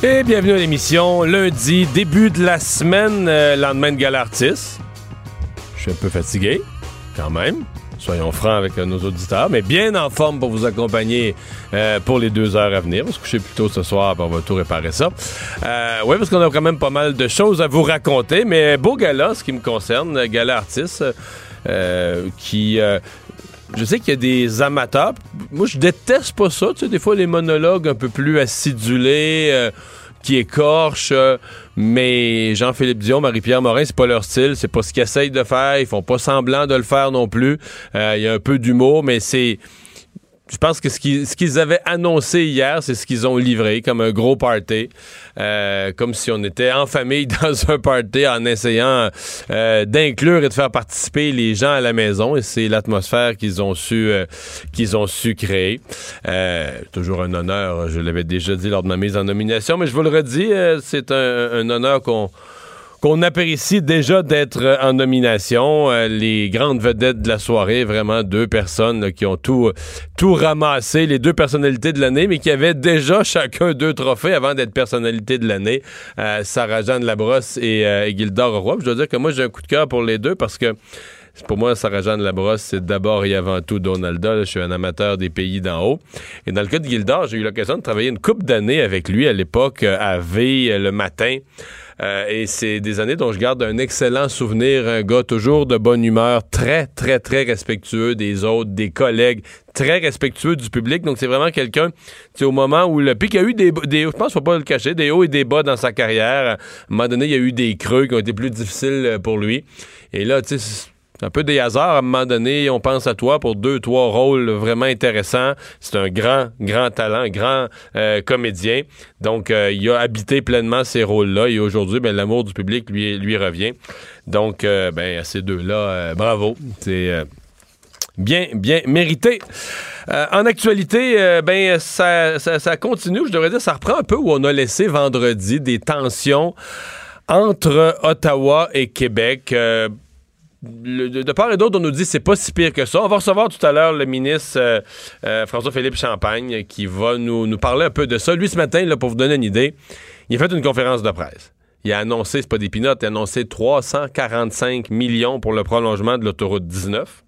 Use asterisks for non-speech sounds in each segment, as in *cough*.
Et bienvenue à l'émission. Lundi, début de la semaine, euh, lendemain de Galartis. Je suis un peu fatigué, quand même. Soyons francs avec euh, nos auditeurs, mais bien en forme pour vous accompagner euh, pour les deux heures à venir. On va se coucher plus tôt ce soir, puis on va tout réparer ça. Oui, parce qu'on a quand même pas mal de choses à vous raconter, mais beau gala, ce qui me concerne, gala euh, qui... je sais qu'il y a des amateurs. Moi, je déteste pas ça. Tu sais, des fois, les monologues un peu plus acidulés, euh, qui écorchent. euh, mais Jean-Philippe Dion, Marie-Pierre Morin, c'est pas leur style. C'est pas ce qu'ils essayent de faire. Ils font pas semblant de le faire non plus. Euh, Il y a un peu d'humour, mais c'est je pense que ce qu'ils, avaient annoncé hier, c'est ce qu'ils ont livré comme un gros party, Euh, comme si on était en famille *laughs* dans un party en essayant euh, d'inclure et de faire participer les gens à la maison. Et c'est l'atmosphère qu'ils ont su euh, qu'ils ont su créer. Toujours un honneur, je l'avais déjà dit lors de ma mise en nomination, mais je vous le redis, c'est un honneur qu'on qu'on apprécie déjà d'être euh, en nomination. Euh, les grandes vedettes de la soirée, vraiment deux personnes qui ont tout, tout ramassé, les deux personnalités de l'année, mais qui avaient déjà chacun deux trophées avant d'être personnalité de l'année. Euh, Sarah-Jeanne Labrosse et, euh, et. Je dois dire que moi, j'ai un coup de cœur pour les deux parce que pour moi, Sarah-Jeanne Labrosse, c'est d'abord et avant tout Donalda. Là, je suis un amateur des pays d'en haut. Et dans le cas de Gildor, j'ai eu l'occasion de travailler une couple d'années avec lui à l'époque euh, à V euh, le matin. Euh, et c'est des années dont je garde un excellent souvenir. Un gars toujours de bonne humeur, très, très, très respectueux des autres, des collègues, très respectueux du public. Donc, c'est vraiment quelqu'un, tu au moment où le pic a eu des, des je pense, faut pas le cacher, des hauts et des bas dans sa carrière. À un moment donné, il y a eu des creux qui ont été plus difficiles euh, pour lui. Et là, tu sais, un peu des hasards. À un moment donné, on pense à toi pour deux, trois rôles vraiment intéressants. C'est un grand, grand talent, grand euh, comédien. Donc, euh, il a habité pleinement ces rôles-là. Et aujourd'hui, ben, l'amour du public lui, revient. Donc, euh, ben, à ces deux-là, bravo. C'est bien, bien mérité. En actualité, ben ça, continue. Je devrais dire, ça reprend un peu où on a laissé vendredi des tensions entre Ottawa et Québec. De, part et d'autre, on nous dit c'est pas si pire que ça. On va recevoir tout à l'heure le ministre euh, euh, François-Philippe Champagne qui va nous, nous parler un peu de ça. Lui, ce matin, là, pour vous donner une idée, il a fait une conférence de presse. Il a annoncé, c'est pas des pinottes, il a annoncé 345 millions pour le prolongement de l'autoroute 19.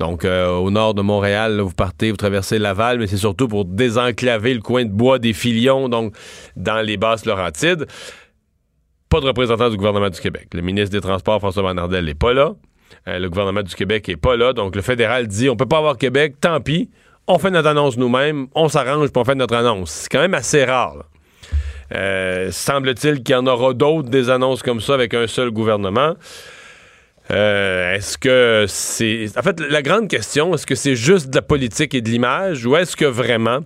Donc, euh, au nord de Montréal, vous partez, vous traversez Laval, mais c'est surtout pour désenclaver le coin de bois des Filions, donc dans les basses Laurentides. Pas de représentant du gouvernement du Québec. Le ministre des Transports, François Bonnardel, n'est pas là. Euh, le gouvernement du Québec n'est pas là. Donc, le fédéral dit on peut pas avoir Québec, tant pis. On fait notre annonce nous-mêmes, on s'arrange pour on fait notre annonce. C'est quand même assez rare. Euh, Semble-t-il qu'il y en aura d'autres des annonces comme ça avec un seul gouvernement. Euh, est-ce que c'est. En fait, la grande question, est-ce que c'est juste de la politique et de l'image ou est-ce que vraiment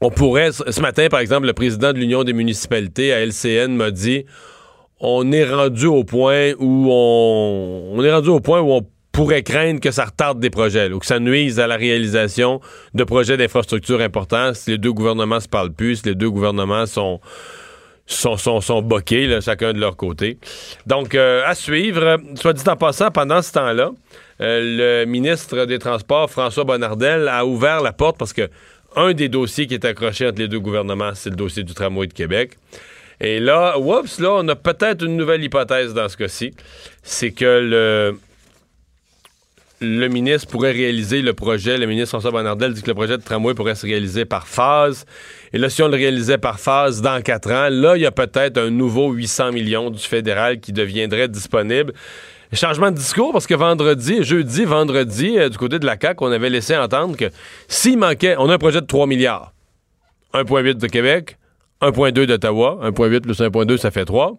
on pourrait. Ce matin, par exemple, le président de l'Union des municipalités à LCN m'a dit on est rendu au point où on. Est rendu au point où on pourrait craindre que ça retarde des projets, ou que ça nuise à la réalisation de projets d'infrastructure importants si les deux gouvernements se parlent plus, si les deux gouvernements sont sont, sont, boqués, chacun de leur côté. Donc, euh, à suivre. Soit dit en passant, pendant ce temps-là, euh, le ministre des Transports, François Bonnardel, a ouvert la porte parce que un des dossiers qui est accroché entre les deux gouvernements, c'est le dossier du tramway de Québec. Et là, oups, là, on a peut-être une nouvelle hypothèse dans ce cas-ci. C'est que le, ministre pourrait réaliser le projet. Le ministre François Bonnardel dit que le projet de tramway pourrait se réaliser par phase. Et là, si on le réalisait par phase dans quatre ans, là, il y a peut-être un nouveau 800 millions du fédéral qui deviendrait disponible. Changement de discours parce que vendredi, jeudi, vendredi, euh, du côté de la CAQ, on avait laissé entendre que s'il manquait, on a un projet de 3 milliards. 1,8 de Québec, 1,2 d'Ottawa, 1,8 plus 1,2, ça fait 3.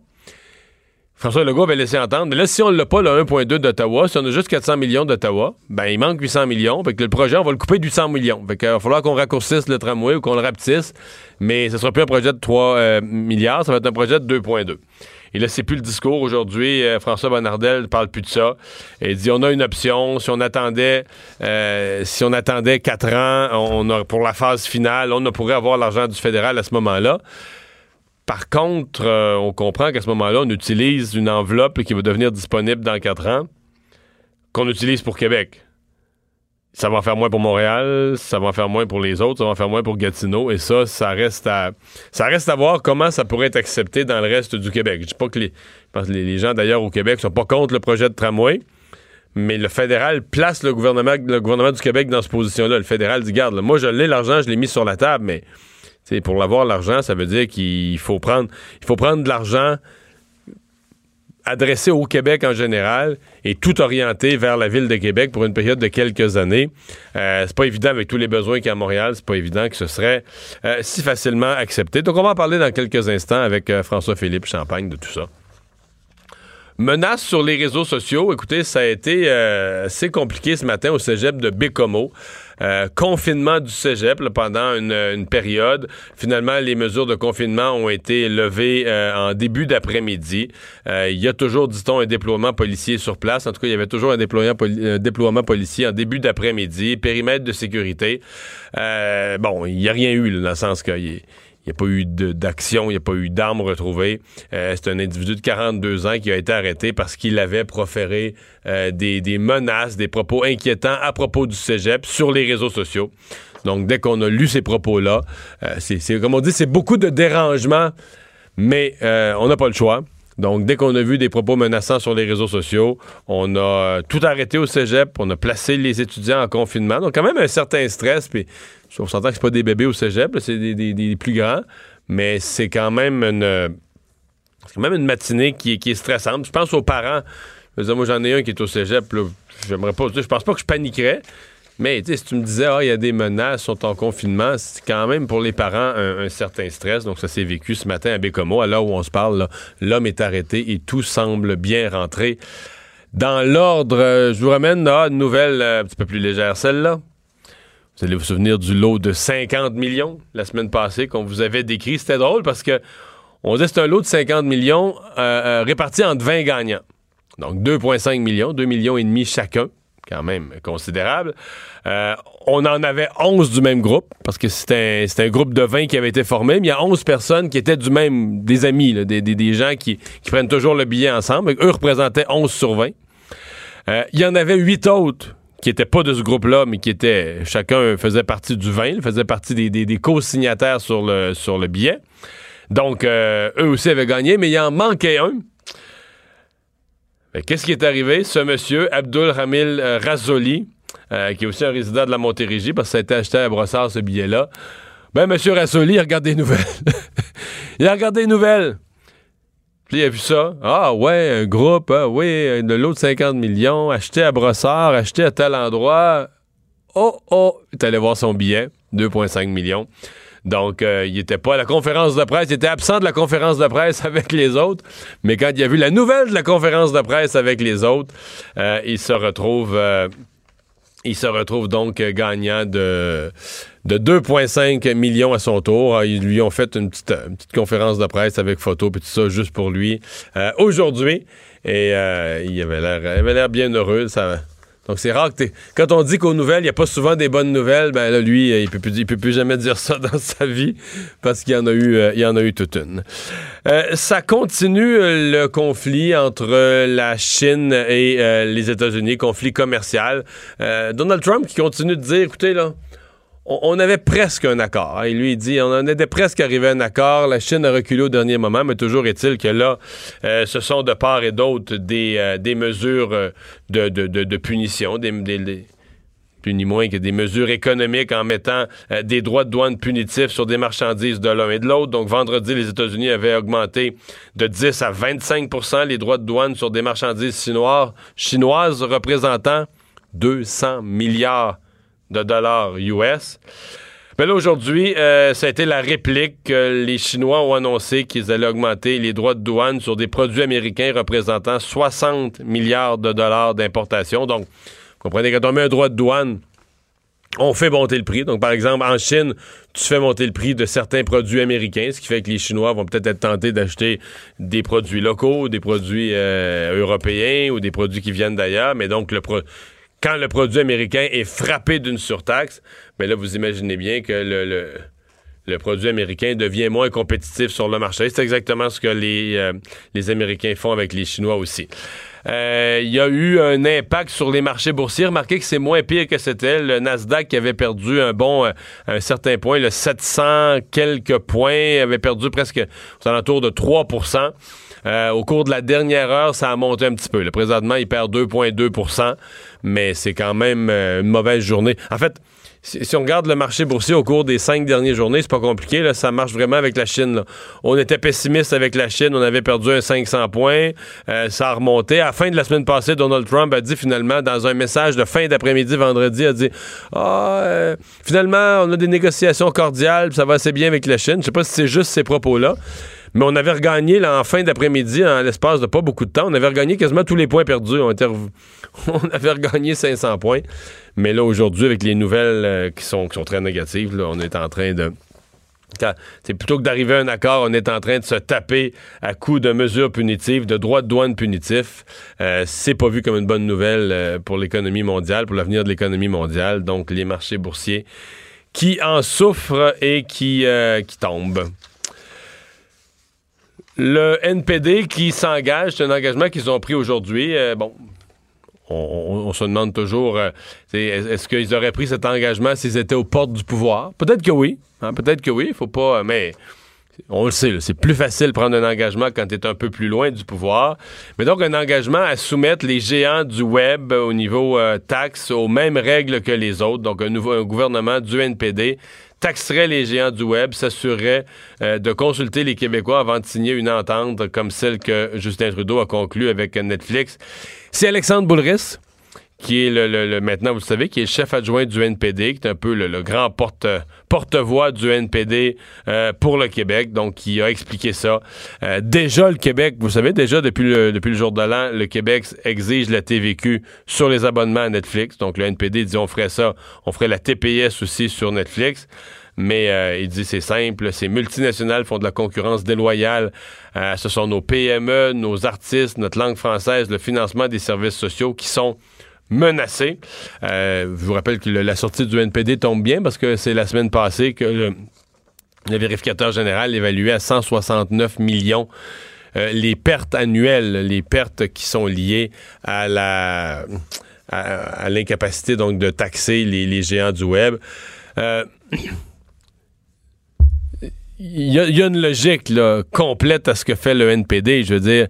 François Legault avait laissé entendre. Mais là, si on l'a pas, le 1,2 d'Ottawa, si on a juste 400 millions d'Ottawa, ben il manque 800 millions. Fait que le projet, on va le couper de 800 millions. Fait qu'il va falloir qu'on raccourcisse le tramway ou qu'on le rapetisse. Mais ce sera plus un projet de 3 euh, milliards, ça va être un projet de 2,2. Et là, c'est plus le discours. Aujourd'hui, euh, François Bonnardel ne parle plus de ça. Il dit on a une option. Si on attendait euh, si on attendait 4 ans on a, pour la phase finale, on pourrait avoir l'argent du fédéral à ce moment-là. Par contre, euh, on comprend qu'à ce moment-là, on utilise une enveloppe qui va devenir disponible dans quatre ans qu'on utilise pour Québec. Ça va en faire moins pour Montréal, ça va en faire moins pour les autres, ça va en faire moins pour Gatineau, et ça, ça reste à, ça reste à voir comment ça pourrait être accepté dans le reste du Québec. Je dis pas que les, les, gens d'ailleurs au Québec sont pas contre le projet de tramway, mais le fédéral place le gouvernement, le gouvernement du Québec dans cette position-là. Le fédéral dit, garde, moi je l'ai l'argent, je l'ai mis sur la table, mais pour l'avoir, l'argent, ça veut dire qu'il faut prendre, il faut prendre de l'argent adressé au Québec en général et tout orienté vers la ville de Québec pour une période de quelques années. Euh, c'est pas évident avec tous les besoins qu'il y a à Montréal, c'est pas évident que ce serait euh, si facilement accepté. Donc on va en parler dans quelques instants avec euh, François-Philippe Champagne de tout ça. Menace sur les réseaux sociaux. Écoutez, ça a été assez compliqué ce matin au cégep de Bécomo. Euh, confinement du cégep pendant une, période. Finalement, les mesures de confinement ont été levées euh, en début d'après-midi. Euh, il y a toujours, dit-on, un déploiement policier sur place. En tout cas, il y avait toujours un déploiement, policier en début d'après-midi. Périmètre de sécurité. bon, il n'y a rien eu, dans le sens qu'il il n'y a pas eu d'action, il n'y a pas eu d'armes retrouvées. Euh, c'est un individu de 42 ans qui a été arrêté parce qu'il avait proféré euh, des, menaces, des propos inquiétants à propos du cégep sur les réseaux sociaux. Donc, dès qu'on a lu ces propos-là, euh, c'est comme on dit, c'est beaucoup de dérangements, mais on n'a pas le choix. Donc, dès qu'on a vu des propos menaçants sur les réseaux sociaux, on a tout arrêté au cégep, on a placé les étudiants en confinement. Donc, quand même un certain stress, puis on s'entend que c'est pas des bébés au cégep, c'est des, plus grands, mais c'est quand même une quand même une matinée qui, est stressante. Je pense aux parents. moi, j'en ai un qui est au cégep. J'aimerais pas Je pense pas que je paniquerais. Mais si tu me disais, ah, il y a des menaces, sont en confinement, c'est quand même pour les parents un, certain stress. Donc, ça s'est vécu ce matin à Bécomo. À l'heure où on se parle, l'homme est arrêté et tout semble bien rentrer. Dans l'ordre, euh, je vous ramène à une nouvelle euh, un petit peu plus légère, celle-là. Vous allez vous souvenir du lot de 50 millions la semaine passée qu'on vous avait décrit. C'était drôle parce que on disait c'est un lot de 50 millions euh, réparti entre 20 gagnants. Donc 2,5 millions, 2 millions et demi chacun, quand même considérable. Euh, on en avait 11 du même groupe, parce que c'était un, groupe de 20 qui avait été formé, mais il y a 11 personnes qui étaient du même, des amis, des, des, gens qui, prennent toujours le billet ensemble. Eux représentaient 11 sur 20. Il y en avait 8 autres qui n'étaient pas de ce groupe-là, mais qui étaient. Chacun faisait partie du vin, faisait partie des, co-signataires sur le, sur le billet. Donc, euh, eux aussi avaient gagné, mais il en manquait un. Qu'est-ce qui est arrivé? Ce monsieur, Abdul Ramil euh, euh, qui est aussi un résident de la Montérégie, parce que ça a été acheté à Brossard, ce billet-là. Ben, monsieur Razoli, il regarde des nouvelles. *laughs* il a regardé des nouvelles. Puis il a vu ça. Ah ouais, un groupe, ah, oui, de l'autre 50 millions, acheté à Brossard, acheté à tel endroit. Oh, oh, il est allé voir son billet, 2,5 millions. Donc, euh, il n'était pas à la conférence de presse, il était absent de la conférence de presse *laughs* avec les autres. Mais quand il a vu la nouvelle de la conférence de presse avec les autres, euh, il se retrouve euh, il se retrouve donc gagnant de, de 2,5 millions à son tour. Ah, ils lui ont fait une petite, conférence de presse avec photo et tout ça juste pour lui aujourd'hui. Et il avait l'air bien heureux. Ça, donc, c'est rare que Quand on dit qu'aux nouvelles, il n'y a pas souvent des bonnes nouvelles, ben là, lui, il peut, peut plus jamais dire ça *laughs* dans sa vie parce qu'il y en a eu, euh, il y en a eu toute une. Euh, ça continue euh, le conflit entre la Chine et les États-Unis, conflit commercial. Donald Trump qui continue de dire, écoutez, là, on, avait presque un accord. Il lui dit, on en était presque arrivé à un accord. La Chine a reculé au dernier moment, mais toujours est-il que là, euh, ce sont de part et d'autre des, euh, mesures euh, de, punition, plus ni moins que des mesures économiques en mettant des droits de douane punitifs sur des marchandises de l'un et de l'autre. Donc, vendredi, les États-Unis avaient augmenté de 10 à 25% les droits de douane sur des marchandises chinoises, chinoises représentant 200 milliards de dollars US. Mais là, aujourd'hui, euh, ça a été la réplique que les Chinois ont annoncé qu'ils allaient augmenter les droits de douane sur des produits américains représentant 60 milliards de dollars d'importation. Donc, vous comprenez, quand on met un droit de douane, on fait monter le prix. Donc, par exemple, en Chine, tu fais monter le prix de certains produits américains, ce qui fait que les Chinois vont peut-être être tentés d'acheter des produits locaux, des produits euh, européens ou des produits qui viennent d'ailleurs. Mais donc, le quand le produit américain est frappé d'une surtaxe, mais ben là, vous imaginez bien que le, le, produit américain devient moins compétitif sur le marché. C'est exactement ce que les, euh, les Américains font avec les Chinois aussi. Euh, il y a eu un impact sur les marchés boursiers. Remarquez que c'est moins pire que c'était. Le Nasdaq avait perdu un bon, euh, un certain point, le 700 quelques points, avait perdu presque aux alentours de 3 euh, au cours de la dernière heure, ça a monté un petit peu. Présentement, il perd 2,2% mais c'est quand même une mauvaise journée. En fait, si, on regarde le marché boursier au cours des cinq dernières journées, c'est pas compliqué. Ça marche vraiment avec la Chine. On était pessimiste avec la Chine. On avait perdu un 500 points. Euh, ça a remonté. À la fin de la semaine passée, Donald Trump a dit finalement, dans un message de fin d'après-midi, vendredi, a dit Ah, euh, finalement, on a des négociations cordiales. Ça va assez bien avec la Chine. Je sais pas si c'est juste ces propos-là. Mais on avait regagné en fin d'après-midi, en l'espace de pas beaucoup de temps, on avait regagné quasiment tous les points perdus. On, *laughs* avait regagné 500 points. Mais là, aujourd'hui, avec les nouvelles euh, qui, sont, qui sont très négatives, on est en train de. C'est plutôt que d'arriver à un accord, on est en train de se taper à coups de mesures punitives, de droits de douane punitifs. Euh, c'est pas vu comme une bonne nouvelle euh, pour l'économie mondiale, pour l'avenir de l'économie mondiale. Donc, les marchés boursiers qui en souffrent et qui, qui tombent. Le NPD qui s'engage, c'est un engagement qu'ils ont pris aujourd'hui. Euh, bon, on, se demande toujours, euh, est-ce qu'ils auraient pris cet engagement s'ils étaient aux portes du pouvoir? Peut-être que oui. Hein, peut-être que oui. Il faut pas. Mais on le sait, c'est plus facile de prendre un engagement quand tu es un peu plus loin du pouvoir. Mais donc, un engagement à soumettre les géants du web au niveau euh, taxe aux mêmes règles que les autres. Donc, un nouveau gouvernement du NPD taxerait les géants du web, s'assurerait euh, de consulter les Québécois avant de signer une entente comme celle que Justin Trudeau a conclue avec Netflix. C'est Alexandre Boulris qui est le, maintenant, vous le savez, qui est le chef adjoint du NPD, qui est un peu le, grand porte, porte-voix du NPD euh, pour le Québec, donc qui a expliqué ça. Euh, déjà, le Québec, vous savez, déjà depuis le, depuis le jour de l'an, le Québec exige la TVQ sur les abonnements à Netflix. Donc le NPD dit on ferait ça, on ferait la TPS aussi sur Netflix mais euh, il dit c'est simple, ces multinationales font de la concurrence déloyale. ce sont nos PME, nos artistes, notre langue française, le financement des services sociaux qui sont menacé. Euh, je vous rappelle que la sortie du NPD tombe bien parce que c'est la semaine passée que le, vérificateur général évaluait à 169 millions euh, les pertes annuelles, les pertes qui sont liées à l'incapacité donc de taxer les, géants du web. Euh, il y, a une logique complète à ce que fait le NPD. Je veux dire,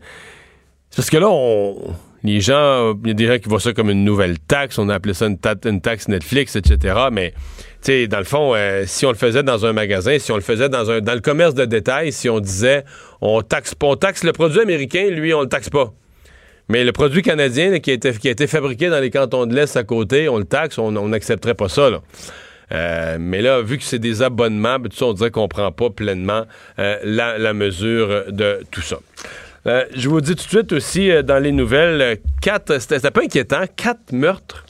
parce que là, on, les gens, il y a des gens qui voient ça comme une nouvelle taxe, on a appelé ça une, taxe Netflix, etc. Mais, tu dans le fond, euh, si on le faisait dans un magasin, si on le faisait dans un dans le commerce de détail, si on disait on taxe on taxe le produit américain, lui, on le taxe pas. Mais le produit canadien qui, a été, fabriqué dans les cantons de l'Est à côté, on le taxe, on n'accepterait pas ça. Euh, mais là, vu que c'est des abonnements, ben, tout ça, on dirait qu'on prend pas pleinement euh, la mesure de tout ça. Euh, je vous dis tout de suite aussi euh, dans les nouvelles, euh, quatre, c'était un peu inquiétant, quatre meurtres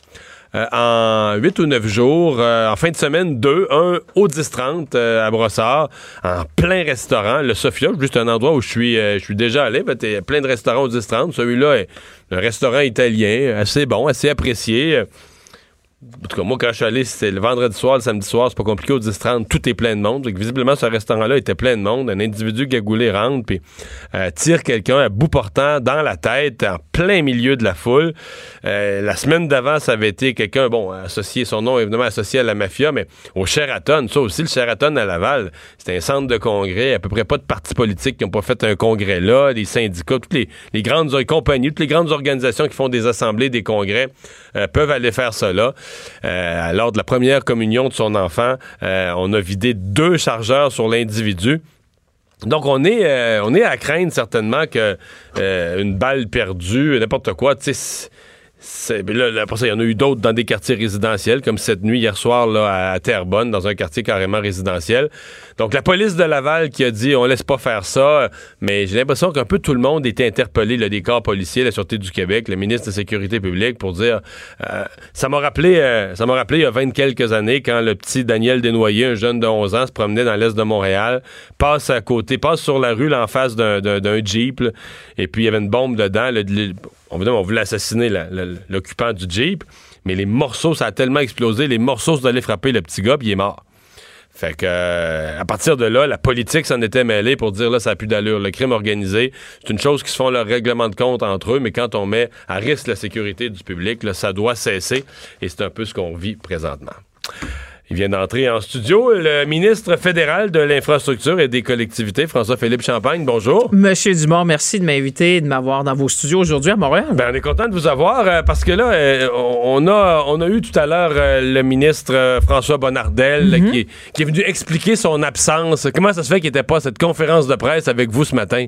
en huit ou neuf jours. en fin de semaine, deux. Un au 10-30 à Brossard, en plein restaurant. Le Sophia, juste un endroit où je suis, je déjà allé. A plein de restaurants au 10-30. Celui-là est un restaurant italien, assez bon, assez apprécié. En tout cas, moi, quand je suis allé, c'était le vendredi soir, le samedi soir, c'est pas compliqué au 10-30, tout est plein de monde. visiblement, ce restaurant-là était plein de monde. Un individu gagoulé rentre, puis euh, tire quelqu'un à bout portant dans la tête, en plein milieu de la foule. Euh, la semaine d'avant, ça avait été quelqu'un, bon, associé, son nom évidemment associé à la mafia, mais au Sheraton, ça aussi, le Sheraton à Laval, c'était un centre de congrès, à peu près pas de partis politiques qui n'ont pas fait un congrès là, des syndicats, toutes les, les grandes compagnies, toutes les grandes organisations qui font des assemblées, des congrès, euh, peuvent aller faire là. Euh, lors de la première communion de son enfant, euh, on a vidé deux chargeurs sur l'individu. Donc on est on est à craindre certainement que une balle perdue, n'importe quoi, tu après ça, il y en a eu d'autres dans des quartiers résidentiels, comme cette nuit, hier soir, là, à Terrebonne, dans un quartier carrément résidentiel. Donc, la police de Laval qui a dit on laisse pas faire ça, mais j'ai l'impression qu'un peu tout le monde était interpellé, le des corps policiers, la Sûreté du Québec, le ministre de la Sécurité publique, pour dire euh, ça m'a rappelé, euh, ça m'a rappelé il y a 20 quelques années quand le petit Daniel Desnoyers, un jeune de 11 ans, se promenait dans l'est de Montréal, passe à côté, passe sur la rue, là, en face d'un- Jeep, et puis il y avait une bombe dedans. le- on, voulait assassiner l'occupant du Jeep, mais les morceaux, ça a tellement explosé, les morceaux sont allés frapper le petit gars, puis il est mort. Fait que euh, à partir de là, la politique s'en était mêlée pour dire là, ça n'a plus d'allure. Le crime organisé, c'est une chose qui se font leur règlement de compte entre eux, mais quand on met à risque la sécurité du public, là, ça doit cesser. Et c'est un peu ce qu'on vit présentement. Il vient d'entrer en studio le ministre fédéral de l'infrastructure et des collectivités, François-Philippe Champagne. Bonjour. Monsieur Dumont, merci de m'inviter et de m'avoir dans vos studios aujourd'hui à Montréal. Ben, on est content de vous avoir euh, parce que là, euh, on, a, on a eu tout à l'heure euh, le ministre François Bonnardel Mhm. qui, qui est venu expliquer son absence. Comment ça se fait qu'il n'était pas à cette conférence de presse avec vous ce matin?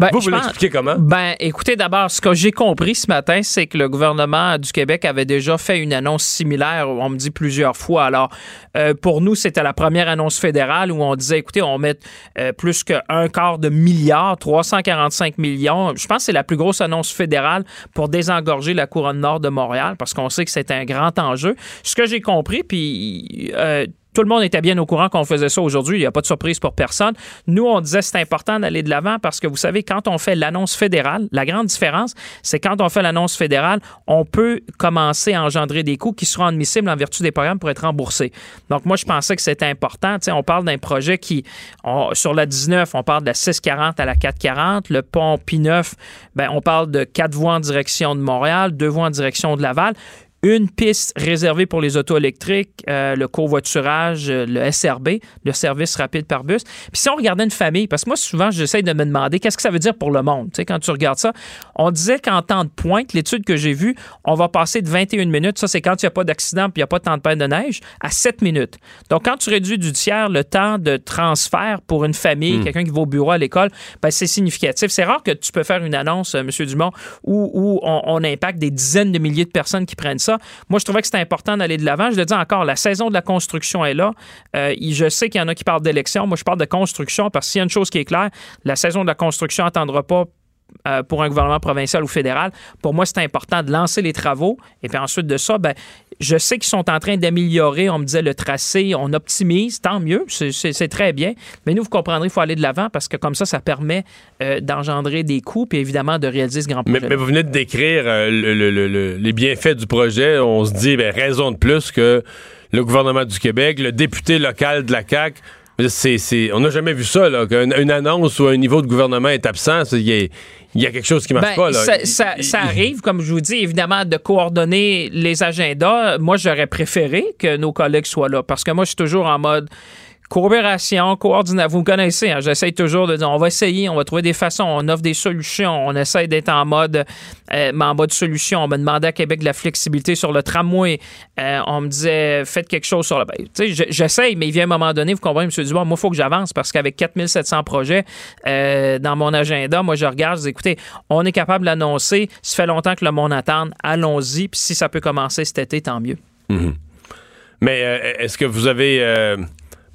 Ben, vous, vous l'expliquez comment? Ben, écoutez, d'abord, ce que j'ai compris ce matin, c'est que le gouvernement du Québec avait déjà fait une annonce similaire, on me dit plusieurs fois. Alors, euh, pour nous, c'était la première annonce fédérale où on disait, écoutez, on met euh, plus qu'un quart de milliard, 345 millions. Je pense que c'est la plus grosse annonce fédérale pour désengorger la couronne nord de Montréal parce qu'on sait que c'est un grand enjeu. Ce que j'ai compris, puis euh, tout le monde était bien au courant qu'on faisait ça aujourd'hui. Il n'y a pas de surprise pour personne. Nous, on disait c'est important d'aller de l'avant parce que vous savez, quand on fait l'annonce fédérale, la grande différence, c'est quand on fait l'annonce fédérale, on peut commencer à engendrer des coûts qui seront admissibles en vertu des programmes pour être remboursés. Donc, moi, je pensais que c'était important. On parle d'un projet qui, sur la 19, on parle de la 640 à la 440. Le pont P9, ben, on parle de quatre voies en direction de Montréal, deux voies en direction de Laval une piste réservée pour les autos électriques, euh, le covoiturage, euh, le SRB, le service rapide par bus. Puis si on regardait une famille, parce que moi, souvent, j'essaie de me demander qu'est-ce que ça veut dire pour le monde? Tu sais, quand tu regardes ça, on disait qu'en temps de pointe, l'étude que j'ai vue, on va passer de 21 minutes, ça c'est quand il n'y a pas d'accident puis il n'y a pas de temps de peine de neige, à 7 minutes. Donc, quand tu réduis du tiers le temps de transfert pour une famille, quelqu'un qui va au bureau à l'école, ben, c'est significatif. C'est rare que tu peux faire une annonce, euh, M. Dumont, où, où on, on impacte des dizaines de milliers de personnes qui prennent ça. Moi, je trouvais que c'était important d'aller de l'avant. Je le dis encore, la saison de la construction est là. Euh, je sais qu'il y en a qui parlent d'élection. Moi, je parle de construction parce que s'il y a une chose qui est claire, la saison de la construction n'attendra pas euh, pour un gouvernement provincial ou fédéral. Pour moi, c'est important de lancer les travaux. Et puis ensuite de ça, ben, je sais qu'ils sont en train d'améliorer, on me disait, le tracé. On optimise, tant mieux. C'est- très bien. Mais nous, vous comprendrez, il faut aller de l'avant parce que comme ça, ça permet euh, d'engendrer des coûts puis évidemment de réaliser ce grand Mais, projet. mais vous venez de décrire euh, le- le- le- le- les bienfaits du projet. On se dit, ben, raison de plus que le gouvernement du Québec, le député local de la CAQ, on n'a jamais vu ça, là, qu'une une annonce ou un niveau de gouvernement est absent. Il y, a- quelque chose qui marche Ben, pas. Là. Ça, ça- ça arrive, comme je vous dis, évidemment, de coordonner les agendas. Moi, j'aurais préféré que nos collègues soient là parce que moi, je suis toujours en mode coopération, coordination. Vous connaissez, hein, j'essaie toujours de dire on va essayer, on va trouver des façons, on offre des solutions, on essaie d'être en mode, euh, en mode solution. On me demandait à Québec de la flexibilité sur le tramway. Euh, on me disait faites quelque chose sur le. Ben, tu sais, je- j'essaye, mais il vient un moment donné, vous comprenez, M. Dubois, moi, il faut que j'avance parce qu'avec 4700 projets euh, dans mon agenda, moi, je regarde, je dis écoutez, on est capable de l'annoncer. Ça fait longtemps que le monde attend. Allons-y. Puis si ça peut commencer cet été, tant mieux. Mais euh, est-ce que vous avez,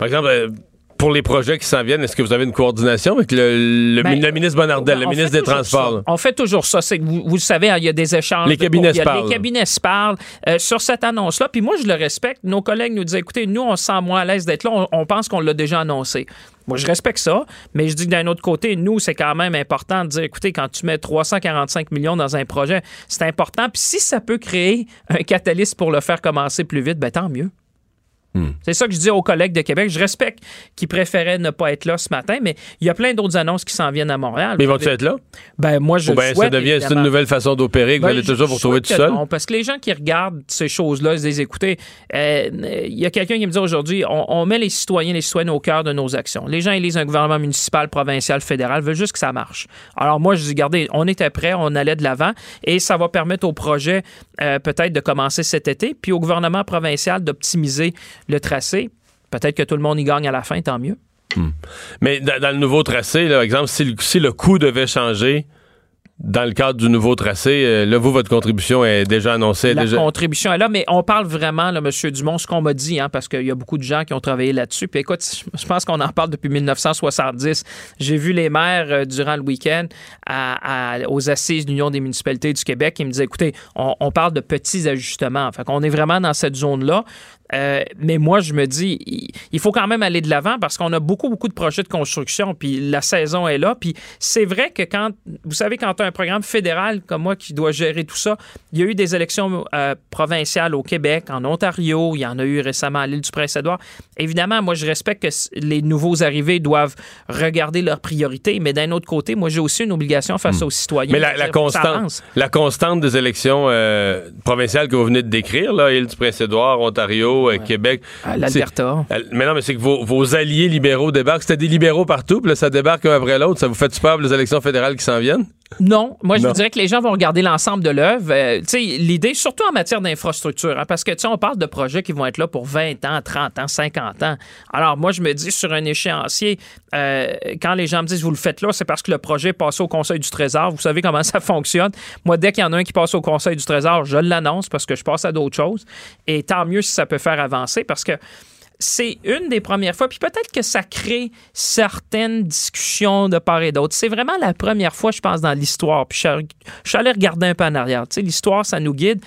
par exemple, euh, pour les projets qui s'en viennent, est-ce que vous avez une coordination avec le, le, Ben, le ministre Bonardel, le ministre des Transports? ça. On fait toujours ça. C'est vous, vous le savez, hein, il y a des échanges. Les cabinets se parlent. Les cabinets se parlent euh, sur cette annonce-là. Puis moi, je le respecte. Nos collègues nous disent écoutez, nous, on se sent moins à l'aise d'être là. On, on pense qu'on l'a déjà annoncé. Moi, je respecte ça, mais je dis que d'un autre côté, nous, c'est quand même important de dire écoutez, quand tu mets 345 millions dans un projet, c'est important. Puis si ça peut créer un catalyste pour le faire commencer plus vite, ben tant mieux. C'est ça que je dis aux collègues de Québec. Je respecte qu'ils préféraient ne pas être là ce matin, mais il y a plein d'autres annonces qui s'en viennent à Montréal. Mais ils vont-ils être là? Ben, moi, je le ça devient c'est une nouvelle façon d'opérer que Ben, vous allez toujours vous retrouver tout seul? non, parce que les gens qui regardent ces choses-là, ils se disent, écoutez, euh, il y a quelqu'un qui me dit aujourd'hui, on, on met les citoyens, les citoyennes au cœur de nos actions. Les gens élisent un gouvernement municipal, provincial, fédéral, veulent juste que ça marche. Alors moi, je dis, regardez, on était prêts, on allait de l'avant, et ça va permettre au projet euh, peut-être de commencer cet été, puis au gouvernement provincial d'optimiser le tracé. Peut-être que tout le monde y gagne à la fin, tant mieux. Mais dans, dans le nouveau tracé, par exemple, si le, si le coût devait changer dans le cadre du nouveau tracé, euh, là, vous, votre contribution est déjà annoncée. La déjà... contribution est là, mais on parle vraiment, là, M. Dumont, ce qu'on m'a dit, hein, parce qu'il y a beaucoup de gens qui ont travaillé là-dessus. Puis écoute, je pense qu'on en parle depuis 1970. J'ai vu les maires euh, durant le week-end à- à- aux assises de l'Union des municipalités du Québec qui me disaient, écoutez, on, on parle de petits ajustements. Fait qu'on est vraiment dans cette zone-là. Euh, mais moi, je me dis, il- faut quand même aller de l'avant parce qu'on a beaucoup, beaucoup de projets de construction, puis la saison est là. Puis c'est vrai que quand, vous savez, quand tu as un programme fédéral comme moi qui doit gérer tout ça, il y a eu des élections euh, provinciales au Québec, en Ontario, il y en a eu récemment à l'île du Prince-Édouard. Évidemment, moi, je respecte que les nouveaux arrivés doivent regarder leurs priorités, mais d'un autre côté, moi, j'ai aussi une obligation face aux citoyens. Hmm. Mais la, la constante, la constante des élections euh, provinciales que vous venez de décrire, là, île du Prince-Édouard, Ontario, euh, Québec. À l'Alberta. Mais non, mais c'est que vos, vos alliés libéraux débarquent. C'était des libéraux partout, puis là, ça débarque un après l'autre. Ça vous fait peur pour les élections fédérales qui s'en viennent? Non, moi je Non. vous dirais que les gens vont regarder l'ensemble de l'œuvre. Euh, tu sais, l'idée, surtout en matière d'infrastructure, hein, parce que tu sais, on parle de projets qui vont être là pour 20 ans, 30 ans, 50 ans. Alors moi, je me dis sur un échéancier, euh, quand les gens me disent vous le faites là, c'est parce que le projet est passé au Conseil du Trésor. Vous savez comment *laughs* ça fonctionne. Moi, dès qu'il y en a un qui passe au Conseil du Trésor, je l'annonce parce que je passe à d'autres choses. Et tant mieux si ça peut faire avancer, parce que c'est une des premières fois, puis peut-être que ça crée certaines discussions de part et d'autre. C'est vraiment la première fois, je pense, dans l'histoire. Puis je, suis allé regarder un peu en arrière. Tu sais, l'histoire, ça nous guide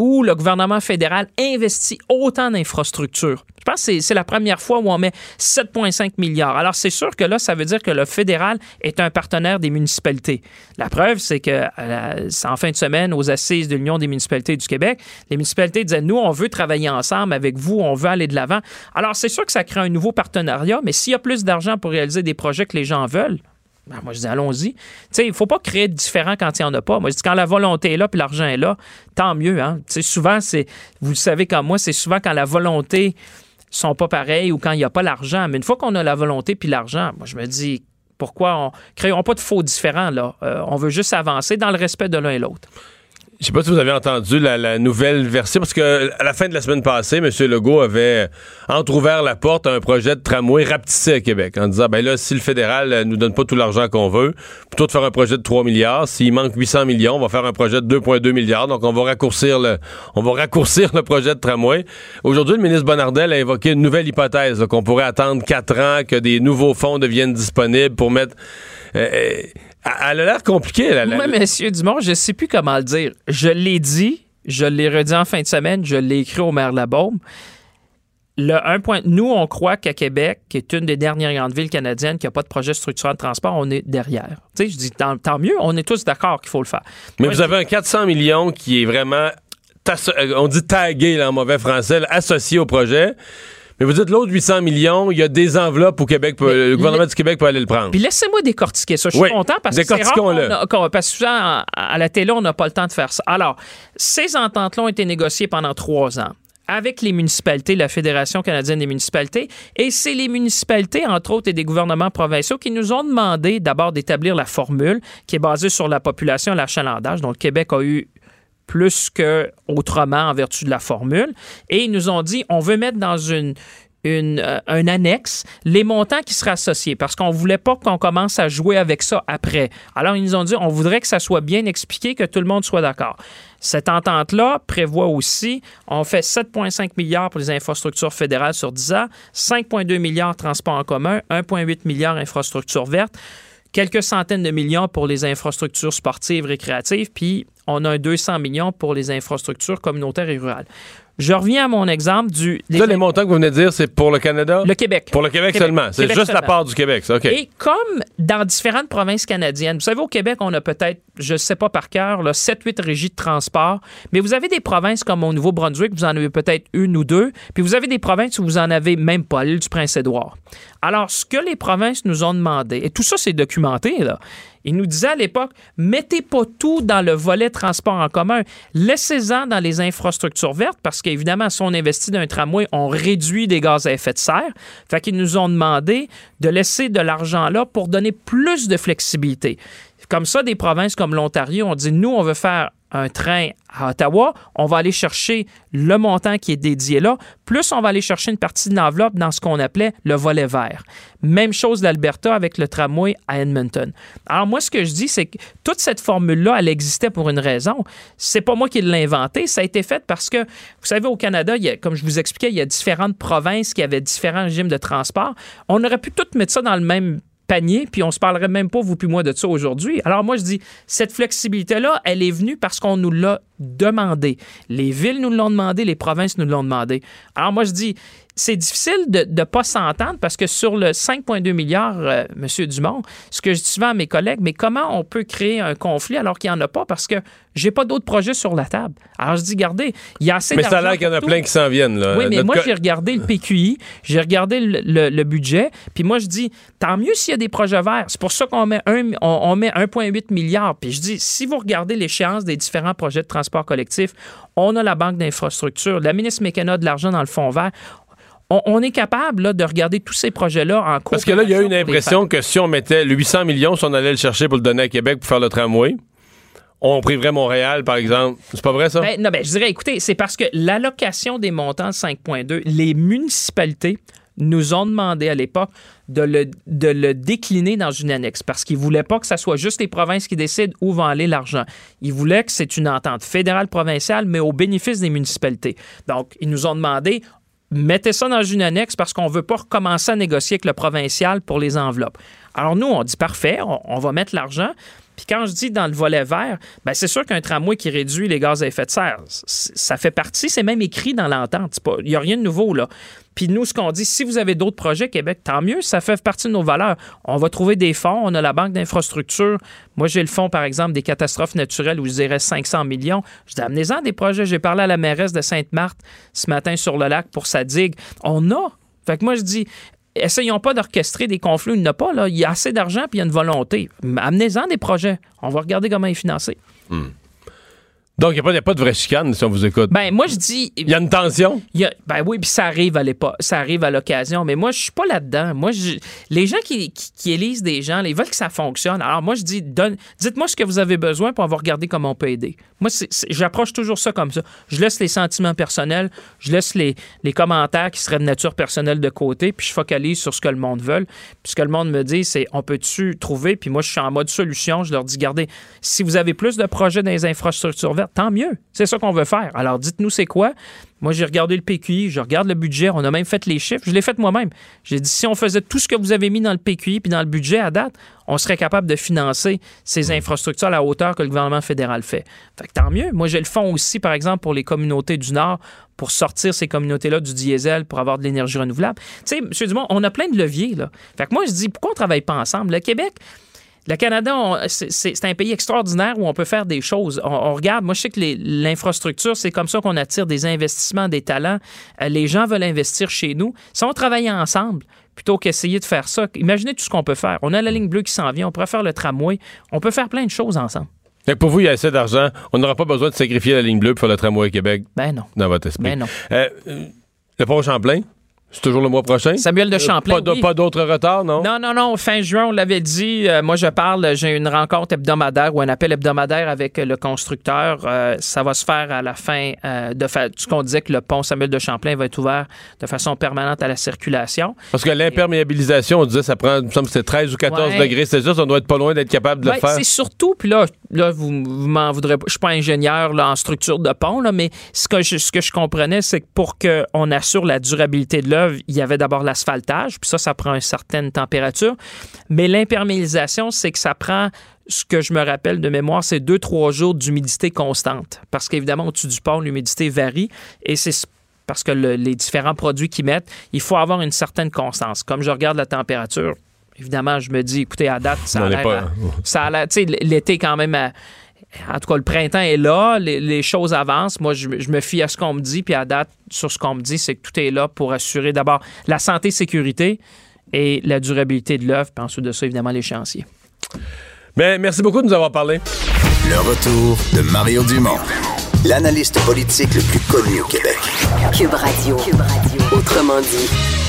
où le gouvernement fédéral investit autant d'infrastructures. Je pense que c'est- la première fois où on met 7,5 milliards. Alors, c'est sûr que là, ça veut dire que le fédéral est un partenaire des municipalités. La preuve, c'est que euh, en fin de semaine, aux assises de l'Union des municipalités du Québec, les municipalités disaient, nous, on veut travailler ensemble avec vous, on veut aller de l'avant. Alors, c'est sûr que ça crée un nouveau partenariat, mais s'il y a plus d'argent pour réaliser des projets que les gens veulent, ben, moi, je dis, allons-y. Tu il ne faut pas créer de différent quand il n'y en a pas. Moi, je dis, quand la volonté est là puis l'argent est là, tant mieux. Hein? Souvent, c'est, vous le savez comme moi, c'est souvent quand la volonté sont pas pareilles ou quand il n'y a pas l'argent. Mais une fois qu'on a la volonté puis l'argent, moi, je me dis, pourquoi on créons pas de faux différents? Euh, on veut juste avancer dans le respect de l'un et l'autre. Je sais pas si vous avez entendu la, la nouvelle version, parce que à la fin de la semaine passée, M. Legault avait entrouvert la porte à un projet de tramway rapetissé à Québec, en disant, ben là, si le fédéral euh, nous donne pas tout l'argent qu'on veut, plutôt de faire un projet de 3 milliards, s'il manque 800 millions, on va faire un projet de 2,2 milliards, donc on va raccourcir le, on va raccourcir le projet de tramway. Aujourd'hui, le ministre Bonnardel a évoqué une nouvelle hypothèse, qu'on pourrait attendre 4 ans, que des nouveaux fonds deviennent disponibles pour mettre... euh, euh, elle a l'air compliquée, la, la- Moi, Monsieur Dumont, je ne sais plus comment le dire. Je l'ai dit, je l'ai redit en fin de semaine, je l'ai écrit au maire de la Baume. Le un point, nous, on croit qu'à Québec, qui est une des dernières grandes villes canadiennes qui n'a pas de projet structurant de transport, on est derrière. Tu sais, je dis tant, tant mieux, on est tous d'accord qu'il faut le faire. Mais Moi, vous avez un 400 millions qui est vraiment, on dit tagué là, en mauvais français, là, associé au projet. Mais vous dites l'autre 800 millions, il y a des enveloppes au Québec, pour- le gouvernement du Québec peut aller le prendre. Puis laissez-moi décortiquer ça. Je suis Oui, content parce que c'est rare a- qu'on- parce que souvent, à, à la télé, on n'a pas le temps de faire ça. Alors, ces ententes-là ont été négociées pendant trois ans avec les municipalités, la Fédération canadienne des municipalités, et c'est les municipalités, entre autres, et des gouvernements provinciaux qui nous ont demandé d'abord d'établir la formule qui est basée sur la population et l'achalandage. Donc, le Québec a eu plus que autrement en vertu de la formule. Et ils nous ont dit, on veut mettre dans une, euh, un annexe les montants qui seraient associés parce qu'on voulait pas qu'on commence à jouer avec ça après. Alors, ils nous ont dit, on voudrait que ça soit bien expliqué, que tout le monde soit d'accord. Cette entente-là prévoit aussi, on fait 7,5 milliards pour les infrastructures fédérales sur 10 ans, 5,2 milliards transports en commun, 1,8 milliards infrastructures vertes, quelques centaines de millions pour les infrastructures sportives, récréatives, puis on a un 200 millions pour les infrastructures communautaires et rurales. Je reviens à mon exemple du... Ça, les montants que vous venez de dire, c'est pour le Canada? le Québec. Pour le Québec, Québec. seulement. C'est juste la part du Québec, ça, OK. Et comme dans différentes provinces canadiennes, vous savez, au Québec, on a peut-être, je ne sais pas par cœur, 7-8 régies de transport, mais vous avez des provinces comme au Nouveau-Brunswick, vous en avez peut-être une ou deux, puis vous avez des provinces où vous en avez même pas, l'île du Prince-Édouard. Alors, ce que les provinces nous ont demandé, et tout ça, c'est documenté, là, ils nous disaient à l'époque, mettez pas tout dans le volet transport en commun. Laissez-en dans les infrastructures vertes parce qu'évidemment, si on investit dans un tramway, on réduit des gaz à effet de serre. Fait qu'ils nous ont demandé de laisser de l'argent là pour donner plus de flexibilité. Comme ça, des provinces comme l'Ontario ont dit, nous, on veut faire un train à Ottawa, on va aller chercher le montant qui est dédié là, plus on va aller chercher une partie de l'enveloppe dans ce qu'on appelait le volet vert. Même chose d'Alberta avec le tramway à Edmonton. Alors moi, ce que je dis, c'est que toute cette formule-là, elle existait pour une raison. C'est pas moi qui l'ai inventée, ça a été fait parce que, vous savez, au Canada, comme je vous expliquais, il y a différentes provinces qui avaient différents régimes de transport. On aurait pu tout mettre ça dans le même puis on se parlerait même pas, vous puis moi, de ça aujourd'hui. Alors moi, je dis, cette flexibilité-là, elle est venue parce qu'on nous l'a demandé. Les villes nous l'ont demandé, les provinces nous l'ont demandé. Alors moi, je dis, c'est difficile de ne pas s'entendre parce que sur le 5,2 milliards, euh, M. Dumont, ce que je dis souvent à mes collègues, mais comment on peut créer un conflit alors qu'il n'y en a pas? Parce que j'ai pas d'autres projets sur la table. Alors je dis, regardez, il y a assez Mais ça a l'air qu'il y en a plein qui s'en viennent. Là. Oui, mais Notre moi, co- j'ai regardé le PQI, j'ai regardé le, le- le budget, puis moi, je dis, tant mieux s'il y a des projets verts. C'est pour ça qu'on met, un, on, on met 1,8 milliard. Puis je dis, si vous regardez l'échéance des différents projets de transport collectif, on a la Banque d'infrastructure, la ministre McKenna a de l'argent dans le fonds vert. On, on est capable là, de regarder tous ces projets-là en cours. Parce que là, il y a eu une impression que si on mettait le 800 millions, si on allait le chercher pour le donner à Québec pour faire le tramway, on priverait Montréal, par exemple. C'est pas vrai, ça? Ben, non, ben, je dirais, écoutez, c'est parce que l'allocation des montants de 5,2, les municipalités nous ont demandé à l'époque de le, de le décliner dans une annexe parce qu'ils ne voulaient pas que ce soit juste les provinces qui décident où va aller l'argent. Ils voulaient que c'est une entente fédérale-provinciale, mais au bénéfice des municipalités. Donc, ils nous ont demandé mettez ça dans une annexe parce qu'on ne veut pas recommencer à négocier avec le provincial pour les enveloppes. Alors nous, on dit parfait, on, on va mettre l'argent. Puis quand je dis dans le volet vert, ben c'est sûr qu'un tramway qui réduit les gaz à effet de serre, ça fait partie, c'est même écrit dans l'entente. Il n'y a rien de nouveau là. Puis nous, ce qu'on dit, si vous avez d'autres projets Québec, tant mieux, ça fait partie de nos valeurs. On va trouver des fonds, on a la banque d'infrastructure. Moi, j'ai le fonds, par exemple, des catastrophes naturelles où je dirais 500 millions. Je dis, amenez-en des projets. J'ai parlé à la mairesse de Sainte-Marthe ce matin sur le lac pour sa digue. On a. Fait que moi, je dis, essayons pas d'orchestrer des conflits. Il n'y a pas. Il y a assez d'argent puis il y a une volonté. Amenez-en des projets. On va regarder comment ils financés. Donc, il n'y a, pas- a de vraie chicane, si on vous écoute. Ben, moi, je dis. Il y a une tension? Il y a- ben oui, puis ça arrive à l'époque, ça arrive à l'occasion, mais moi je suis pas là-dedans. Moi, je- les gens qui, qui, qui élisent des gens, ils veulent que ça fonctionne. Alors moi je dis, donne, dites-moi ce que vous avez besoin, on va regarder comment on peut aider. Moi, c'est- c'est- j'approche toujours ça comme ça. Je laisse les sentiments personnels, je laisse les, les commentaires qui seraient de nature personnelle de côté, puis je focalise sur ce que le monde veut. Puis ce que le monde me dit, c'est on peut-tu trouver, puis moi je suis en mode solution. Je leur dis, regardez, si vous avez plus de projets dans les infrastructures vertes, tant mieux. C'est ça qu'on veut faire. Alors dites-nous c'est quoi. Moi, j'ai regardé le PQI, je regarde le budget, on a même fait les chiffres, je l'ai fait moi-même. J'ai dit, si on faisait tout ce que vous avez mis dans le PQI puis dans le budget à date, on serait capable de financer ces infrastructures à la hauteur que le gouvernement fédéral fait. Fait que tant mieux. Moi, j'ai le fonds aussi, par exemple, pour les communautés du Nord, pour sortir ces communautés-là du diesel, pour avoir de l'énergie renouvelable. Tu sais, M. Dumont, on a plein de leviers, là. Fait que moi, je dis, pourquoi on travaille pas ensemble? Le Québec, le Canada, c'est un pays extraordinaire où on peut faire des choses. On, on regarde, moi je sais que l'infrastructure, c'est comme ça qu'on attire des investissements, des talents. Euh, les gens veulent investir chez nous. Si on travaillait ensemble, plutôt qu'essayer de faire ça, imaginez tout ce qu'on peut faire. On a la ligne bleue qui s'en vient, on pourrait faire le tramway, on peut faire plein de choses ensemble. Fait que pour vous, il y a assez d'argent. On n'aura pas besoin de sacrifier la ligne bleue pour faire le tramway à Québec Ben non. dans votre esprit. Ben non. Euh, euh, le pont Champlain, c'est toujours le mois prochain? Samuel de Euh, Champlain, Pas, oui. d'autres retards, non? Non, non, non. Fin juin, on l'avait dit. euh, moi, je parle. J'ai une rencontre hebdomadaire ou un appel hebdomadaire avec euh, le constructeur. Euh, ça va se faire à la fin de fa- ce qu'on disait que le pont Samuel de Champlain va être ouvert de façon permanente à la circulation. Parce que l'imperméabilisation, on disait, ça prend, il me semble c'est 13 ou 14 Ouais. degrés Celsius. On doit être pas loin d'être capable de le faire. c'est surtout, puis là, là vous, vous m'en voudrez pas. Je suis pas ingénieur là, en structure de pont, là, mais ce que je, ce que je comprenais, c'est que pour qu'on assure la durabilité de l'œuvre, il y avait d'abord l'asphaltage, puis ça, ça prend une certaine température. Mais l'imperméabilisation, c'est que ça prend ce que je me rappelle de mémoire, c'est deux, trois jours d'humidité constante. Parce qu'évidemment, au-dessus du pont, l'humidité varie et c'est parce que le- les différents produits qu'ils mettent, il faut avoir une certaine constance. Comme je regarde la température, évidemment, je me dis, écoutez, à date, ça a l'air pas- à- ça a l'air- tu sais, l'été quand même, à- en tout cas, le printemps est là, les, les choses avancent. Moi, je, me- je me fie à ce qu'on me dit, puis à date, sur ce qu'on me dit, c'est que tout est là pour assurer d'abord la santé, sécurité et la durabilité de l'œuvre, puis ensuite de ça, évidemment, l'échéancier. Mais merci beaucoup de nous avoir parlé. Le retour de Mario Dumont, l'analyste politique le plus connu au Québec. Cube Radio. Cube Radio. Autrement dit.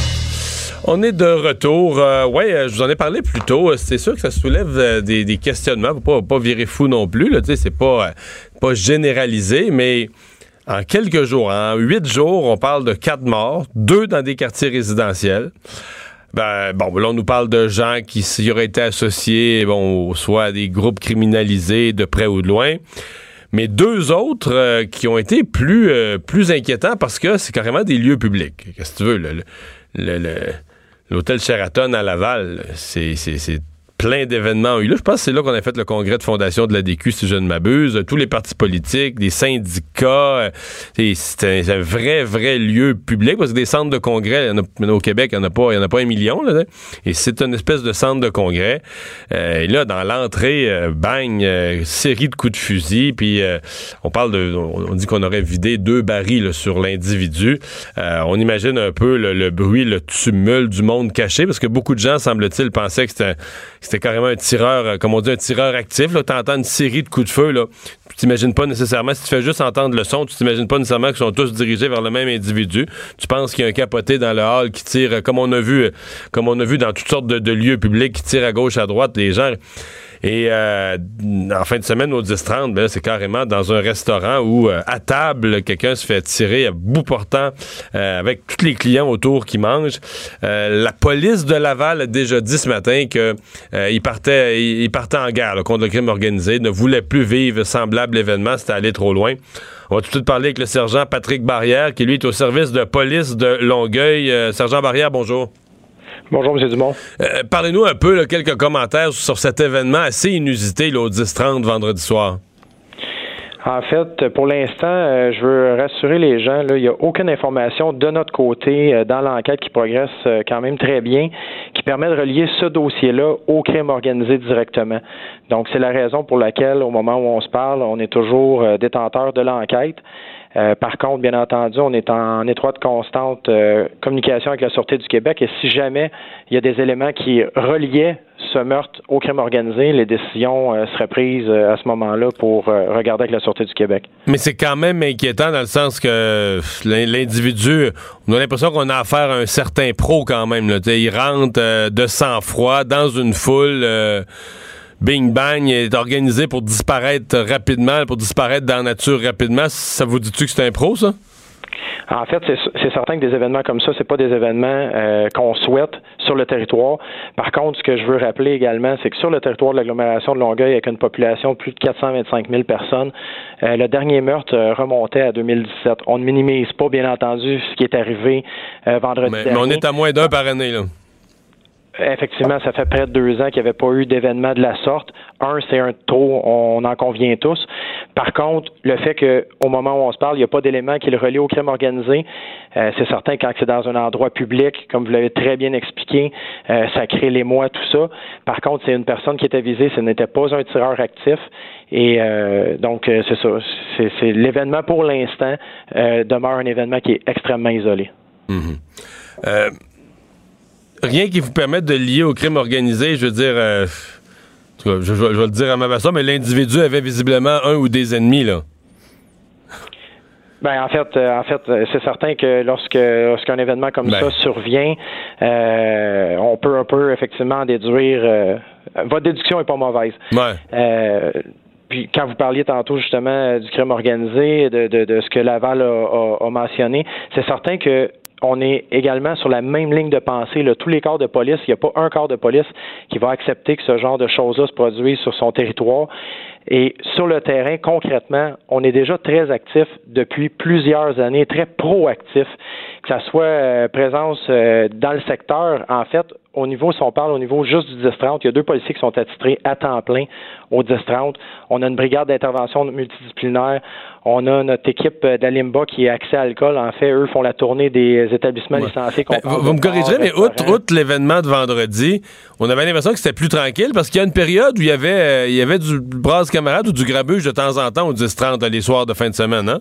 On est de retour. Euh, ouais, euh, je vous en ai parlé plus tôt. C'est sûr que ça soulève euh, des, questionnements. Faut pas, pas virer fou non plus. Là, c'est pas, euh, pas généralisé, mais en quelques jours, en huit jours, on parle de quatre morts, deux dans des quartiers résidentiels. Ben, bon, là, on nous parle de gens qui s'y auraient été associés, bon, soit à des groupes criminalisés de près ou de loin. Mais deux autres euh, qui ont été plus, euh, plus inquiétants parce que c'est carrément des lieux publics. Qu'est-ce que tu veux? le- L'hôtel Sheraton à Laval, c'est plein d'événements ont. Je pense que c'est là qu'on a fait le congrès de fondation de la DQ, si je ne m'abuse. Tous les partis politiques, des syndicats. euh, c'est- un, vrai, vrai lieu public parce que des centres de congrès, au Québec, il n'y en, a pas- en a pas un million. Là, et c'est une espèce de centre de congrès. Euh, et là, dans l'entrée, euh, bang, série de coups de fusil. Puis on parle de. On, dit qu'on aurait vidé deux barils sur l'individu. On imagine un peu le, le bruit, le tumulte du monde caché, parce que beaucoup de gens, semble-t-il, pensaient que c'était c'était carrément un tireur, euh, comme on dit, un tireur actif. Tu entends une série de coups de feu. Là. Tu t'imagines pas nécessairement, si tu fais juste entendre le son, tu t'imagines pas nécessairement qu'ils sont tous dirigés vers le même individu. Tu penses qu'il y a un capoté dans le hall qui tire, comme on a vu, euh, comme on a vu dans toutes sortes de, de lieux publics, qui tire à gauche, à droite. Les gens. Et euh, en fin de semaine, au 10-30, ben c'est carrément dans un restaurant où, euh, à table, quelqu'un se fait tirer à bout portant euh, avec tous les clients autour qui mangent. Euh, la police de Laval a déjà dit ce matin que euh, il partait, il, en guerre là, contre le crime organisé, ne voulait plus vivre semblable événement, c'était allé trop loin. On va tout de suite parler avec le sergent Patrick Barrière, qui lui est au service de police de Longueuil. Euh, sergent Barrière, bonjour. Bonjour, M. Dumont. Euh, Parlez-nous un peu, là, quelques commentaires sur cet événement assez inusité là, au 10-30 vendredi soir. En fait, pour l'instant, euh, je veux rassurer les gens, là, il n'y a aucune information de notre côté euh, dans l'enquête qui progresse euh, quand même très bien, qui permet de relier ce dossier-là au crime organisé directement. Donc, c'est la raison pour laquelle, au moment où on se parle, on est toujours détenteur de l'enquête. Euh, par contre, bien entendu, on est en étroite constante euh, communication avec la Sûreté du Québec et si jamais il y a des éléments qui reliaient ce meurtre au crime organisé, les décisions euh, seraient prises à ce moment-là pour regarder avec la Sûreté du Québec. Mais c'est quand même inquiétant dans le sens que l'in- l'individu, on a l'impression qu'on a affaire à un certain pro quand même. Il rentre de sang-froid dans une foule. Bing bang est organisé pour disparaître rapidement, pour disparaître dans la nature rapidement. Ça vous dit-tu que c'est un pro, ça? En fait, c'est certain que des événements comme ça, c'est pas des événements euh, qu'on souhaite sur le territoire. Par contre, ce que je veux rappeler également, c'est que sur le territoire de l'agglomération de Longueuil, avec une population de plus de 425 000 personnes, euh, le dernier meurtre euh, remontait à 2017. On ne minimise pas, bien entendu, ce qui est arrivé euh, vendredi Mais, mais dernier. on est à moins d'un par année. Là. Effectivement, ça fait près de deux ans qu'il n'y avait pas eu d'événement de la sorte. Un, c'est un taux, on en convient tous. Par contre, le fait qu'au moment où on se parle, il n'y a pas d'élément qui le relie au crime organisé, euh, c'est certain quand c'est dans un endroit public, comme vous l'avez très bien expliqué, euh, ça crée l'émoi, tout ça. Par contre, c'est une personne qui était visée, ce n'était pas un tireur actif. Et euh, donc, c'est ça. L'événement pour l'instant demeure un événement qui est extrêmement isolé. Euh, rien qui vous permette de lier au crime organisé, je veux dire, euh, en tout cas, je, je- je vais le dire à ma façon, mais l'individu avait visiblement un ou des ennemis, là. Ben en fait, euh, en fait, euh, c'est certain que lorsque lorsqu'un événement comme Ben. ça survient, euh, on peut un peu effectivement en déduire. votre déduction est pas mauvaise. Ouais. Puis quand vous parliez tantôt justement du crime organisé, de, de, de ce que Laval a, a- a mentionné, c'est certain que on est également sur la même ligne de pensée. Là. Tous les corps de police, il n'y a pas un corps de police qui va accepter que ce genre de choses-là se produisent sur son territoire. Et sur le terrain, concrètement, on est déjà très actif depuis plusieurs années, très proactif, que ça soit euh, présence euh, dans le secteur. En fait, au niveau, si on parle au niveau juste du 10-30, il y a deux policiers qui sont attitrés à temps plein au 10-30. On a une brigade d'intervention multidisciplinaire. On a notre équipe euh, d'Alimba qui est accès à l'alcool. En fait, eux font la tournée des établissements Ouais. licenciés. Ben, vous, vous me corrigerez, mais outre, l'événement de vendredi, on avait l'impression que c'était plus tranquille parce qu'il y a une période où il y avait, euh, il y avait du brasse camarade ou du grabuge de temps en temps au 10-30 les soirs de fin de semaine, hein?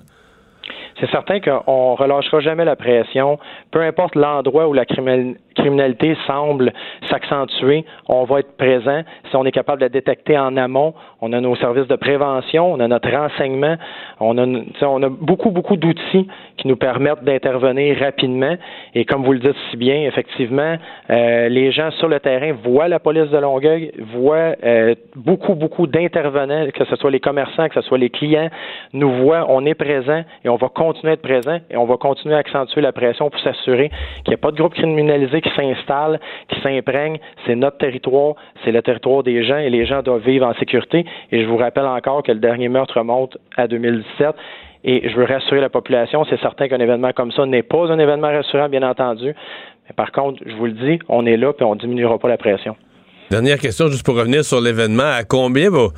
c'est certain qu'on relâchera jamais la pression, peu importe l'endroit où la criminalité semble s'accentuer, on va être présent. Si on est capable de la détecter en amont, on a nos services de prévention, on a notre renseignement, on a, beaucoup, beaucoup d'outils qui nous permettent d'intervenir rapidement. Et comme vous le dites si bien, effectivement, euh, les gens sur le terrain voient la police de Longueuil, voient euh, beaucoup, beaucoup d'intervenants, que ce soit les commerçants, que ce soit les clients, nous voient, on est présent et on va continuer à être présent et on va continuer à accentuer la pression pour s'assurer qu'il n'y a pas de groupe criminalisé qui s'installe, qui s'imprègne. C'est notre territoire, c'est le territoire des gens et les gens doivent vivre en sécurité. Et je vous rappelle encore que le dernier meurtre remonte à 2017 et je veux rassurer la population, c'est certain qu'un événement comme ça n'est pas un événement rassurant, bien entendu. Mais par contre, je vous le dis, on est là et on ne diminuera pas la pression. Dernière question, juste pour revenir sur l'événement. À combien va.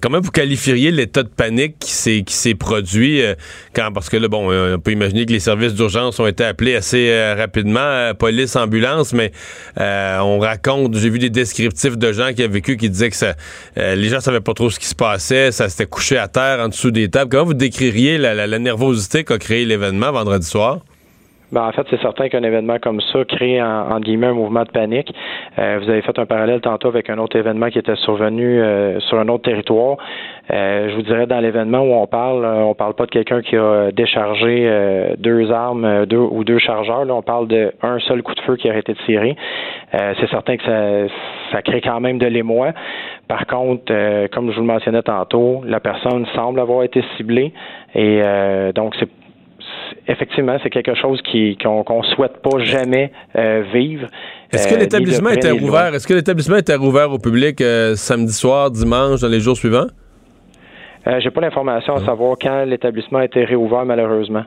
Comment vous qualifieriez l'état de panique qui s'est produit euh, quand parce que là bon on peut imaginer que les services d'urgence ont été appelés assez euh, rapidement euh, police ambulance mais on raconte j'ai vu des descriptifs de gens qui ont vécu qui disaient que ça les gens savaient pas trop ce qui se passait ça s'était couché à terre en dessous des tables. Comment vous décririez la, la nervosité qu'a créé l'événement vendredi soir? Ben, en fait, c'est certain qu'un événement comme ça crée, en, guillemets, un mouvement de panique. Euh, vous avez fait un parallèle tantôt avec un autre événement qui était survenu euh, sur un autre territoire. Euh, je vous dirais, dans l'événement où on parle, on parle pas de quelqu'un qui a déchargé deux armes deux, ou deux chargeurs. Là, on parle d'un seul coup de feu qui a été tiré. c'est certain que ça, ça crée quand même de l'émoi. Par contre, comme je vous le mentionnais tantôt, la personne semble avoir été ciblée et donc c'est effectivement, c'est quelque chose qu'on ne souhaite pas jamais euh, vivre. Est-ce que euh, l'établissement était rouvert? Est-ce que l'établissement était rouvert au public euh, samedi soir, dimanche, dans les jours suivants? J'ai pas l'information à ah. savoir quand l'établissement a été réouvert, malheureusement.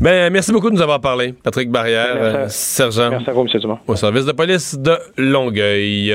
Ben, merci beaucoup de nous avoir parlé. Patrick Barrière, sergent. Merci à vous, M. Dumont. Au service de police de Longueuil.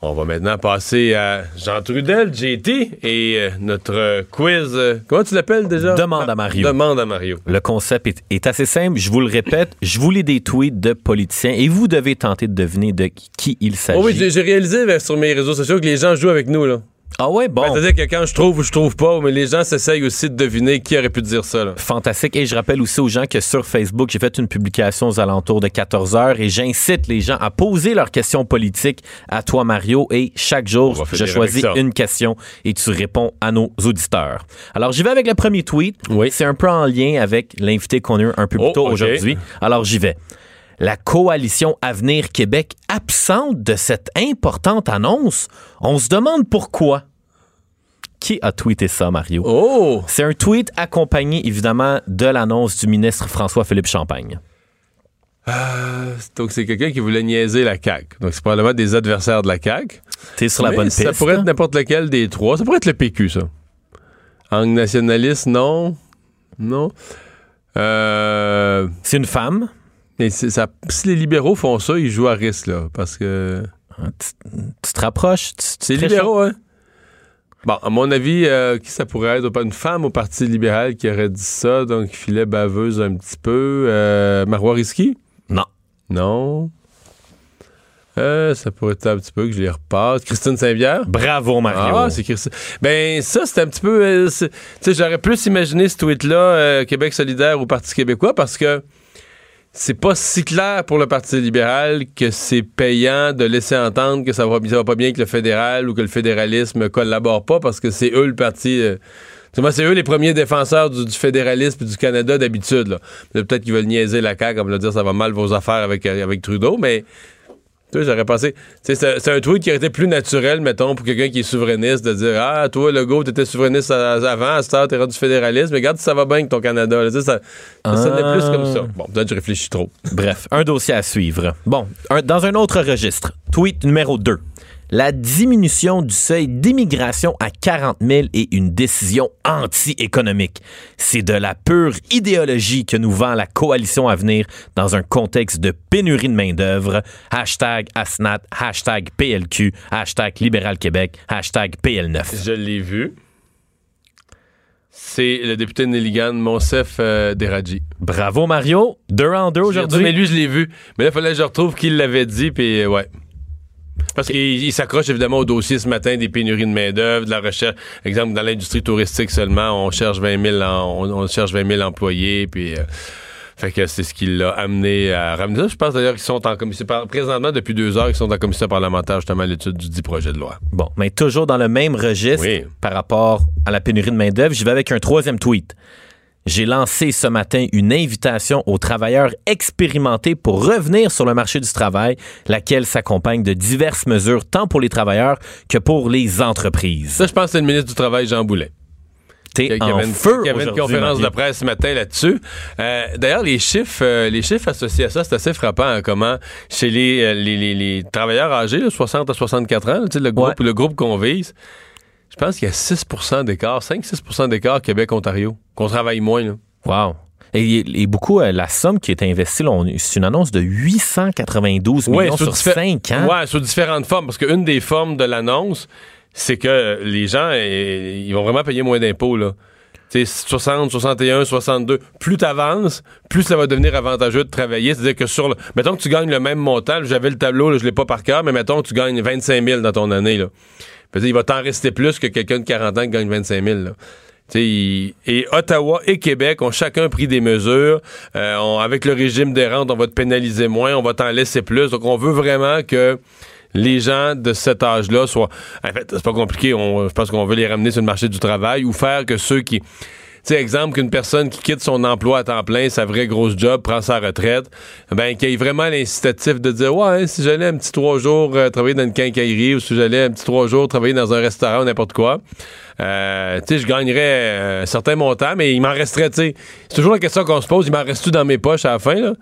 On va maintenant passer à Jean Trudel, JT, et euh, notre quiz. Euh, comment tu l'appelles déjà? Demande à Mario. Demande à Mario. Le concept est, assez simple. Je vous le répète. Je vous lis des tweets de politiciens et vous devez tenter de deviner de qui il s'agit. Oh oui, j'ai réalisé sur mes réseaux sociaux que les gens jouent avec nous, là. Ah ouais, bon. Ben, c'est-à-dire que quand je trouve ou je trouve pas, mais les gens s'essayent aussi de deviner qui aurait pu dire ça. Là. Fantastique. Et je rappelle aussi aux gens que sur Facebook, j'ai fait une publication aux alentours de 14 heures et j'incite les gens à poser leurs questions politiques à toi, Mario. Et chaque jour, je choisis une question et tu réponds à nos auditeurs. Alors, j'y vais avec le premier tweet. Oui. C'est un peu en lien avec l'invité qu'on a eu un peu plus oh, tôt aujourd'hui. Alors, j'y vais la coalition Avenir Québec absente de cette importante annonce. On se demande pourquoi. Qui a tweeté ça, Mario? Oh! C'est un tweet accompagné, évidemment, de l'annonce du ministre François-Philippe Champagne. Euh, donc, c'est quelqu'un qui voulait niaiser la CAQ. Donc, c'est probablement des adversaires de la CAQ. T'es sur la bonne piste. Ça pourrait être n'importe lequel des trois. Ça pourrait être le PQ, ça. Angle nationaliste, non. Non. Euh... C'est une femme. Ça, si les libéraux font ça, ils jouent à risque, là, parce que... Ah, tu, te rapproches. C'est libéraux, hein? Bon, à mon avis, euh, qui ça pourrait être? Une femme au Parti libéral qui aurait dit ça, donc filet baveuse un petit peu. Euh, Marois Risky? Non. Non. Euh, ça pourrait être un petit peu que je les repasse. Christine Saint-Pierre? Bravo, Mario. Ah, c'est Christine. Ben, ça, c'était un petit peu. Tu sais, j'aurais plus imaginé ce tweet-là, Québec solidaire ou Parti québécois, parce que c'est pas si clair pour le Parti libéral que c'est payant de laisser entendre que ça va, va pas bien que le fédéral ou que le fédéralisme collabore pas parce que c'est eux le parti. Euh, c'est eux les premiers défenseurs du, fédéralisme et du Canada d'habitude. Peut-être qu'ils veulent niaiser la CAQ, comme le dire ça va mal vos affaires avec Trudeau, mais tu j'aurais pensé. C'est un tweet qui aurait été plus naturel, mettons, pour quelqu'un qui est souverainiste, de dire Ah, toi, le go, t'étais souverainiste avant, à ce temps, t'es rendu fédéraliste, mais regarde, ça va bien avec ton Canada. ça, ça, ça plus comme ça. Bon, peut-être que je réfléchis trop. Bref, un dossier à suivre. Bon, dans un autre registre, tweet numéro 2 la diminution du seuil d'immigration à 40 000 est une décision anti-économique. C'est de la pure idéologie que nous vend la coalition à venir dans un contexte de pénurie de main-d'œuvre. Hashtag ASNAT, hashtag PLQ, hashtag Libéral Québec, hashtag PL9. Je l'ai vu. C'est le député de Nelligan, Monsef euh, Deradji. Bravo Mario, deux en deux aujourd'hui. Mais lui, je l'ai vu. Mais là, il fallait que je retrouve qui l'avait dit, puis euh, ouais. Parce qu'il s'accroche évidemment au dossier ce matin des pénuries de main-d'œuvre, de la recherche. Exemple, dans l'industrie touristique seulement, on cherche 20 000, on, cherche 20 000 employés, puis. Euh, fait que c'est ce qui l'a amené à ramener ça. Je pense d'ailleurs qu'ils sont en commission, présentement depuis deux heures, ils sont en commission parlementaire justement à l'étude du dit projet de loi. Bon, mais toujours dans le même registre par rapport à la pénurie de main-d'œuvre, j'y vais avec un troisième tweet. J'ai lancé ce matin une invitation aux travailleurs expérimentés pour revenir sur le marché du travail, laquelle s'accompagne de diverses mesures tant pour les travailleurs que pour les entreprises. Ça, je pense que c'est le ministre du Travail, Jean Boulet. T'es en feu. Il y avait une conférence de presse ce matin là-dessus. Euh, d'ailleurs, les chiffres, euh, les chiffres associés à ça, c'est assez frappant. Hein, comment chez les, euh, les, les, travailleurs âgés, 60 à 64 ans, le groupe, le groupe qu'on vise, je pense qu'il y a 6% d'écart, 5-6% d'écart Québec-Ontario, qu'on travaille moins. Là. Wow. Et, beaucoup, euh, la somme qui est investie, c'est une annonce de 892 millions sur 5 ans. Oui, sous différentes formes, parce qu'une des formes de l'annonce, c'est que les gens, eh, ils vont vraiment payer moins d'impôts, là. 60, 61, 62, plus tu avances, plus ça va devenir avantageux de travailler. C'est-à-dire que sur le. Mettons que tu gagnes le même montant, j'avais le tableau, je je l'ai pas par cœur, mais mettons que tu gagnes 25 000 dans ton année. Là. Il va t'en rester plus que quelqu'un de 40 ans qui gagne 25 000. Là et Ottawa et Québec ont chacun pris des mesures. Euh, avec le régime des rentes, on va te pénaliser moins, on va t'en laisser plus. Donc, on veut vraiment que les gens de cet âge-là soient... En fait, c'est pas compliqué. On, je pense qu'on veut les ramener sur le marché du travail ou faire que ceux qui... Tu sais, exemple, qu'une personne qui quitte son emploi à temps plein, sa vraie grosse job, prend sa retraite, ben, qu'il y ait vraiment l'incitatif de dire, ouais, si j'allais un petit trois jours euh, travailler dans une quincaillerie ou si j'allais un petit trois jours travailler dans un restaurant ou n'importe quoi, euh, tu sais, je gagnerais euh, un certain montant, mais il m'en resterait, tu sais. C'est toujours la question qu'on se pose, il m'en reste-tu dans mes poches à la fin, là?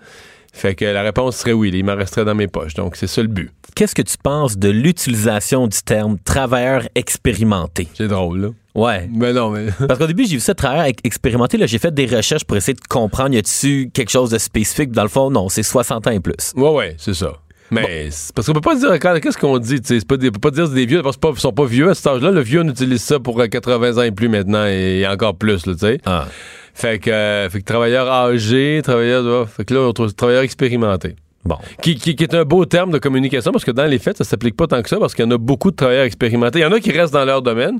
Fait que la réponse serait oui, il m'en resterait dans mes poches. Donc, c'est ça le but. Qu'est-ce que tu penses de l'utilisation du terme travailleur expérimenté? C'est drôle, là. Ouais. Mais non, mais. *laughs* Parce qu'au début, j'ai vu ça travailleur expérimenté. Là, j'ai fait des recherches pour essayer de comprendre y a-tu quelque chose de spécifique? Dans le fond, non, c'est 60 ans et plus. Ouais, ouais, c'est ça. Mais parce qu'on peut pas dire qu'est-ce qu'on dit, tu sais, pas peut pas dire que des vieux parce qu'ils sont pas vieux à cet âge-là. Le vieux on utilise ça pour 80 ans et plus maintenant et encore plus, tu sais? Ah. Fait que, euh, fait que travailleur âgé, travailleur, fait que là on trouve travailleur expérimenté. Bon. Qui, qui, est un beau terme de communication parce que dans les faits, ça s'applique pas tant que ça parce qu'il y en a beaucoup de travailleurs expérimentés. Il y en a qui restent dans leur domaine,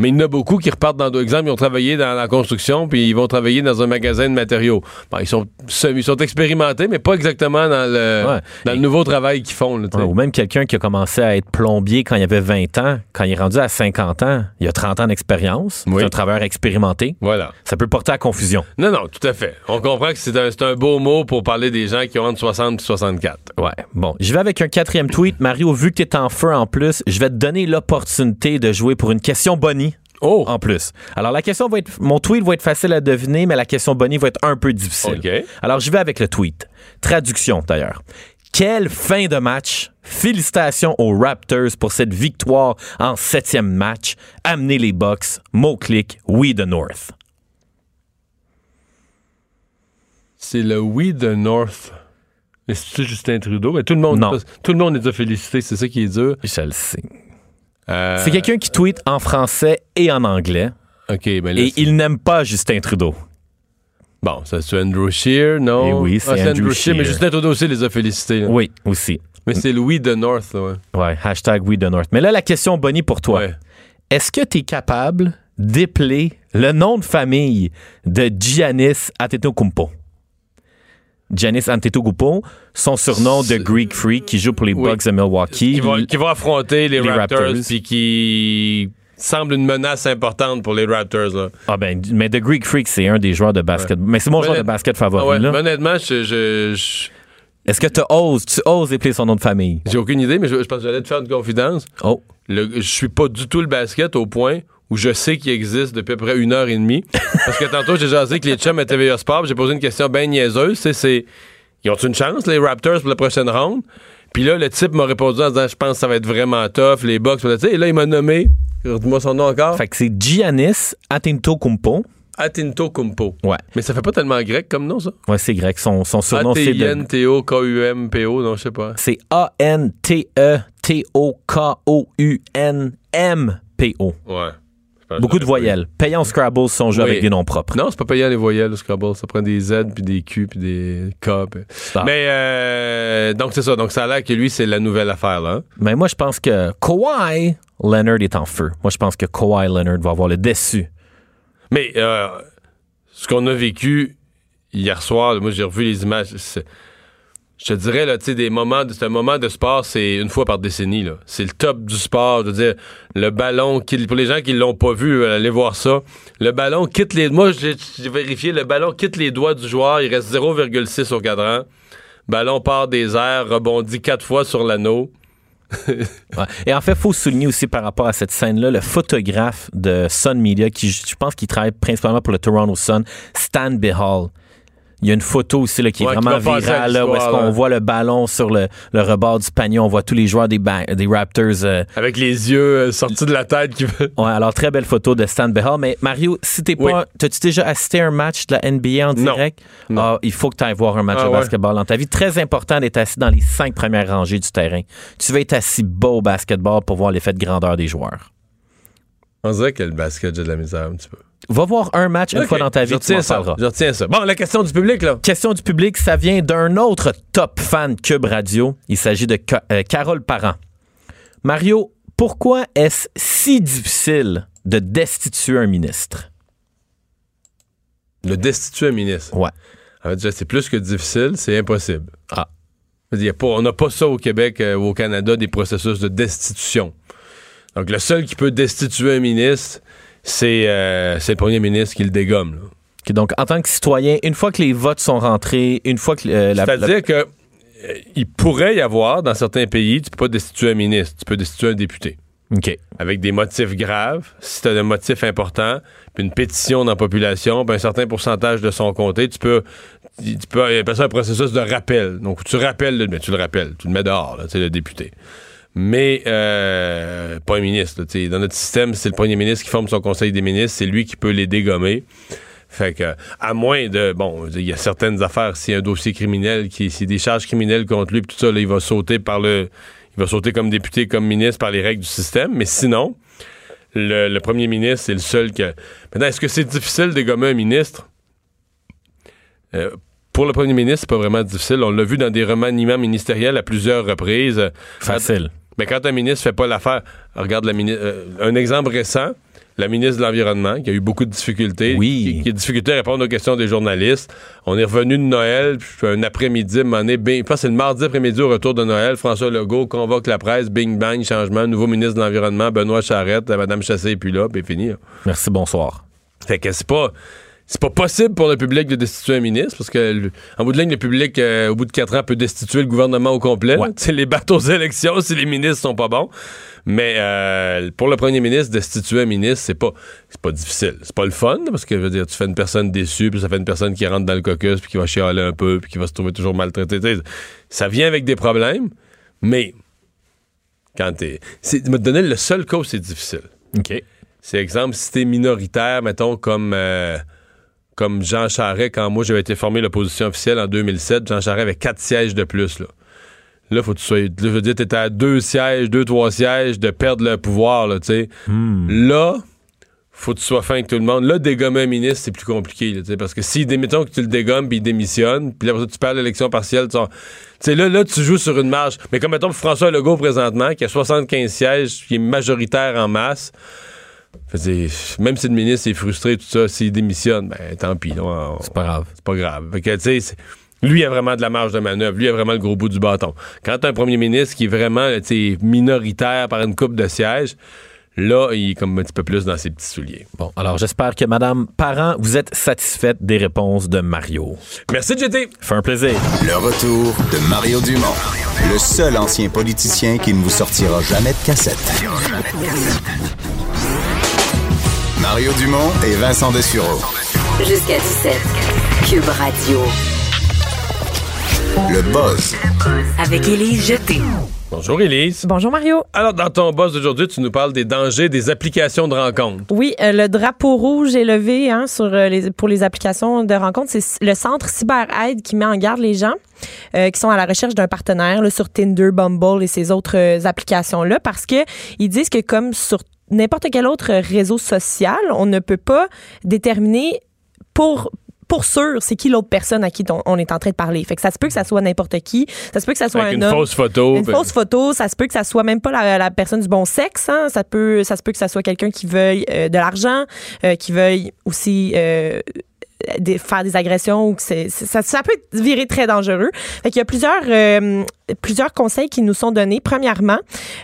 mais il y en a beaucoup qui repartent dans d'autres exemples. Ils ont travaillé dans la construction, puis ils vont travailler dans un magasin de matériaux. ils, sont, ils sont expérimentés, mais pas exactement dans le, dans le nouveau travail qu'ils font. ou même quelqu'un qui a commencé à être plombier quand il avait 20 ans, quand il est rendu à 50 ans, il a 30 ans d'expérience. C'est un travailleur expérimenté. Voilà. Ça peut porter à confusion. Non, non, tout à fait. On comprend que c'est un, un, beau mot pour parler des gens qui ont entre 60 et 64. Ouais. Bon, je vais avec un quatrième tweet. Mario, vu que tu es en feu en plus, je vais te donner l'opportunité de jouer pour une question Bonnie Oh! En plus. Alors, la question va être. Mon tweet va être facile à deviner, mais la question Bonnie va être un peu difficile. Alors, je vais avec le tweet. Traduction, d'ailleurs. Quelle fin de match! Félicitations aux Raptors pour cette victoire en septième match. Amenez les Bucks. Mot-clic, We the North. C'est le We the North. Mais c'est Justin Trudeau? Mais tout le monde, non. tout le monde est félicité, c'est ça qui est dur. Je le sais. Euh, c'est quelqu'un qui tweet en français et en anglais. OK, ben Et il n'aime pas Justin Trudeau. Bon, ça c'est Andrew Scheer, non? Et oui, c'est ah, Andrew, Scheer. Mais Justin Trudeau aussi les a félicités. Oui, aussi. Mais c'est Louis de North, ouais. Ouais, hashtag We the North. Mais là, la question, Bonnie, pour toi. Est-ce que tu es capable d'épeler le nom de famille de Giannis Antetokounmpo? Giannis Antetokounmpo, son surnom de Greek Freak, qui joue pour les Bucks de Milwaukee. Qui va, affronter les, Raptors, puis qui semble une menace importante pour les Raptors. Là. Ah ben, mais The Greek Freak, c'est un des joueurs de basket. Mais c'est mon joueur de basket favori. là. Honnêtement, je... Est-ce que tu oses, tu oses épeler son nom de famille? J'ai aucune idée, mais je, pense que j'allais te faire une confidence. Oh. je suis pas du tout le basket au point où je sais qu'il existe depuis à peu près une heure et demie. Parce que tantôt, j'ai jasé que les chums à TVA Sport, j'ai posé une question bien niaiseuse. C'est, ils ont une chance, les Raptors, pour la prochaine ronde? Puis là, le type m'a répondu en disant, je pense que ça va être vraiment tough, les Bucks. Et là, il m'a nommé, dis-moi son nom encore. Fait que c'est Giannis Antetokounmpo. Kumpo. Ouais. Mais ça fait pas tellement grec comme nom, ça? Ouais, c'est grec. Son, son surnom, c'est. A-T-I-N-T-O-K-U-M-P-O, non, je sais pas. C'est A-N-T-E-T-O-K-O-U-N-M-P-O. Ouais Beaucoup de voyelles. Payant Scrabble son jeu avec des noms propres. Non, c'est pas payant les voyelles, le Scrabble. Ça prend des Z, puis des Q, puis des K. Mais, euh, donc, c'est ça. Donc, ça a l'air que lui, c'est la nouvelle affaire, là. Mais moi, je pense que Kawhi Leonard est en feu. Moi, je pense que Kawhi Leonard va avoir le déçu. Mais, euh, ce qu'on a vécu hier soir, moi, j'ai revu les images je te dirais, là, tu sais, des moments, c'est un moment de sport, c'est une fois par décennie. C'est le top du sport. Je veux dire, le ballon, pour les gens qui l'ont pas vu, euh, allez voir ça. Le ballon quitte les, moi, j'ai vérifié, le ballon quitte les doigts du joueur, il reste 0,6 au cadran. Ballon part des airs, rebondit quatre fois sur l'anneau. *laughs* Et en fait, faut souligner aussi par rapport à cette scène-là, le photographe de Sun Media, qui je pense qu'il travaille principalement pour le Toronto Sun, Stan Behall il y a une photo aussi là, qui est vraiment virale, là, où est-ce qu'on voit le ballon sur le, le, rebord du panier. On voit tous les joueurs des, des Raptors. Euh, Avec les yeux euh, sortis de la tête. Qui... ouais, alors très belle photo de Stan Behal. Mais Mario, si t'es pas. T'as-tu déjà assisté à un match de la NBA en direct? Non. Ah, il faut que tu ailles voir un match ah de basketball dans ta vie. Très important d'être assis dans les cinq premières rangées du terrain. Tu vas être assis beau au basketball pour voir l'effet de grandeur des joueurs. On dirait que le basket, j'ai de la misère un petit peu. Va voir un match une fois dans ta vie, je tu ça. Je retiens ça. Bon, la question du public, là. Question du public, ça vient d'un autre top fan Cube Radio. Il s'agit de euh, Carole Parent. Mario, pourquoi est-ce si difficile de destituer un ministre? De destituer un ministre? Ouais. En fait, c'est plus que difficile, c'est impossible. Ah. on n'a pas ça au Québec euh, ou au Canada, des processus de destitution. Donc, le seul qui peut destituer un ministre, euh, c'est le premier ministre qui le dégomme. donc, en tant que citoyen, une fois que les votes sont rentrés, une fois que euh, la. C'est-à-dire que euh, il pourrait y avoir, dans certains pays, tu peux pas destituer un ministre, tu peux destituer un député. OK. Avec des motifs graves, si tu as des motifs importants, puis une pétition dans la population, puis un certain pourcentage de son comté, tu peux, tu peux appeler ça un processus de rappel. Donc, tu rappelles, mais tu le rappelles, tu le mets dehors, là, le député mais euh, pas un ministre. dans notre système, c'est le premier ministre qui forme son conseil des ministres, c'est lui qui peut les dégommer. Fait que, à moins de, bon, il y a certaines affaires, s'il y a un dossier criminel, qui, s'il y a des charges criminelles contre lui, tout ça, là, il va sauter par le, il va sauter comme député, comme ministre par les règles du système. Mais sinon, le, premier ministre, c'est le seul que. Maintenant, est-ce que c'est difficile de dégommer un ministre? Euh, pour le premier ministre, c'est pas vraiment difficile. On l'a vu dans des remaniements ministériels à plusieurs reprises. Facile. Mais quand un ministre fait pas l'affaire, regarde la euh, un exemple récent, la ministre de l'Environnement, qui a eu beaucoup de difficultés, oui. qui, a difficulté à répondre aux questions des journalistes. On est revenu de Noël, puis un après-midi, je pense c'est le mardi après-midi au retour de Noël, François Legault convoque la presse, bing bang, changement, nouveau ministre de l'Environnement, Benoît Charette, Mme Chassé puis là, puis fini. Merci, bonsoir. Fait que c'est pas c'est pas possible pour le public de destituer un ministre parce que en bout de ligne le public euh, au bout de quatre ans peut destituer le gouvernement au complet. C'est les bateaux aux élections si les ministres sont pas bons. Mais euh, pour le premier ministre destituer un ministre, c'est pas c'est pas difficile. C'est pas le fun parce que veux dire tu fais une personne déçue puis ça fait une personne qui rentre dans le caucus puis qui va chialer un peu puis qui va se trouver toujours maltraité. Ça vient avec des problèmes, mais quand t'es c'est me donner le seul cas où c'est difficile. OK. C'est exemple si t'es minoritaire mettons comme euh, comme Jean Charest, quand moi j'avais été formé l'opposition officielle en 2007, Jean Charest avait quatre sièges de plus. Là, là faut que tu sois. je veux dire, t'étais à deux sièges, deux, trois sièges de perdre le pouvoir, là, tu sais. Hmm. Là, faut que tu sois fin avec tout le monde. Là, dégommer un ministre, c'est plus compliqué, là, parce que si, mettons que tu le dégommes puis il démissionne, puis après tu perds l'élection partielle, tu sais, là, là, tu joues sur une marge. Mais comme mettons François Legault présentement, qui a 75 sièges, qui est majoritaire en masse, même si le ministre est frustré, tout ça, s'il démissionne, ben tant pis. C'est pas grave. C'est pas grave. lui a vraiment de la marge de manœuvre. Lui a vraiment le gros bout du bâton. Quand tu un premier ministre qui est vraiment minoritaire par une coupe de sièges, là, il est comme un petit peu plus dans ses petits souliers. Bon, alors j'espère que Madame Parent, vous êtes satisfaite des réponses de Mario. Merci, JT. Fait un plaisir. Le retour de Mario Dumont, le seul ancien politicien qui ne vous sortira jamais de cassette. Mario Dumont et Vincent Dessureau. Jusqu'à 17. Cube Radio. Le buzz. Avec Élise Jeté. Bonjour Élise. Bonjour Mario. Alors dans ton buzz d'aujourd'hui, tu nous parles des dangers des applications de rencontres. Oui, euh, le drapeau rouge est levé hein, sur, euh, les, pour les applications de rencontres. C'est le centre CyberAide qui met en garde les gens euh, qui sont à la recherche d'un partenaire sur Tinder, Bumble et ces autres applications-là parce que ils disent que comme sur n'importe quel autre réseau social, on ne peut pas déterminer pour pour sûr, c'est qui l'autre personne à qui on, est en train de parler. Fait que ça se peut que ça soit n'importe qui. Ça se peut que ça soit Avec un une homme. fausse photo. Une ben- fausse photo, ça se peut que ça soit même pas la, la personne du bon sexe. Hein. Ça peut, ça se peut que ça soit quelqu'un qui veuille euh, de l'argent, euh, qui veuille aussi euh, des- faire des agressions ou que c'est, ça, ça peut être viré très dangereux. Fait qu'il y a plusieurs euh, plusieurs conseils qui nous sont donnés. Premièrement,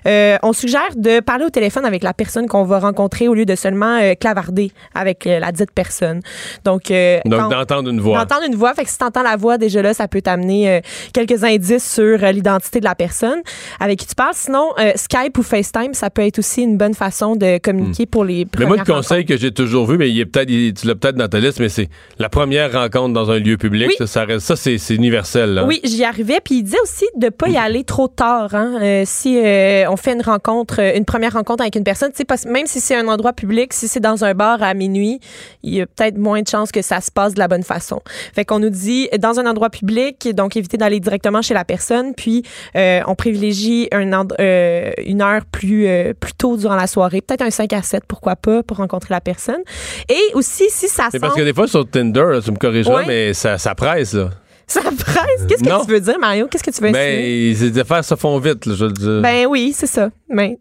euh, on suggère de parler au téléphone avec la personne qu'on va rencontrer au lieu de seulement euh, clavarder avec euh, la dite personne. Donc, d'entendre une voix. D'entendre une voix, fait que si t'entends la voix, déjà là, ça peut t'amener quelques indices sur l'identité de la personne avec qui tu parles. Sinon, Skype ou FaceTime, ça peut être aussi une bonne façon de communiquer pour les Hmm. Mais moi, le conseil que j'ai toujours vu, mais il est peut-être, il- tu l'as peut-être dans ta liste, mais c'est la première rencontre dans un lieu public. Oui. Ça, ça, reste- ça, c'est, universel. là. Oui, j'y arrivais. Puis il disait aussi de pas y aller trop tard. Hein. Euh, si euh, on fait une rencontre, euh, une première rencontre avec une personne, parce même si c'est un endroit public, si c'est dans un bar à minuit, il y a peut-être moins de chances que ça se passe de la bonne façon. Fait qu'on nous dit dans un endroit public, donc éviter d'aller directement chez la personne. Puis euh, on privilégie un une heure plus plus tôt durant la soirée, peut-être un 5 à 7, pourquoi pas, pour rencontrer la personne. Et aussi si ça C'est parce que des fois, sur Tinder, là, tu me corrigeras, Ouais. mais ça, ça presse. Là. Ça presse. Qu'est-ce Non. que tu veux dire, Mario? Qu'est-ce que tu veux insinuer? Mais ces affaires se font vite, là, je veux dire. Ben oui, c'est ça. Ben,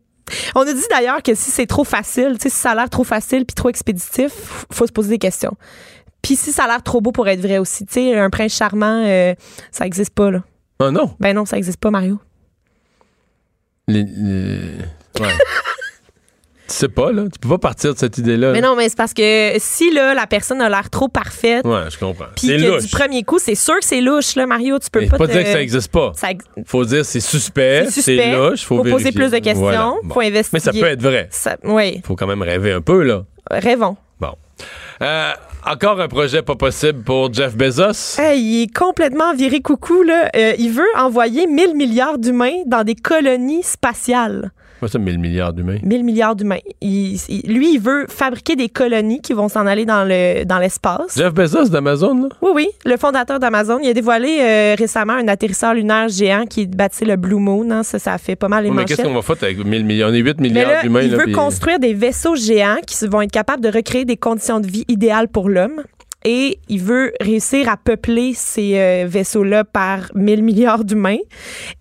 on nous dit d'ailleurs que si c'est trop facile, si ça a l'air trop facile puis trop expéditif, faut se poser des questions. Puis si ça a l'air trop beau pour être vrai aussi, tu sais, un prince charmant, euh, ça existe pas là. Ah non? Ben non, ça existe pas, Mario. Les- les- Ouais. Tu sais pas, là. Tu peux pas partir de cette idée-là. Mais là. non, mais c'est parce que si là la personne a l'air trop parfaite, Ouais, je comprends. puis que louche. du premier coup, c'est sûr que c'est louche là, Mario, tu peux Mais pas, pas te- dire que ça existe pas. ça ex- Faut dire c'est suspect, C'est louche, faut, Faut poser plus de questions, Voilà. Bon. faut investiguer. Mais ça peut être vrai. Ça- oui, Faut quand même rêver un peu, là. rêvons. Bon. Euh, encore un projet pas possible pour Jeff Bezos. Hey, il est complètement viré coucou là. Euh, il veut envoyer 1000 milliards d'humains dans des colonies spatiales. Quoi ça, 1000 milliards d'humains? 1000 milliards d'humains. Il- il- lui, il veut fabriquer des colonies qui vont s'en aller dans le dans l'espace. Jeff Bezos d'Amazon, là? Oui, oui, le fondateur d'Amazon, il a dévoilé euh, récemment un atterrisseur lunaire géant qui est baptisé le Blue Moon. hein. Ça, ça a fait pas mal les mais qu'est-ce qu'on va faire avec 1000 milliards? On est 8 Mais milliards là, d'humains, il là. veut puis- construire des vaisseaux géants qui vont être capables de recréer des conditions de vie idéales pour l'homme. Et il veut réussir à peupler ces euh, vaisseaux-là par 1000 milliards d'humains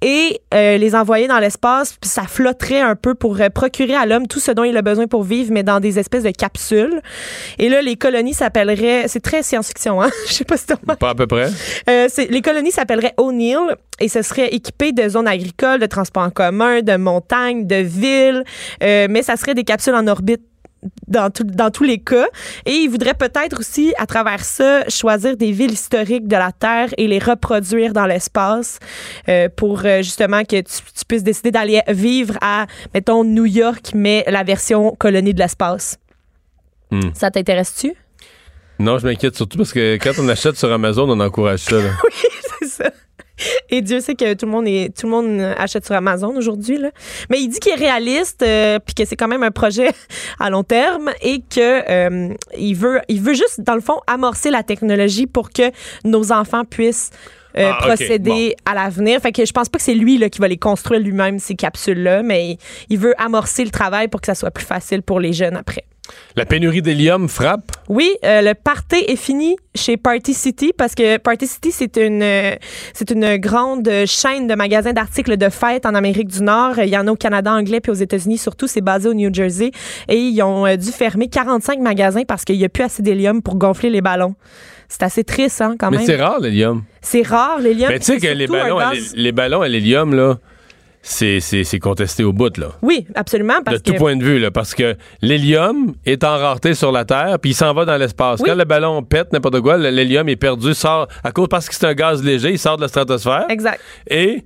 et euh, les envoyer dans l'espace. Puis ça flotterait un peu pour euh, procurer à l'homme tout ce dont il a besoin pour vivre, mais dans des espèces de capsules. Et là, les colonies s'appelleraient... C'est très science-fiction, hein? *laughs* Je sais pas si t'as. Pas à peu près. Euh, les colonies s'appelleraient O'Neill et ce serait équipé de zones agricoles, de transports en commun, de montagnes, de villes, euh, mais ça serait des capsules en orbite dans, tout- dans tous les cas. Et il voudrait peut-être aussi, à travers ça, choisir des villes historiques de la Terre et les reproduire dans l'espace euh, pour euh, justement que tu, tu puisses décider d'aller vivre à, mettons, New York, mais la version colonie de l'espace. Hmm. Ça t'intéresse-tu? Non, je m'inquiète surtout parce que quand on achète sur Amazon, on encourage ça. là. *laughs* c'est ça. Et Dieu sait que tout le monde est tout le monde achète sur Amazon aujourd'hui là. Mais il dit qu'il est réaliste euh, puis que c'est quand même un projet à long terme et que euh, il veut il veut juste dans le fond amorcer la technologie pour que nos enfants puissent euh, Ah, procéder à l'avenir. Fait que je pense pas que c'est lui là, qui va les construire lui-même ces capsules là, mais il, il veut amorcer le travail pour que ça soit plus facile pour les jeunes après. La pénurie d'hélium frappe? Oui, euh, le party est fini chez Party City parce que Party City c'est une euh, c'est une grande chaîne de magasins d'articles de fête en Amérique du Nord. Il y en a au Canada anglais puis aux États-Unis surtout. C'est basé au New Jersey et ils ont euh, dû fermer 45 magasins parce qu'il y a plus assez d'hélium pour gonfler les ballons. C'est assez triste hein quand Mais même. c'est rare, l'hélium. C'est rare l'hélium. Mais tu sais que les ballons, à les ballons à l'hélium, là, c'est contesté au bout, là. Oui, absolument parce de tout que point de vue, là, parce que l'hélium est en rareté sur la Terre, puis il s'en va dans l'espace. Oui. Quand le ballon pète, n'importe quoi, l'hélium est perdu, sort à cause parce que c'est un gaz léger, il sort de la stratosphère. exact. Et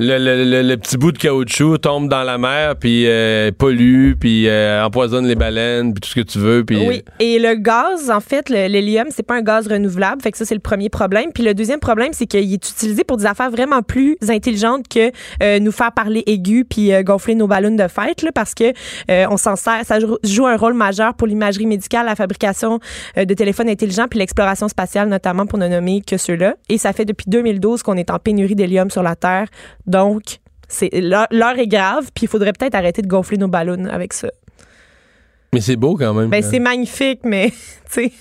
le, le- le- le petit bout de caoutchouc tombe dans la mer, puis euh, pollue, puis euh, empoisonne les baleines, puis tout ce que tu veux. Puis, Oui, et le gaz, en fait, l'hélium, c'est pas un gaz renouvelable, fait que ça c'est le premier problème. Puis le deuxième problème, c'est qu'il est utilisé pour des affaires vraiment plus intelligentes que euh, nous faire parler aigu puis euh, gonfler nos ballons de fête, là, parce que euh, on s'en sert, ça joue- joue un rôle majeur pour l'imagerie médicale, la fabrication euh, de téléphones intelligents puis l'exploration spatiale, notamment pour ne nommer que ceux-là. Et ça fait depuis 2012 qu'on est en pénurie d'hélium sur la Terre, donc c'est l'heure est grave, puis il faudrait peut-être arrêter de gonfler nos ballons avec ça. Mais c'est beau quand même. Ben, c'est magnifique, mais, *laughs* tu sais,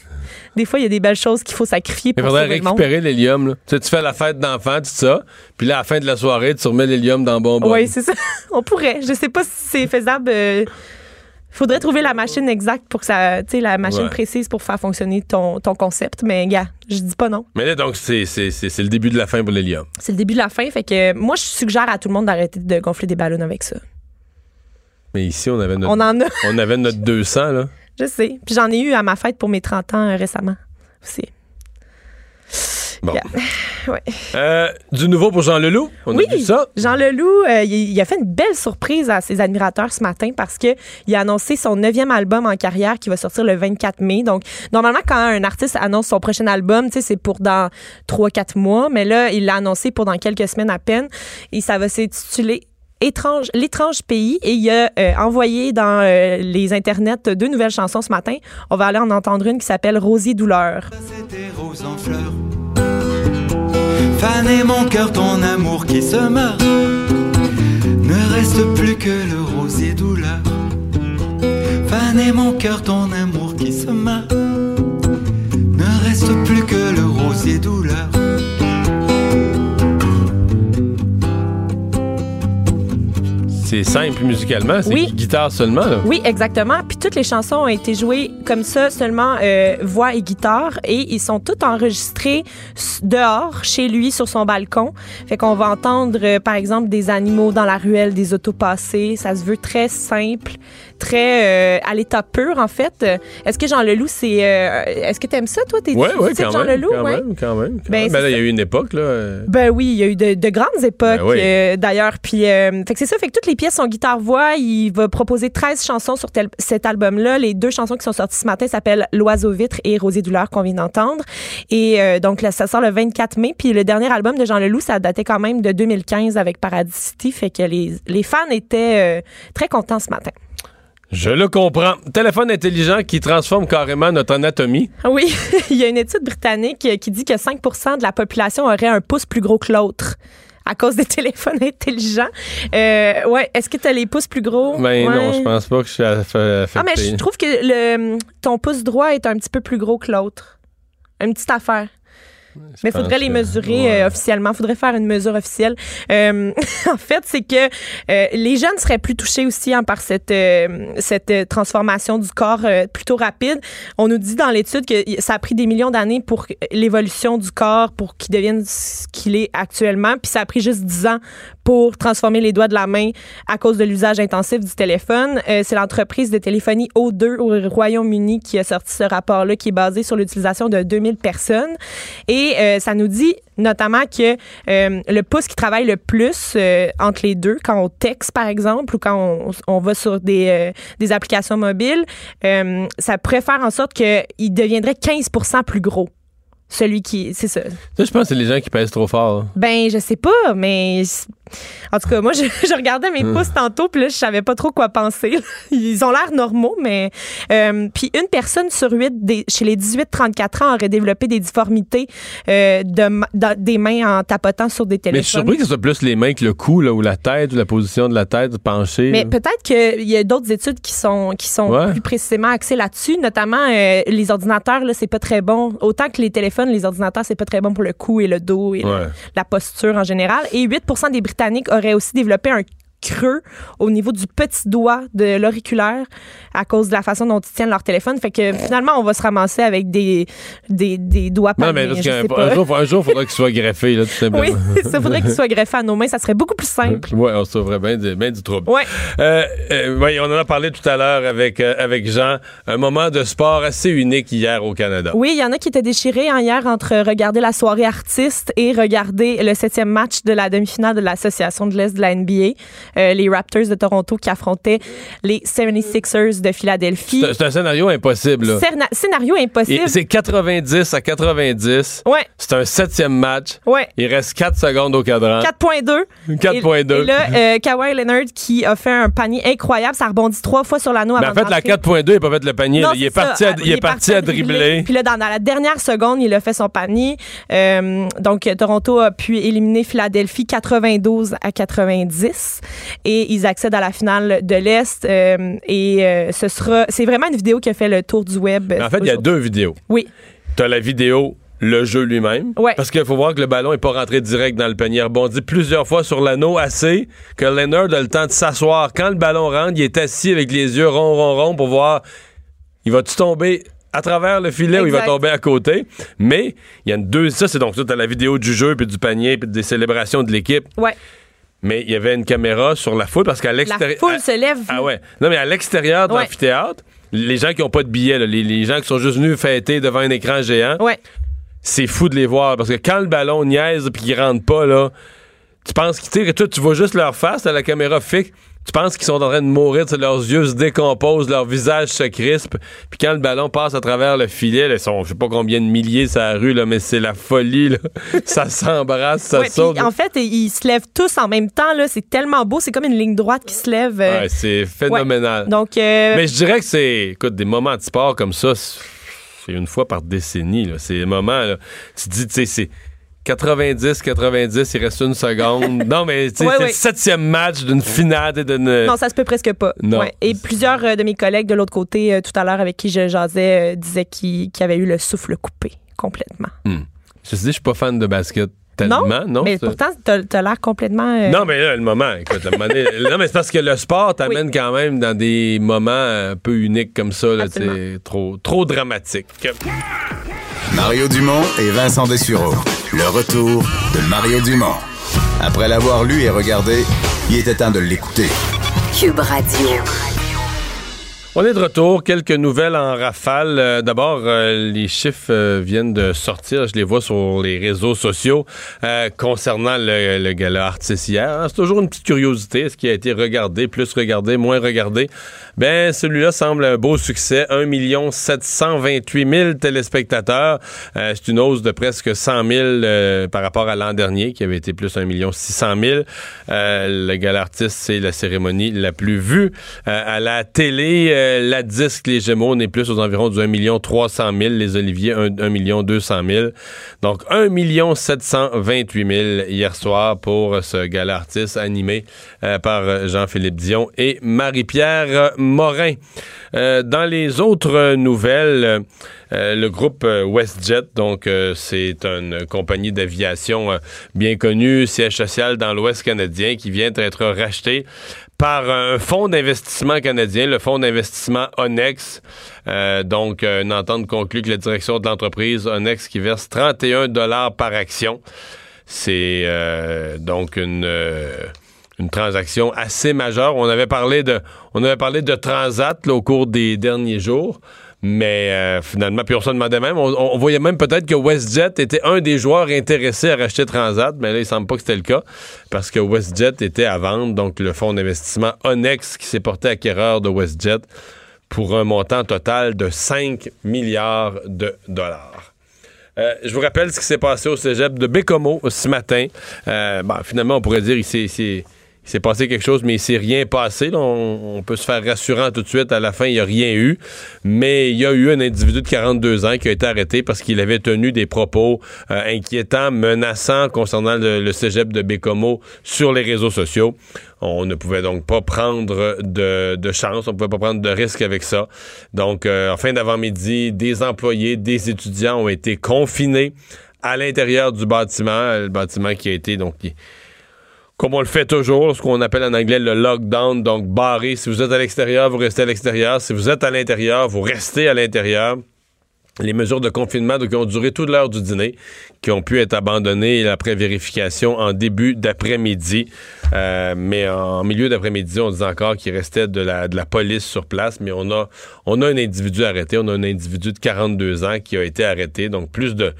des fois, il y a des belles choses qu'il faut sacrifier Il pour faudrait le monde. récupérer l'hélium. Tu sais, tu fais la fête d'enfants, tout ça, puis là, à la fin de la soirée, tu remets l'hélium dans le bonbon. Oui, c'est ça. *laughs* On pourrait. Je sais pas si c'est faisable. euh, faudrait trouver la machine exacte pour que ça, tu sais, la machine Ouais. précise pour faire fonctionner ton, ton concept. Mais, gars, je dis pas non. Mais là, donc, c'est le début de la fin pour l'hélium. C'est le début de la fin. Fait que moi, je suggère à tout le monde d'arrêter de gonfler des ballons avec ça. Mais ici, on avait notre, On en a, *laughs* on avait notre 200, là. je sais. Puis j'en ai eu à ma fête pour mes 30 ans euh, récemment aussi. Bon. Yeah. *laughs* Ouais. Euh, du nouveau pour Jean Leloup? On Oui. a vu ça? Jean Leloup, euh, il, il a fait une belle surprise à ses admirateurs ce matin parce que il a annoncé son neuvième album en carrière qui va sortir le 24 mai. Donc, normalement, quand un artiste annonce son prochain album, tu sais, c'est pour dans 3-4 mois, mais là, il l'a annoncé pour dans quelques semaines à peine et ça va s'intituler étrange, l'étrange pays et il a euh, envoyé dans euh, les internets deux nouvelles chansons ce matin. On va aller en entendre une qui s'appelle Rosier douleur. C'était rose en fleurs. Faner mon cœur, ton amour qui se meurt. Ne reste plus que le rosier douleur. Faner mon cœur, ton amour qui se meurt. Ne reste plus que le rosier douleur. C'est simple musicalement. C'est Oui. gu- guitare seulement, là. Oui, exactement. Puis toutes les chansons ont été jouées comme ça, seulement euh, voix et guitare, et ils sont toutes enregistrés s- dehors, chez lui, sur son balcon. Fait qu'on va entendre, euh, par exemple, des animaux dans la ruelle, des autos passées. Ça se veut très simple, très euh, à l'état pur, en fait. Est-ce que Jean Leloup, c'est... euh, Est-ce que t'aimes ça, toi? T'es tu sais, quand Jean même. Leloup, quand, ouais? même quand même. quand Ben, même. Ben là, il y a eu une époque, là. euh, Ben oui, il y a eu de, de grandes époques Ben oui. d'ailleurs. Puis, fait que c'est ça, fait que toutes les pièces sont guitare-voix. Il va proposer 13 chansons sur tel- cet album-là. Les deux chansons qui sont sorties ce matin s'appellent L'Oiseau vitre et Rosier douleur qu'on vient d'entendre. Et donc là, ça sort le 24 mai. Puis le dernier album de Jean Leloup, ça datait quand même de 2015 avec Paradis City. Fait que les, les fans étaient euh, très contents ce matin. Je le comprends. Téléphone intelligent qui transforme carrément notre anatomie. Ah Oui, *laughs* il y a une étude britannique qui dit que 5% de la population aurait un pouce plus gros que l'autre à cause des *laughs* téléphones intelligents. Euh, ouais, est-ce que tu as les pouces plus gros? Ben Ouais. non, je pense pas que je suis aff- affecté. Ah, mais je trouve que le, ton pouce droit est un petit peu plus gros que l'autre. Une petite affaire. Mais il faudrait les mesurer ouais. euh, officiellement. Il faudrait faire une mesure officielle. Euh, *laughs* en fait, c'est que euh, les jeunes seraient plus touchés aussi hein, par cette, cette transformation du corps plutôt rapide. On nous dit dans l'étude que ça a pris des millions d'années pour l'évolution du corps, pour qu'il devienne ce qu'il est actuellement. Puis ça a pris juste 10 ans pour transformer les doigts de la main à cause de l'usage intensif du téléphone. Euh, c'est l'entreprise de téléphonie O2 au Royaume-Uni qui a sorti ce rapport-là qui est basé sur l'utilisation de 2000 personnes. Et euh, ça nous dit notamment que euh, le pouce qui travaille le plus euh, entre les deux, quand on texte par exemple ou quand on, on va sur des, euh, des applications mobiles, euh, ça pourrait faire en sorte qu'il deviendrait 15% plus gros. Celui qui. C'est ça. Ça, je pense que c'est les gens qui pèsent trop fort. Ben, je sais pas, mais en tout cas, moi, je, *laughs* je regardais mes pouces tantôt, puis là, je savais pas trop quoi penser. *laughs* Ils ont l'air normaux, mais euh, puis une personne sur huit des- chez les 18-34 ans aurait développé des difformités euh, de, des mains en tapotant sur des Mais je suis téléphones. surpris que ce soit plus les mains que le cou, là, ou la tête, ou la position de la tête penchée. Mais peut-être qu'il y a d'autres études qui sont qui sont Ouais. plus précisément axées là-dessus, notamment euh, les ordinateurs là, c'est pas très bon. Autant que les téléphones, les ordinateurs c'est pas très bon pour le cou et le dos et le- la posture en général. Et 8% des Britanniques auraient aussi développé un creux au niveau du petit doigt de l'auriculaire à cause de la façon dont ils tiennent leur téléphone. Fait que finalement, on va se ramasser avec des, des, des doigts Non, mais parce qu'un pas. un jour, un jour, il faudra qu'il soit greffé, là, tout simplement. Oui, *laughs* ça faudrait qu'il soit greffé à nos mains. Ça serait beaucoup plus simple. *laughs* Ouais, on sauverait bien du, bien du trouble. Ouais. Euh, euh, oui, on en a parlé tout à l'heure avec, euh, avec Jean. Un moment de sport assez unique hier au Canada. Oui, il y en a qui étaient déchirés hein, hier entre regarder la soirée artiste et regarder le septième match de la demi-finale de l'Association de l'Est de la NBA. Euh, les Raptors de Toronto qui affrontaient les 76ers de Philadelphie. C'est un scénario impossible. là. Cerna- scénario impossible. C'est 90 à 90. Ouais, C'est un septième match. ouais. Il reste 4 secondes au cadran. 4.2. 4.2. Et, et là, euh, Kawhi Leonard qui a fait un panier incroyable. Ça rebondit trois fois sur l'anneau Mais avant en fait, la d'entrer. 4.2, il n'a pas fait le panier. Non, il, est parti à, il est parti à dribbler. Puis là, dans, dans la dernière seconde, il a fait son panier. Euh, donc, Toronto a pu éliminer Philadelphie 92 à 90. Et ils accèdent à la finale de l'Est. et ce sera, c'est vraiment une vidéo qui a fait le tour du web. en fait, il y a deux vidéos. Oui. Tu as la vidéo le jeu lui-même. Parce qu'il faut voir que le ballon n'est pas rentré direct dans le panier. Rebondi plusieurs fois sur l'anneau assez que Leonard a le temps de s'asseoir. Quand le ballon rentre, il est assis avec les yeux ronds, ronds, ronds pour voir il va-tu tomber à travers le filet ou il va tomber à côté? Mais il y a une deux. Ça, c'est donc ça, la vidéo du jeu, puis du panier, puis des célébrations de l'équipe. Ouais. Mais il y avait une caméra sur la foule parce qu'à l'extérieur. La foule se lève. Ah ouais. Non, mais à l'extérieur de l'amphithéâtre, les gens qui n'ont pas de billets, les, les, gens qui sont juste venus fêter devant un écran géant. Ouais c'est fou de les voir parce que quand le ballon niaise puis qu'il rentre pas là, tu penses que toi tu vois juste leur face à la caméra fixe. Tu penses qu'ils sont en train de mourir, leurs yeux se décomposent, leur visage se crispe, puis quand le ballon passe à travers le filet, ils sont je sais pas combien de milliers sur la rue là, mais c'est la folie là. *laughs* ça s'embrasse, ça saute. En fait, ils se lèvent tous en même temps là, c'est tellement beau, c'est comme une ligne droite qui se lève. Euh. Ouais, c'est phénoménal. Donc euh, Mais je dirais que c'est écoute des moments de sport comme ça, c'est une fois par décennie. C'est un moment, là, tu dis, tu sais, c'est 90, 90, il reste une seconde. *laughs* non, mais c'est le septième match d'une finale. D'une... Non, ça se peut presque pas. Et plusieurs euh, de mes collègues de l'autre côté, euh, tout à l'heure, avec qui je jasais, euh, disaient qu'ils avaient eu le souffle coupé complètement. Hmm. Je te dis, je suis pas fan de basket non, non, mais pourtant, t'as as, l'air complètement. Euh, non, mais là, le moment, écoute, non, mais c'est parce que le sport t'amène quand même dans des moments un peu uniques comme ça, là, trop, trop dramatique. Mario Dumont et Vincent Dessureau. Le retour de Mario Dumont. Après l'avoir lu et regardé, il était temps de l'écouter. Cube Radio. On est de retour. Quelques nouvelles en rafale. Euh, d'abord, euh, les chiffres euh, viennent de sortir. Je les vois sur les réseaux sociaux concernant le, gala artiste hier. Hein, c'est toujours une petite curiosité. Est-ce qui a été regardé, plus regardé, moins regardé? Ben, celui-là semble un beau succès. 1 728 000 téléspectateurs. c'est une hausse de presque 100 000 par rapport à l'an dernier, qui avait été plus 1 600 000. le gala artiste, c'est la cérémonie la plus vue à la télé la disque, les Gémeaux, on est plus aux environs du 1 million 300 000. Les Oliviers, 1, million 200 000. Donc, 1 million 728 000 hier soir pour ce gala artiste animé euh, par Jean-Philippe Dion et Marie-Pierre Morin. Euh, dans les autres nouvelles, euh, le groupe WestJet, donc c'est une compagnie d'aviation bien connue, siège social dans l'Ouest canadien, qui vient d'être racheté par un fonds d'investissement canadien, le fonds d'investissement Onex. Euh, donc, une entente conclue que la direction de l'entreprise Onex qui verse 31 dollars par action. C'est euh, donc une, euh, une transaction assez majeure. On avait parlé de, on avait parlé de Transat au cours des derniers jours. Mais euh, finalement, puis on se demandait même, on, voyait même peut-être que WestJet était un des joueurs intéressés à racheter Transat, mais là, il semble pas que c'était le cas, parce que WestJet était à vendre, donc le fonds d'investissement Onex qui s'est porté acquéreur de WestJet pour un montant total de 5 milliards de dollars. Euh, je vous rappelle ce qui s'est passé au cégep de Bécomo ce matin. Euh, finalement, on pourrait dire qu'il s'est il s'est passé quelque chose, mais il s'est rien passé. On, peut se faire rassurant tout de suite. À la fin, il n'y a rien eu. Mais il y a eu un individu de 42 ans qui a été arrêté parce qu'il avait tenu des propos euh, inquiétants, menaçants concernant le, cégep de Bécomo sur les réseaux sociaux. On ne pouvait donc pas prendre de, chance, on ne pouvait pas prendre de risque avec ça. Donc, euh, en fin d'avant-midi, des employés, des étudiants ont été confinés à l'intérieur du bâtiment, le bâtiment qui a été donc comme on le fait toujours, ce qu'on appelle en anglais le lockdown, donc barré. Si vous êtes à l'extérieur, vous restez à l'extérieur. Si vous êtes à l'intérieur, vous restez à l'intérieur. Les mesures de confinement qui ont duré toute l'heure du dîner, qui ont pu être abandonnées après vérification en début d'après-midi. Euh, mais en milieu d'après-midi, on dit encore qu'il restait de la, de la police sur place, mais on a, on a un individu arrêté. On a un individu de 42 ans qui a été arrêté. Donc plus de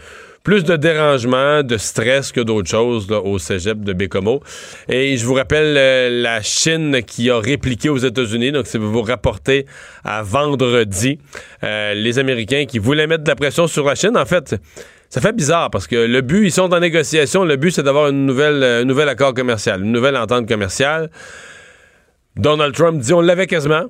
plus de dérangement, de stress que d'autres choses au cégep de Bécomo. Et je vous rappelle euh, la Chine qui a répliqué aux États-Unis. Donc, si vous vous rapportez à vendredi, euh, les Américains qui voulaient mettre de la pression sur la Chine, en fait, ça fait bizarre parce que le but, ils sont en négociation. Le but, c'est d'avoir nouvelle, un nouvel accord commercial, une nouvelle entente commerciale. Donald Trump dit on l'avait quasiment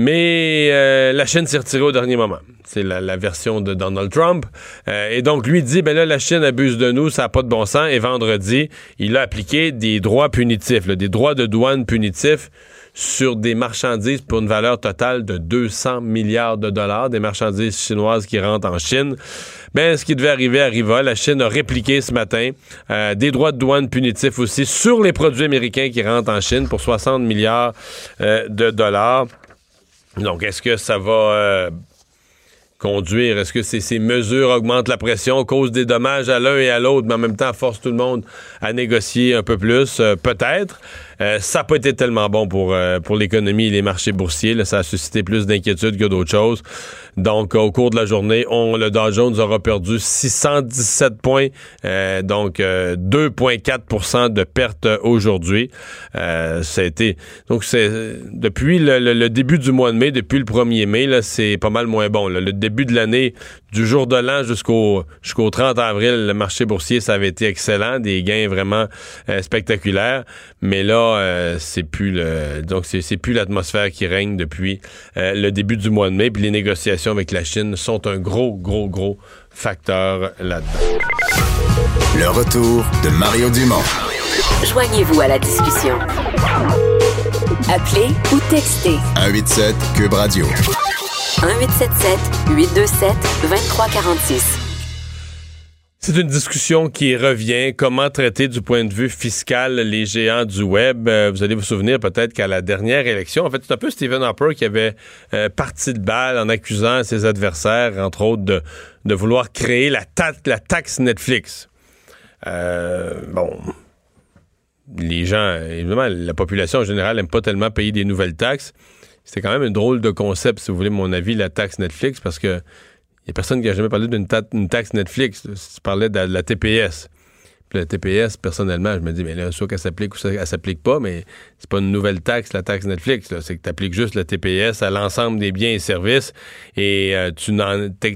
Mais euh, la Chine s'est retirée au dernier moment. C'est la, version de Donald Trump. Euh, et donc, lui dit, ben là, la Chine abuse de nous, ça n'a pas de bon sens. Et vendredi, il a appliqué des droits punitifs, des droits de douane punitifs sur des marchandises pour une valeur totale de 200 milliards de dollars, des marchandises chinoises qui rentrent en Chine. Ben, ce qui devait arriver arriva. La Chine a répliqué ce matin euh, des droits de douane punitifs aussi sur les produits américains qui rentrent en Chine pour 60 milliards de dollars. Donc, est-ce que ça va euh, conduire? Est-ce que ces mesures augmentent la pression, causent des dommages à l'un et à l'autre, mais en même temps forcent tout le monde à négocier un peu plus? Peut-être. Euh, ça pas été tellement bon pour, euh, pour l'économie et les marchés boursiers. Ça a suscité plus d'inquiétudes que d'autres choses. Donc, au cours de la journée, on, le Dow Jones aura perdu 617 points, euh, donc 2,4% de perte aujourd'hui. ça a été donc c'est depuis le, début du mois de mai, depuis le 1er mai, c'est pas mal moins bon. Le début de l'année, du jour de l'an jusqu'au jusqu'au 30 avril, le marché boursier, ça avait été excellent, des gains vraiment spectaculaires. Mais là, euh, c'est plus le donc c'est plus l'atmosphère qui règne depuis euh, le début du mois de mai. Puis les négociations avec la Chine sont un gros, gros, gros facteur là-dedans. Le retour de Mario Dumont. Joignez-vous à la discussion. Appelez ou textez. 187 Cube Radio. 1877 827 2346. C'est une discussion qui revient. Comment traiter du point de vue fiscal les géants du web? Euh, vous allez vous souvenir peut-être qu'à la dernière élection, en fait, c'est un peu Stephen Harper qui avait euh, parti de balle en accusant ses adversaires, entre autres, de, vouloir créer la, taxe Netflix. Euh, bon, les gens, évidemment, la population en général n'aime pas tellement payer des nouvelles taxes. C'était quand même un drôle de concept, si vous voulez mon avis, la taxe Netflix, parce que n'y a personne qui a jamais parlé d'une taxe Netflix. Tu parlais de la, TPS. Puis la TPS, personnellement, je me dis, mais là, soit qu'elle s'applique ou qu'elle s'applique pas, mais c'est pas une nouvelle taxe, la taxe Netflix. C'est que tu appliques juste la TPS à l'ensemble des biens et services et euh, tu,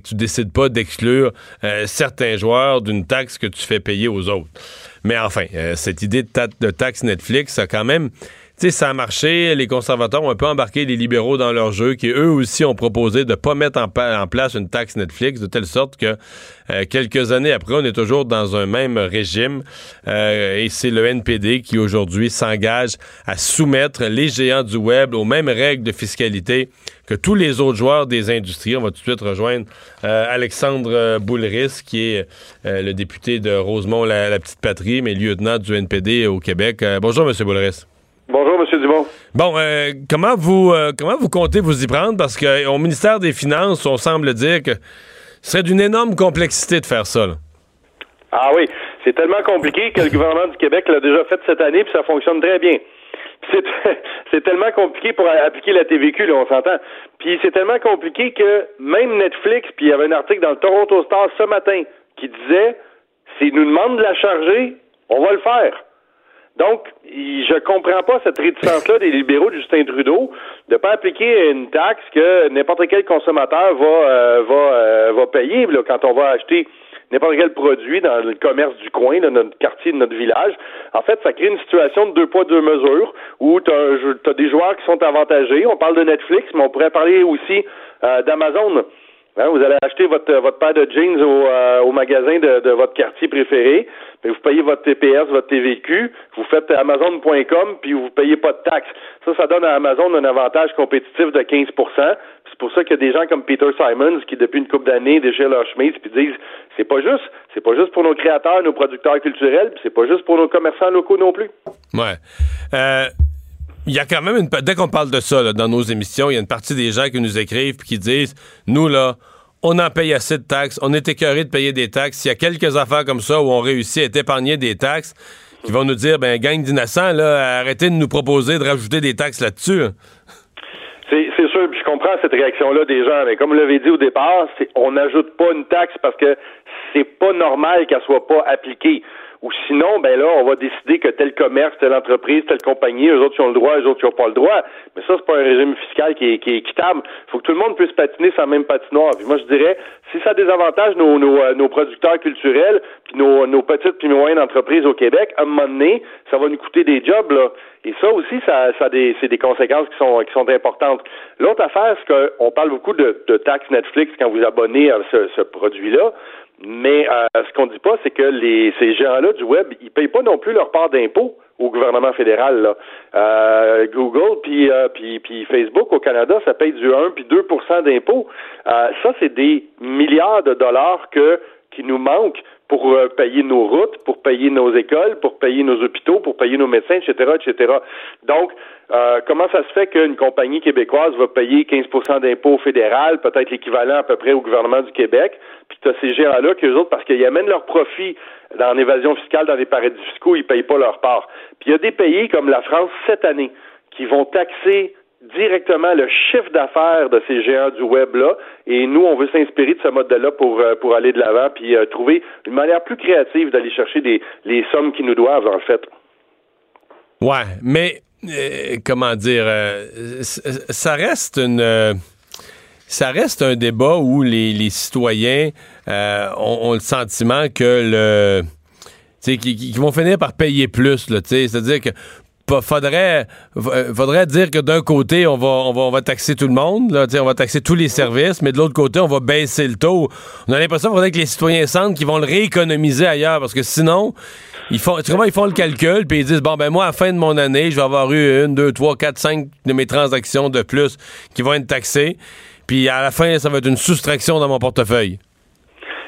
tu décides pas d'exclure euh, certains joueurs d'une taxe que tu fais payer aux autres. Mais enfin, euh, cette idée de, de taxe Netflix a quand même sais, ça a marché. Les conservateurs ont un peu embarqué les libéraux dans leur jeu, qui eux aussi ont proposé de ne pas mettre en, place une taxe Netflix, de telle sorte que euh, quelques années après, on est toujours dans un même régime. Euh, et c'est le NPD qui aujourd'hui s'engage à soumettre les géants du web aux mêmes règles de fiscalité que tous les autres joueurs des industries. On va tout de suite rejoindre euh, Alexandre Boulris, qui est le député de Rosemont, la, la, petite patrie, mais lieutenant du NPD au Québec. bonjour, M. Boulris. Bonjour, M. Dumont. Bon, euh, comment vous euh, comment vous comptez vous y prendre? Parce qu'au ministère des Finances, on semble dire que ce serait d'une énorme complexité de faire ça. Ah oui, c'est tellement compliqué que le gouvernement du Québec l'a déjà fait cette année, puis ça fonctionne très bien. *laughs* C'est tellement compliqué pour appliquer la TVQ, là, on s'entend. Puis c'est tellement compliqué que même Netflix, puis il y avait un article dans le Toronto Star ce matin qui disait s'ils nous demandent de la charger, on va le faire. Donc, je comprends pas cette réticence-là des libéraux de Justin Trudeau de pas appliquer une taxe que n'importe quel consommateur va euh, va euh, va payer là, quand on va acheter n'importe quel produit dans le commerce du coin, de notre quartier, de notre village. En fait, ça crée une situation de deux poids, deux mesures où tu as, des joueurs qui sont avantagés. On parle de Netflix, mais on pourrait parler aussi euh, d'Amazon. Hein, vous allez acheter votre, votre paire de jeans au, euh, magasin de, votre quartier préféré, mais vous payez votre TPS, votre TVQ, vous faites Amazon.com, puis vous payez pas de taxes. Ça, ça donne à Amazon un avantage compétitif de 15 C'est pour ça qu'il y a des gens comme Peter Simons qui, depuis une couple d'années, déchirent leur chemise puis disent c'est pas juste, c'est pas juste pour nos créateurs, nos producteurs culturels, puis c'est pas juste pour nos commerçants locaux non plus. Ouais. Euh il y a quand même une. Dès qu'on parle de ça dans nos émissions, il y a une partie des gens qui nous écrivent et qui disent Nous, là, on en paye assez de taxes, on est écœuré de payer des taxes. Il y a quelques affaires comme ça où on réussit à épargner des taxes, qui vont nous dire ben, gang d'innocents, là, arrêtez de nous proposer de rajouter des taxes là-dessus. C'est sûr, puis je comprends cette réaction-là des gens, mais comme vous l'avez dit au départ, on n'ajoute pas une taxe parce que c'est pas normal qu'elle soit pas appliquée. Ou sinon, ben là, on va décider que tel commerce, telle entreprise, telle compagnie, eux autres qui ont le droit, eux autres qui n'ont pas le droit. Mais ça, c'est pas un régime fiscal qui est, qui est équitable. Il faut que tout le monde puisse patiner la même patinoire. Puis moi, je dirais, si ça désavantage nos, nos, euh, nos producteurs culturels, puis nos, nos petites puis moyennes entreprises au Québec, à un moment donné, ça va nous coûter des jobs, là. Et ça aussi, ça, ça des, c'est des conséquences qui sont, qui sont importantes. L'autre affaire, c'est qu'on parle beaucoup de, de taxes Netflix quand vous abonnez à ce, ce produit-là. Mais euh, ce qu'on dit pas, c'est que les, ces gens-là du web, ils payent pas non plus leur part d'impôt au gouvernement fédéral. Là. Euh, Google puis, euh, Facebook au Canada, ça paye du 1 puis 2% d'impôts. Euh, ça, c'est des milliards de dollars que qui nous manquent pour euh, payer nos routes, pour payer nos écoles, pour payer nos hôpitaux, pour payer nos médecins, etc., etc. Donc, euh, comment ça se fait qu'une compagnie québécoise va payer 15% d'impôts fédéral, peut-être l'équivalent à peu près au gouvernement du Québec, puis tu as ces géants-là qu'eux autres, parce qu'ils amènent leur profit dans l'évasion fiscale dans des paradis fiscaux, ils payent pas leur part. Puis il y a des pays comme la France cette année qui vont taxer directement le chiffre d'affaires de ces géants du web-là. Et nous, on veut s'inspirer de ce modèle-là pour, euh, pour aller de l'avant, puis euh, trouver une manière plus créative d'aller chercher des, les sommes qui nous doivent, en fait. Ouais, mais euh, comment dire, ça reste une... ça reste un débat où les, citoyens ont, le sentiment que le... Qui, vont finir par payer plus, c'est-à-dire que faudrait, euh, faudrait dire que d'un côté, on va, on, va, on va taxer tout le monde, là, on va taxer tous les services, mais de l'autre côté, on va baisser le taux. On a l'impression qu'il faudrait que les citoyens sentent qu'ils vont le rééconomiser ailleurs, parce que sinon, ils font, ils font le calcul, puis ils disent, bon, ben moi, à la fin de mon année, je vais avoir eu une, deux, trois, quatre, cinq de mes transactions de plus qui vont être taxées, puis à la fin, ça va être une soustraction dans mon portefeuille.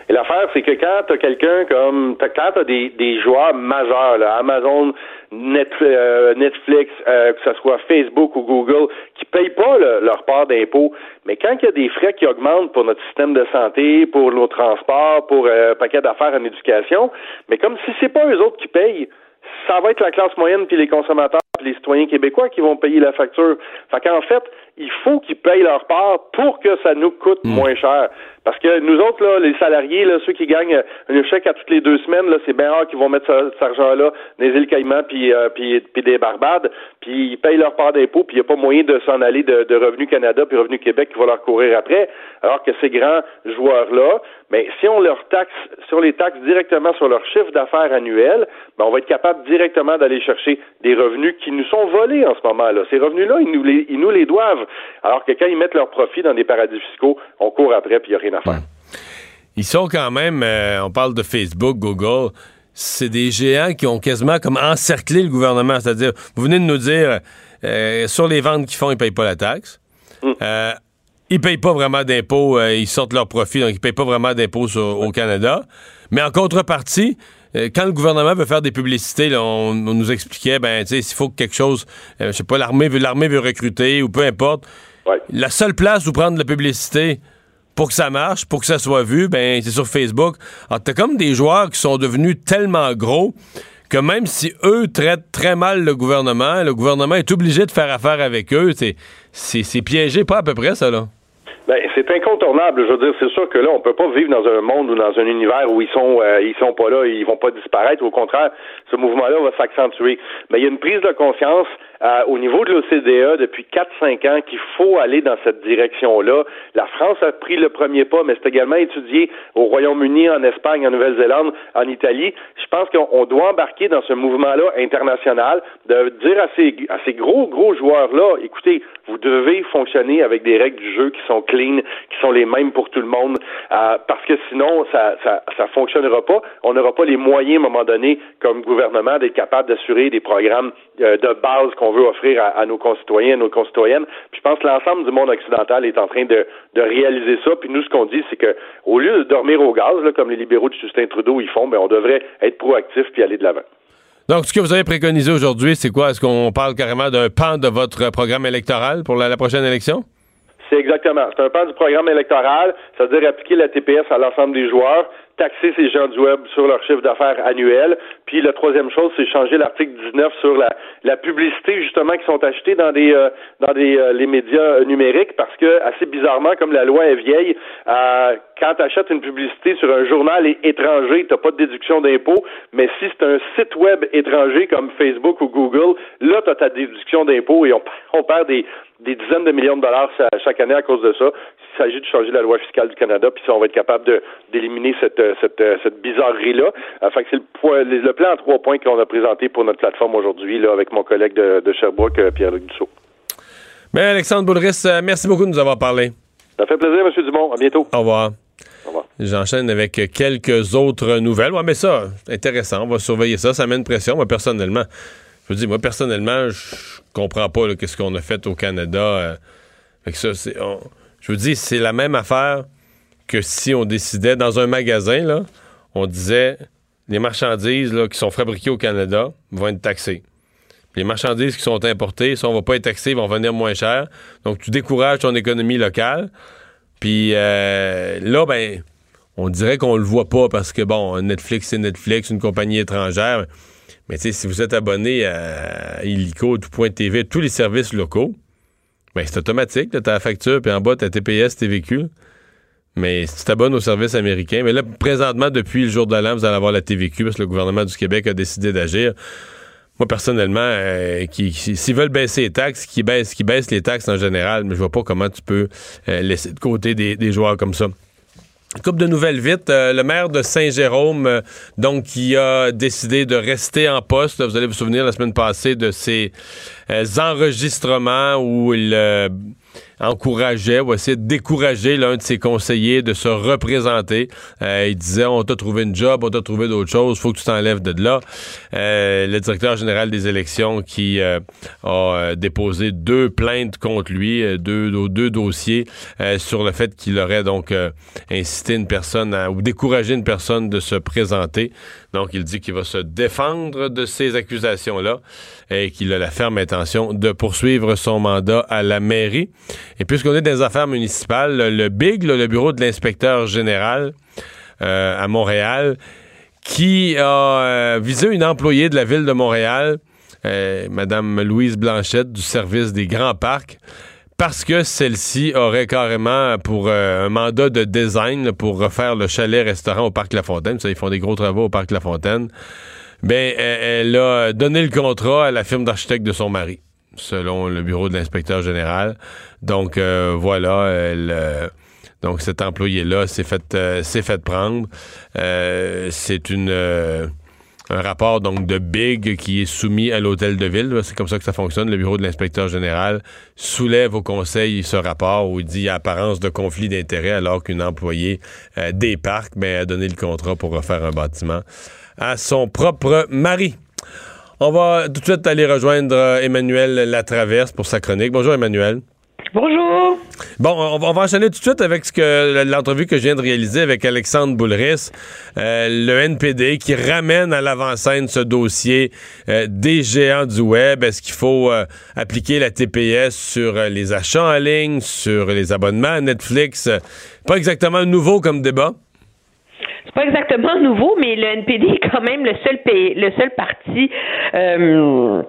Et l'affaire, c'est que quand tu as quelqu'un comme. Quand tu as des, des joueurs majeurs, là, Amazon, euh, Netflix, euh, que ce soit Facebook ou Google, qui payent pas leur part d'impôt. Mais quand il y a des frais qui augmentent pour notre système de santé, pour nos transports, pour euh, un paquet d'affaires en éducation, mais comme si c'est pas eux autres qui payent, ça va être la classe moyenne puis les consommateurs puis les citoyens québécois qui vont payer la facture. Fait qu'en fait, il faut qu'ils payent leur part pour que ça nous coûte hmm. moins cher. Parce que nous autres, là, les salariés, là, ceux qui gagnent un chèque à toutes les deux semaines, là, c'est bien rare qu'ils vont mettre cet argent-là dans les îles Caïmans puis, euh, puis, puis, des Barbades, puis ils payent leur part d'impôt, puis il n'y a pas moyen de s'en aller de, de Revenu Canada puis Revenu Québec qui va leur courir après. Alors que ces grands joueurs-là, mais si on leur taxe, si on les taxe directement sur leur chiffre d'affaires annuel, ben on va être capable directement d'aller chercher des revenus qui nous sont volés en ce moment-là. Ces revenus-là, ils nous les, ils nous les doivent. Alors que quand ils mettent leurs profits dans des paradis fiscaux, on court après puis il n'y a rien à faire. Ils sont quand même, euh, on parle de Facebook, Google, c'est des géants qui ont quasiment comme encerclé le gouvernement. C'est-à-dire, vous venez de nous dire, euh, sur les ventes qu'ils font, ils ne payent pas la taxe. Ils mm. Euh, ils payent pas vraiment d'impôts, ils sortent leurs profits, donc ils payent pas vraiment d'impôts au Canada. Mais en contrepartie, quand le gouvernement veut faire des publicités, on, nous expliquait, ben, tu sais, s'il faut que quelque chose, je sais pas, l'armée veut, l'armée veut recruter ou peu importe, la seule place où prendre la publicité pour que ça marche, pour que ça soit vu, ben c'est sur Facebook. Alors t'as comme des joueurs qui sont devenus tellement gros que même si eux traitent très mal le gouvernement, le gouvernement est obligé de faire affaire avec eux. C'est piégé, pas à peu près ça là. Ben, c'est incontournable. Je veux dire, c'est sûr que là, on peut pas vivre dans un monde ou dans un univers où ils sont, euh, ils sont pas là, ils vont pas disparaître. Au contraire, ce mouvement-là va s'accentuer. Mais il y a une prise de conscience euh, au niveau de l'OCDE depuis 4-5 ans qu'il faut aller dans cette direction-là. La France a pris le premier pas, mais c'est également étudié au Royaume-Uni, en Espagne, en Nouvelle-Zélande, en Italie. Je pense qu'on doit embarquer dans ce mouvement-là international, de dire à ces, à ces gros, gros joueurs-là, écoutez, vous devez fonctionner avec des règles du jeu qui sont clean, qui sont les mêmes pour tout le monde, euh, parce que sinon, ça, ça, ça fonctionnera pas. On n'aura pas les moyens, à un moment donné, comme gouvernement, d'être capable d'assurer des programmes de base qu'on veut offrir à, nos concitoyens, à nos concitoyennes. Puis je pense que l'ensemble du monde occidental est en train de, de réaliser ça. Puis nous, ce qu'on dit, c'est que au lieu de dormir au gaz, là, comme les libéraux de Justin Trudeau ils font, ben, on devrait être proactif puis aller de l'avant. Donc, ce que vous avez préconisé aujourd'hui, c'est quoi? Est-ce qu'on parle carrément d'un pan de votre programme électoral pour la, prochaine élection? C'est exactement. C'est un pan du programme électoral, c'est-à-dire appliquer la TPS à l'ensemble des joueurs, taxer ces gens du web sur leur chiffre d'affaires annuel. Puis la troisième chose, c'est changer l'article 19 sur la, la publicité justement qui sont achetées dans des euh, dans des euh, les médias numériques parce que assez bizarrement, comme la loi est vieille, euh, quand tu achètes une publicité sur un journal étranger, tu n'as pas de déduction d'impôt, mais si c'est un site web étranger comme Facebook ou Google, là, tu as ta déduction d'impôt et *laughs* on perd des, des dizaines de millions de dollars chaque année à cause de ça. Il s'agit de changer la loi fiscale du Canada, puis on va être capable d'éliminer cette, cette, cette bizarrerie-là. Enfin, c'est le, le, plan en trois points qu'on a présenté pour notre plateforme aujourd'hui, là, avec mon collègue de, de Sherbrooke, euh, Pierre-Luc Dussault. Mais Alexandre Boulris, euh, merci beaucoup de nous avoir parlé. Ça fait plaisir, M. Dumont. À bientôt. Au revoir. J'enchaîne avec quelques autres nouvelles. Ouais, mais ça, intéressant. On va surveiller ça. Ça met une pression. Moi, personnellement, je veux dire, moi, personnellement, je comprends pas qu'est-ce qu'on a fait au Canada. Euh, ça, je veux dire, c'est la même affaire que si on décidait dans un magasin, là, on disait les marchandises là, qui sont fabriquées au Canada vont être taxées. Les marchandises qui sont importées, si on va pas être taxées, vont venir moins cher. Donc, tu décourages ton économie locale. Puis euh, là, ben, on dirait qu'on le voit pas parce que, bon, Netflix, c'est Netflix, une compagnie étrangère. Tu sais, si vous êtes abonné à Illico, tout.tv, tous les services locaux, ben c'est automatique. Tu as la facture, puis en bas, tu as TPS, TVQ. Mais si tu t'abonnes aux services américains, mais là, présentement, depuis le jour de l'an, vous allez avoir la TVQ parce que le gouvernement du Québec a décidé d'agir. Moi, personnellement, euh, s'ils veulent baisser les taxes, qui baissent les taxes en général, mais je vois pas comment tu peux euh, laisser de côté des, joueurs comme ça. Coupe de nouvelles vite. Euh, le maire de Saint-Jérôme, donc, qui a décidé de rester en poste. Vous allez vous souvenir la semaine passée de ces enregistrements où il encourageait ou essayait de décourager l'un de ses conseillers de se représenter. Euh, il disait on t'a trouvé une job, on t'a trouvé d'autres choses, faut que tu t'enlèves de là. Euh, le directeur général des élections qui euh, a déposé deux plaintes contre lui, deux, deux dossiers sur le fait qu'il aurait donc incité une personne ou découragé une personne de se présenter. Donc il dit qu'il va se défendre de ces accusations-là et qu'il a la ferme intention de poursuivre son mandat à la mairie. Et puisqu'on est dans les affaires municipales, le BIG, le bureau de l'inspecteur général euh, à Montréal, qui a euh, visé une employée de la ville de Montréal, euh, Madame Louise Blanchette, du service des grands parcs, parce que celle-ci aurait carrément pour un mandat de design pour refaire le chalet-restaurant au Parc La Fontaine. Ça, ils font des gros travaux au Parc La Fontaine. Ben, elle a donné le contrat à la firme d'architecte de son mari selon le bureau de l'inspecteur général. Donc euh, voilà, euh, donc cet employé-là s'est fait, euh, fait prendre. c'est une un rapport donc de Big qui est soumis à l'hôtel de ville. C'est comme ça que ça fonctionne. Le bureau de l'inspecteur général soulève au conseil ce rapport où il dit apparence de conflit d'intérêts alors qu'une employée des parcs ben, a donné le contrat pour refaire un bâtiment à son propre mari. On va tout de suite aller rejoindre euh, Emmanuel Latraverse pour sa chronique. Bonjour Emmanuel. Bonjour. Bon, on va, enchaîner tout de suite avec ce que l'entrevue que je viens de réaliser avec Alexandre Boulris, euh, le NPD, qui ramène à l'avant-scène ce dossier euh, des géants du web. Est-ce qu'il faut appliquer la TPS sur les achats en ligne, sur les abonnements à Netflix? Pas exactement nouveau comme débat c'est pas exactement nouveau, mais le NPD est quand même le seul pays, le seul parti euh,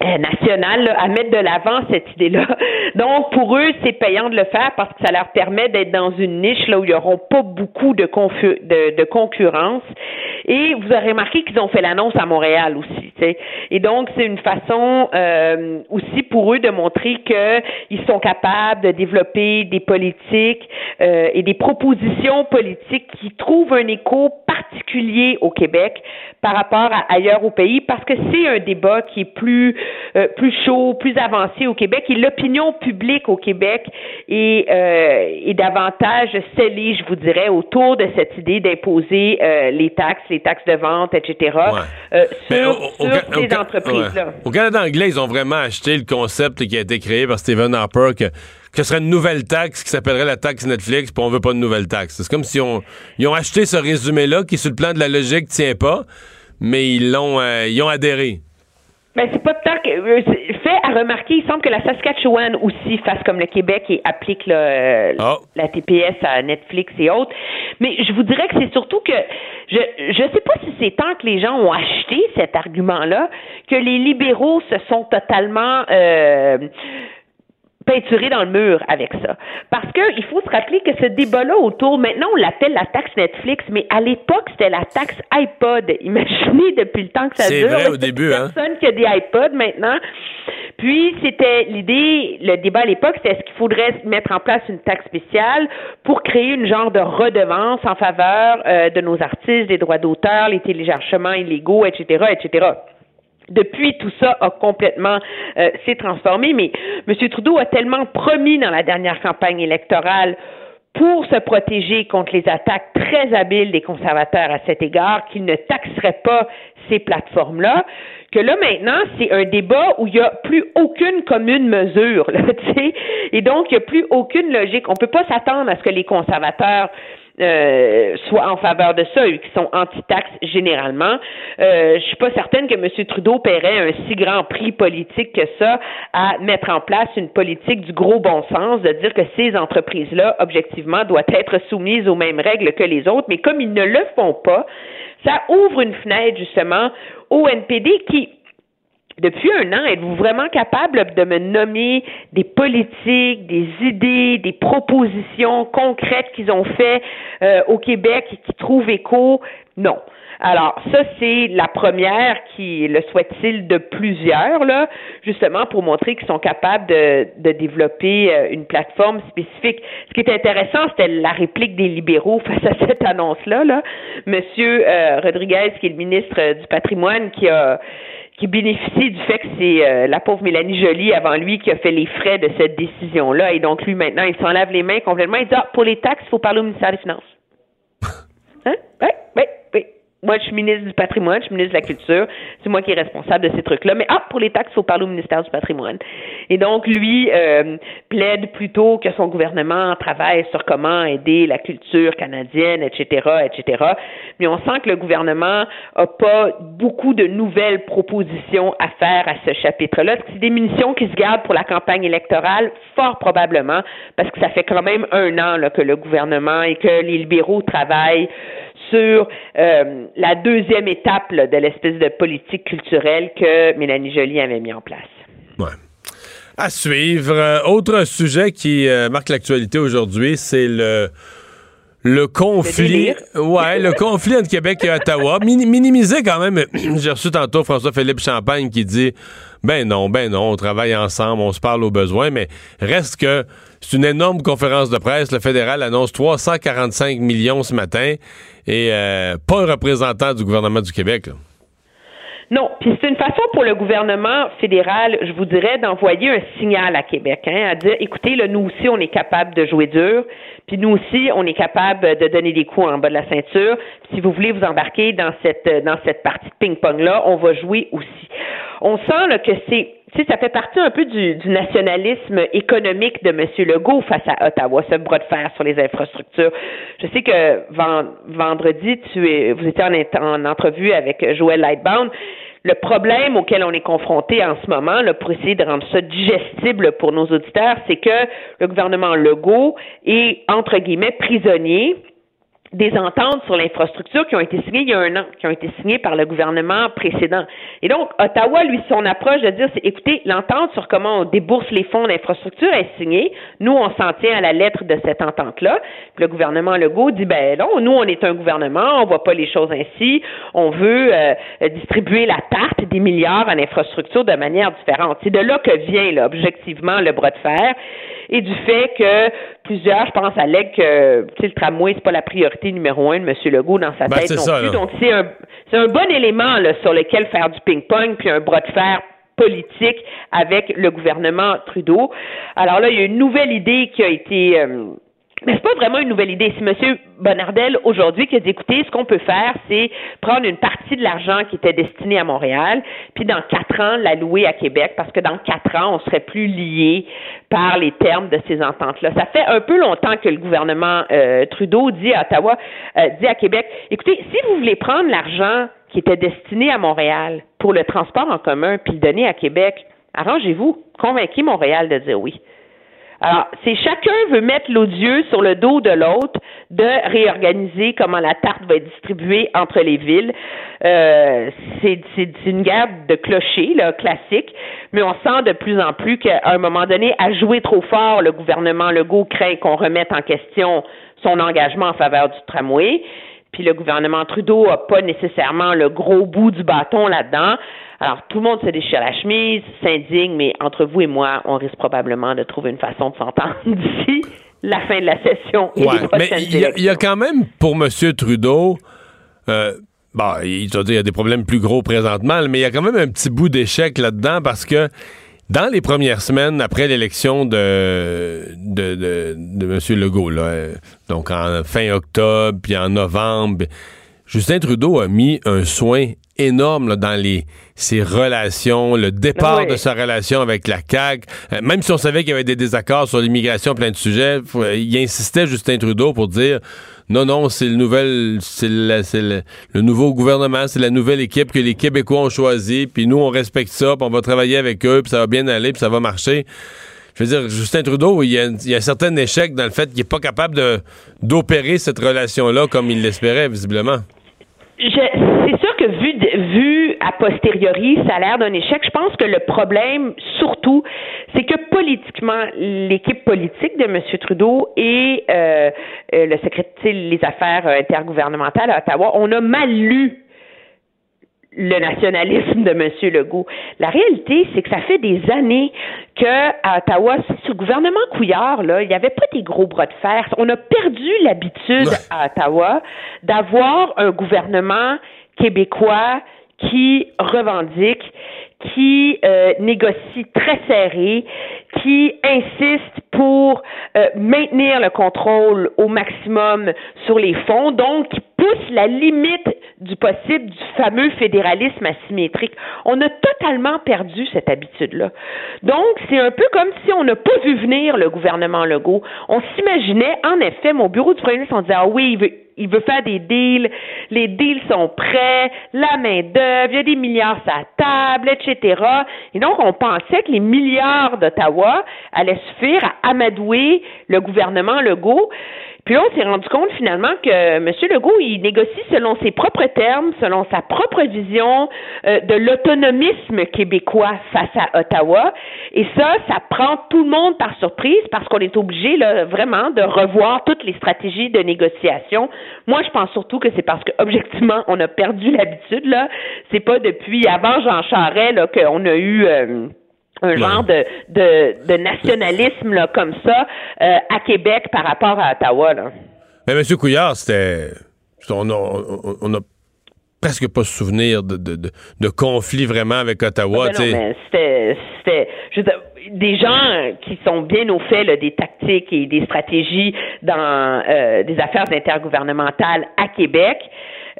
national à mettre de l'avant cette idée-là. *laughs* Donc, pour eux, c'est payant de le faire parce que ça leur permet d'être dans une niche là où il n'y aura pas beaucoup de, de, de, concurrence. Et vous aurez remarqué qu'ils ont fait l'annonce à Montréal aussi. sais. Et donc, c'est une façon euh, aussi pour eux de montrer qu'ils sont capables de développer des politiques euh, et des propositions politiques qui trouvent un écho particulier au Québec par rapport à ailleurs au pays parce que c'est un débat qui est plus euh, plus chaud, plus avancé au Québec et l'opinion publique au Québec est, euh, est davantage scellée, je vous dirais, autour de cette idée d'imposer euh, les taxes, les taxes de vente, etc. sur, ces entreprises-là. Au Canada anglais, ils ont vraiment acheté le concept qui a été créé par Stephen Harper que ce serait une nouvelle taxe qui s'appellerait la taxe Netflix, puis on veut pas de nouvelle taxe. C'est comme si on, ils ont acheté ce résumé-là qui, sur le plan de la logique, tient pas, mais ils l'ont, ils ont adhéré. Mais c'est pas tant que euh, à remarquer, il semble que la Saskatchewan aussi fasse comme le Québec et applique le, Oh. la TPS à Netflix et autres. Mais je vous dirais que c'est surtout que je je sais pas si c'est tant que les gens ont acheté cet argument-là que les libéraux se sont totalement euh, peinturés dans le mur avec ça. Parce que il faut se rappeler que ce débat-là autour, maintenant on l'appelle la taxe Netflix, mais à l'époque c'était la taxe iPod. Imaginez depuis le temps que ça C'est dure. vrai là, au début, hein. personne qui a des iPods maintenant. Puis c'était l'idée, le débat à l'époque, c'était est-ce qu'il faudrait mettre en place une taxe spéciale pour créer une genre de redevance en faveur euh, de nos artistes, des droits d'auteur, les téléchargements illégaux, etc., etc. Depuis, tout ça a complètement euh, s'est transformé, mais M. Trudeau a tellement promis dans la dernière campagne électorale pour se protéger contre les attaques très habiles des conservateurs à cet égard qu'il ne taxerait pas ces plateformes-là, que là maintenant, c'est un débat où il n'y a plus aucune commune mesure, là, *laughs* et donc il n'y a plus aucune logique. On ne peut pas s'attendre à ce que les conservateurs euh, soient en faveur de ça, eux qui sont anti-taxes généralement. Euh, je suis pas certaine que M. Trudeau paierait un si grand prix politique que ça à mettre en place une politique du gros bon sens, de dire que ces entreprises-là, objectivement, doivent être soumises aux mêmes règles que les autres, mais comme ils ne le font pas, ça ouvre une fenêtre justement au NPD qui depuis un an, êtes-vous vraiment capable de me nommer des politiques, des idées, des propositions concrètes qu'ils ont fait euh, au Québec et qui trouvent écho? Non. Alors, ça, c'est la première qui le souhaite-t-il de plusieurs, là, justement pour montrer qu'ils sont capables de, de développer euh, une plateforme spécifique. Ce qui est intéressant, c'était la réplique des libéraux *laughs* face à cette annonce-là. Là. Monsieur euh, Rodriguez, qui est le ministre euh, du patrimoine, qui a qui bénéficie du fait que c'est euh, la pauvre Mélanie Joly avant lui qui a fait les frais de cette décision-là. Et donc, lui, maintenant, il s'en lave les mains complètement. Il dit, ah, pour les taxes, il faut parler au ministère des Finances. *laughs* Hein? Oui. Moi, je suis ministre du patrimoine, je suis ministre de la culture. C'est moi qui est responsable de ces trucs-là. Mais ah, pour les taxes, il faut parler au ministère du patrimoine. Et donc, lui euh, plaide plutôt que son gouvernement travaille sur comment aider la culture canadienne, etc., etc. Mais on sent que le gouvernement a pas beaucoup de nouvelles propositions à faire à ce chapitre-là. C'est des munitions qui se gardent pour la campagne électorale, fort probablement, parce que ça fait quand même un an là, que le gouvernement et que les libéraux travaillent sur euh, la deuxième étape de l'espèce de politique culturelle que Mélanie Joly avait mis en place. À suivre. Euh, autre sujet qui euh, marque l'actualité aujourd'hui, c'est le le conflit. ouais, le conflit entre Québec et Ottawa. Min- minimisé quand même. *clears throat* J'ai reçu tantôt François-Philippe Champagne qui dit ben non, ben non, on travaille ensemble, on se parle aux besoins, mais reste que c'est une énorme conférence de presse. Le fédéral annonce 345 millions ce matin et euh, pas un représentant du gouvernement du Québec. là. Non, puis c'est une façon pour le gouvernement fédéral, je vous dirais, d'envoyer un signal à Québec, hein, à dire, écoutez, là, nous aussi, on est capable de jouer dur, puis nous aussi, on est capable de donner des coups en bas de la ceinture. Si vous voulez vous embarquer dans cette dans cette partie de ping-pong-là, on va jouer aussi. On sent là, que c'est sais, ça fait partie un peu du, du nationalisme économique de M. Legault face à Ottawa, ce bras de fer sur les infrastructures. Je sais que ven- vendredi, tu es, vous étiez en, en entrevue avec Joël Lightbound. Le problème auquel on est confronté en ce moment, là, pour essayer de rendre ça digestible pour nos auditeurs, c'est que le gouvernement Legault est, entre guillemets, prisonnier des ententes sur l'infrastructure qui ont été signées il y a un an, qui ont été signées par le gouvernement précédent. Et donc, Ottawa, lui, son approche de dire, c'est, écoutez, l'entente sur comment on débourse les fonds d'infrastructure est signée. Nous, on s'en tient à la lettre de cette entente-là. Le gouvernement Legault dit, ben non, nous, on est un gouvernement, on voit pas les choses ainsi. On veut euh, distribuer la tarte des milliards en infrastructure de manière différente. C'est de là que vient, là, objectivement, le bras de fer et du fait que plusieurs, je pense, allèguent que le tramway, c'est pas la priorité numéro un de M. Legault dans sa Ben, tête c'est non ça, plus. là. Donc, c'est un, c'est un bon élément là, sur lequel faire du ping-pong, puis un bras de fer politique avec le gouvernement Trudeau. Alors là, il y a une nouvelle idée qui a été... euh, mais c'est pas vraiment une nouvelle idée. C'est M. Bonardel aujourd'hui qui a dit écoutez, ce qu'on peut faire, c'est prendre une partie de l'argent qui était destiné à Montréal, puis dans quatre ans, l'allouer à Québec, parce que dans quatre ans, on serait plus lié par les termes de ces ententes-là. Ça fait un peu longtemps que le gouvernement euh, Trudeau dit à Ottawa, euh, dit à Québec, écoutez, si vous voulez prendre l'argent qui était destiné à Montréal pour le transport en commun, puis le donner à Québec, Arrangez-vous. Convainquez Montréal de dire oui. Alors, c'est chacun veut mettre l'odieux sur le dos de l'autre de réorganiser comment la tarte va être distribuée entre les villes. Euh, c'est une guerre de clochers, là, classique, mais on sent de plus en plus qu'à un moment donné, à jouer trop fort, le gouvernement Legault craint qu'on remette en question son engagement en faveur du tramway. Puis le gouvernement Trudeau n'a pas nécessairement le gros bout du bâton là-dedans. Alors, tout le monde se déchire la chemise, s'indigne, mais entre vous et moi, on risque probablement de trouver une façon de s'entendre *laughs* d'ici la fin de la session. Et mais il y, a quand même, pour M. Trudeau, euh, bon, il, il y a des problèmes plus gros présentement, mais il y a quand même un petit bout d'échec là-dedans parce que dans les premières semaines après l'élection de, de, de, de, M. Legault, là, donc en fin octobre, puis en novembre, Justin Trudeau a mis un soin énorme dans les, ses relations, le départ de sa relation avec la CAQ. Euh, même si on savait qu'il y avait des désaccords sur l'immigration, plein de sujets, il insistait, Justin Trudeau, pour dire non, non, c'est le nouvel, c'est le, nouveau gouvernement, c'est la nouvelle équipe que les Québécois ont choisi, puis nous, on respecte ça, puis on va travailler avec eux, puis ça va bien aller, puis ça va marcher. Je veux dire, Justin Trudeau, il y a, il y a un certain échec dans le fait qu'il n'est pas capable d'opérer cette relation-là comme il l'espérait, visiblement c'est sûr que vu, vu a posteriori, ça a l'air d'un échec. Je pense que le problème, surtout, c'est que politiquement, l'équipe politique de M. Trudeau et euh, euh, le secrétaire les affaires intergouvernementales à Ottawa, on a mal lu le nationalisme de M. Legault. La réalité, c'est que ça fait des années qu'à Ottawa, sous le gouvernement Couillard, là, il n'y avait pas des gros bras de fer. On a perdu l'habitude à Ottawa d'avoir un gouvernement québécois qui revendique, qui euh, négocie très serré, qui insiste pour euh, maintenir le contrôle au maximum sur les fonds, donc qui la limite du possible du fameux fédéralisme asymétrique. On a totalement perdu cette habitude-là. Donc, c'est un peu comme si on n'a pas vu venir le gouvernement Legault. On s'imaginait, en effet, mon bureau du premier ministre, on disait, ah oui, il veut, faire des deals, les deals sont prêts, la main-d'œuvre, il y a des milliards à la table, etc. Et donc, on pensait que les milliards d'Ottawa allaient suffire à amadouer le gouvernement Legault. Puis on s'est rendu compte finalement que M. Legault, il négocie selon ses propres termes, selon sa propre vision euh, de l'autonomisme québécois face à Ottawa. Et ça, ça prend tout le monde par surprise parce qu'on est obligé là, vraiment de revoir toutes les stratégies de négociation. Moi, je pense surtout que c'est parce que objectivement, on a perdu l'habitude. là. C'est pas depuis avant Jean Charest là, qu'on a eu euh, un genre de, de, de nationalisme là, comme ça euh, à Québec par rapport à Ottawa. Là. Mais M. Couillard, c'était. On a, on a presque pas souvenir de, de, de, conflit vraiment avec Ottawa. Ah, ben c'était, c'était des gens qui sont bien au fait là, des tactiques et des stratégies dans euh, des affaires intergouvernementales à Québec.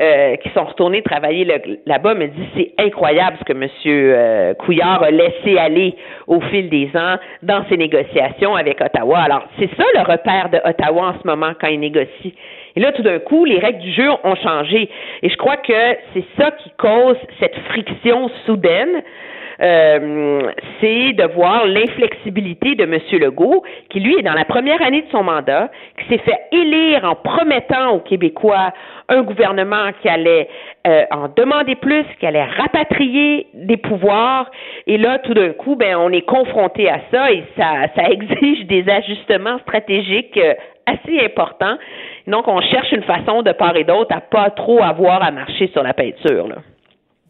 Euh, qui sont retournés travailler là-bas me dit c'est incroyable ce que M. Euh, Couillard a laissé aller au fil des ans dans ses négociations avec Ottawa. Alors, c'est ça le repère de Ottawa en ce moment quand il négocie. Et là, tout d'un coup, les règles du jeu ont changé. Et je crois que c'est ça qui cause cette friction soudaine euh, c'est de voir l'inflexibilité de M. Legault, qui lui est dans la première année de son mandat, qui s'est fait élire en promettant aux Québécois un gouvernement qui allait euh, en demander plus, qui allait rapatrier des pouvoirs. Et là, tout d'un coup, ben, on est confronté à ça et ça, ça *laughs* exige des ajustements stratégiques euh, assez importants. Donc, on cherche une façon de part et d'autre à pas trop avoir à marcher sur la peinture. Là.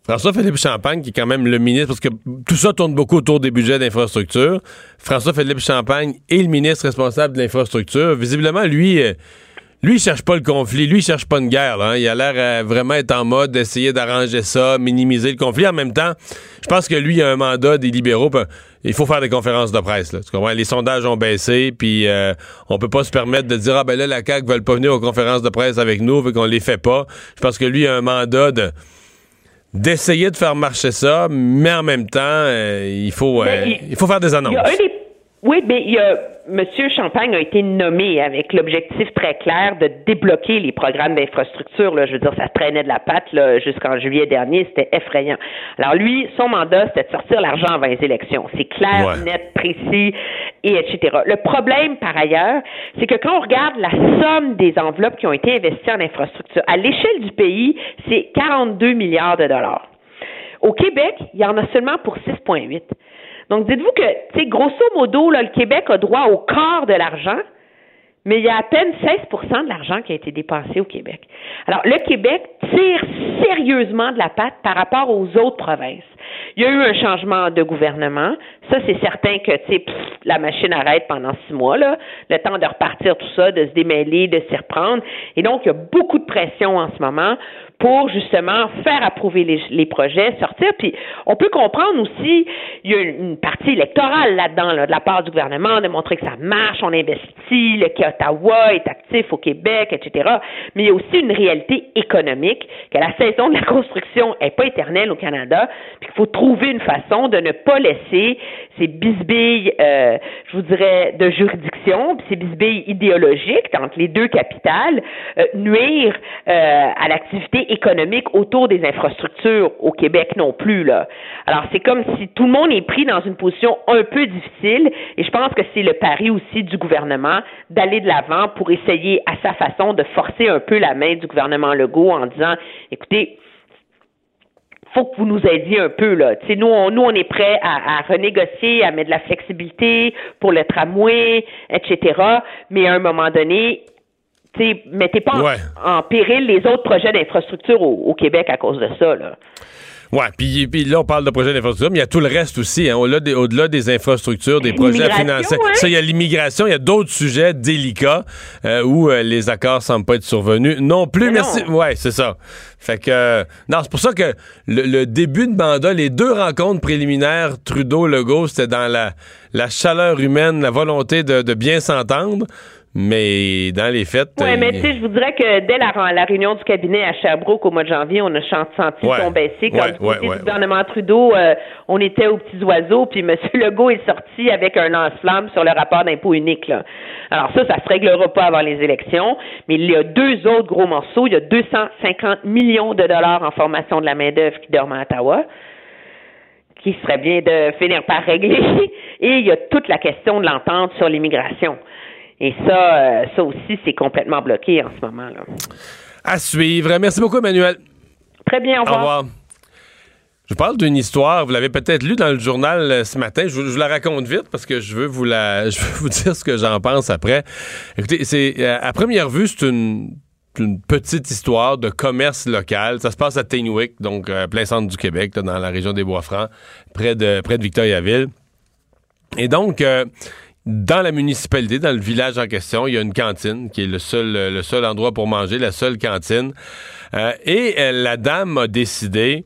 François-Philippe Champagne, qui est quand même le ministre, parce que tout ça tourne beaucoup autour des budgets d'infrastructure. François-Philippe Champagne est le ministre responsable de l'infrastructure. Visiblement, lui, euh, lui, il cherche pas le conflit. Lui, il cherche pas une guerre. Hein. Il a l'air euh, vraiment être en mode d'essayer d'arranger ça, minimiser le conflit. En même temps, je pense que lui, il a un mandat des libéraux. Il faut faire des conférences de presse. Là. Tu comprends? Les sondages ont baissé, puis euh, on peut pas se permettre de dire ah ben là la CAQ veulent pas venir aux conférences de presse avec nous, vu qu'on les fait pas. Je pense que lui a un mandat de d'essayer de faire marcher ça, mais en même temps, euh, il faut euh, il, faut faire des annonces. Il y, a un des, Oui, mais il y a M. Champagne a été nommé avec l'objectif très clair de débloquer les programmes d'infrastructure. Là, je veux dire, ça traînait de la patte jusqu'en juillet dernier, c'était effrayant. Alors lui, son mandat, c'était de sortir l'argent avant les élections. C'est clair, net, précis, et etc. Le problème, par ailleurs, c'est que quand on regarde la somme des enveloppes qui ont été investies en infrastructure, à l'échelle du pays, c'est 42 milliards de dollars. Au Québec, il y en a seulement pour 6,8. Donc, dites-vous que, tu sais, grosso modo, le Québec a droit au quart de l'argent, mais il y a à peine 16% de l'argent qui a été dépensé au Québec. Alors, le Québec tire sérieusement de la patte par rapport aux autres provinces. Il y a eu un changement de gouvernement. Ça, c'est certain que, tu sais, la machine arrête pendant six mois. Le temps de repartir tout ça, de se démêler, de s'y reprendre. Et donc, il y a beaucoup de pression en ce moment pour justement faire approuver les, projets, sortir. Puis on peut comprendre aussi, il y a une partie électorale là-dedans, là, de la part du gouvernement, de montrer que ça marche, on investit, le Ottawa est actif au Québec, etc. Mais il y a aussi une réalité économique, que la saison de la construction n'est pas éternelle au Canada, puis qu'il faut trouver une façon de ne pas laisser ces bisbilles, euh, je vous dirais, de juridiction, puis ces bisbilles idéologiques entre les deux capitales, euh, nuire euh, à l'activité économique autour des infrastructures au Québec non plus. Là. Alors, c'est comme si tout le monde est pris dans une position un peu difficile et je pense que c'est le pari aussi du gouvernement d'aller de l'avant pour essayer à sa façon de forcer un peu la main du gouvernement Legault en disant, écoutez, faut que vous nous aidiez un peu là. nous, on, nous, on est prêts à, à, renégocier, à mettre de la flexibilité pour le tramway, etc. Mais à un moment donné, sais, mettez pas en, péril les autres projets d'infrastructure au, Québec à cause de ça. Là. Ouais, puis, là, on parle de projets d'infrastructure, mais il y a tout le reste aussi. Hein. Au-delà, des, infrastructures, des projets financiers. Hein? Ça, il y a l'immigration, il y a d'autres sujets délicats euh, où euh, les accords semblent pas être survenus. Non plus, merci. Ouais, c'est ça. Fait que. non, c'est pour ça que le, début de mandat, les deux rencontres préliminaires Trudeau-Legault, c'était dans la, la chaleur humaine, la volonté de, de bien s'entendre. Mais dans les faits. Oui, mais tu sais, je vous dirais que dès la, la, réunion du cabinet à Sherbrooke au mois de janvier, on a senti son baisser. Côté du gouvernement Trudeau, euh, on était aux petits oiseaux, puis *laughs* M. Legault est sorti avec un lance-flamme sur le rapport d'impôt unique. Là. Alors ça, ça se réglera pas avant les élections, mais il y a deux autres gros morceaux. Il y a 250 millions de dollars en formation de la main-d'œuvre qui dorment à Ottawa qui serait bien de finir par régler. *laughs* Et il y a toute la question de l'entente sur l'immigration. Et ça, euh, ça aussi, c'est complètement bloqué en ce moment. Là. À suivre. Merci beaucoup, Emmanuel. Très bien, au revoir. Au revoir. Je parle d'une histoire, vous l'avez peut-être lu dans le journal euh, ce matin. Je vous, la raconte vite parce que je veux vous la, *laughs* je veux vous dire ce que j'en pense après. Écoutez, c'est euh, à première vue, c'est une, petite histoire de commerce local. Ça se passe à Tainwick, donc plein centre du Québec, dans la région des Bois-Francs, près de près de Victoriaville. Et donc, dans la municipalité, dans le village en question, il y a une cantine qui est le seul, le seul endroit pour manger, la seule cantine. Euh, et euh, la dame a décidé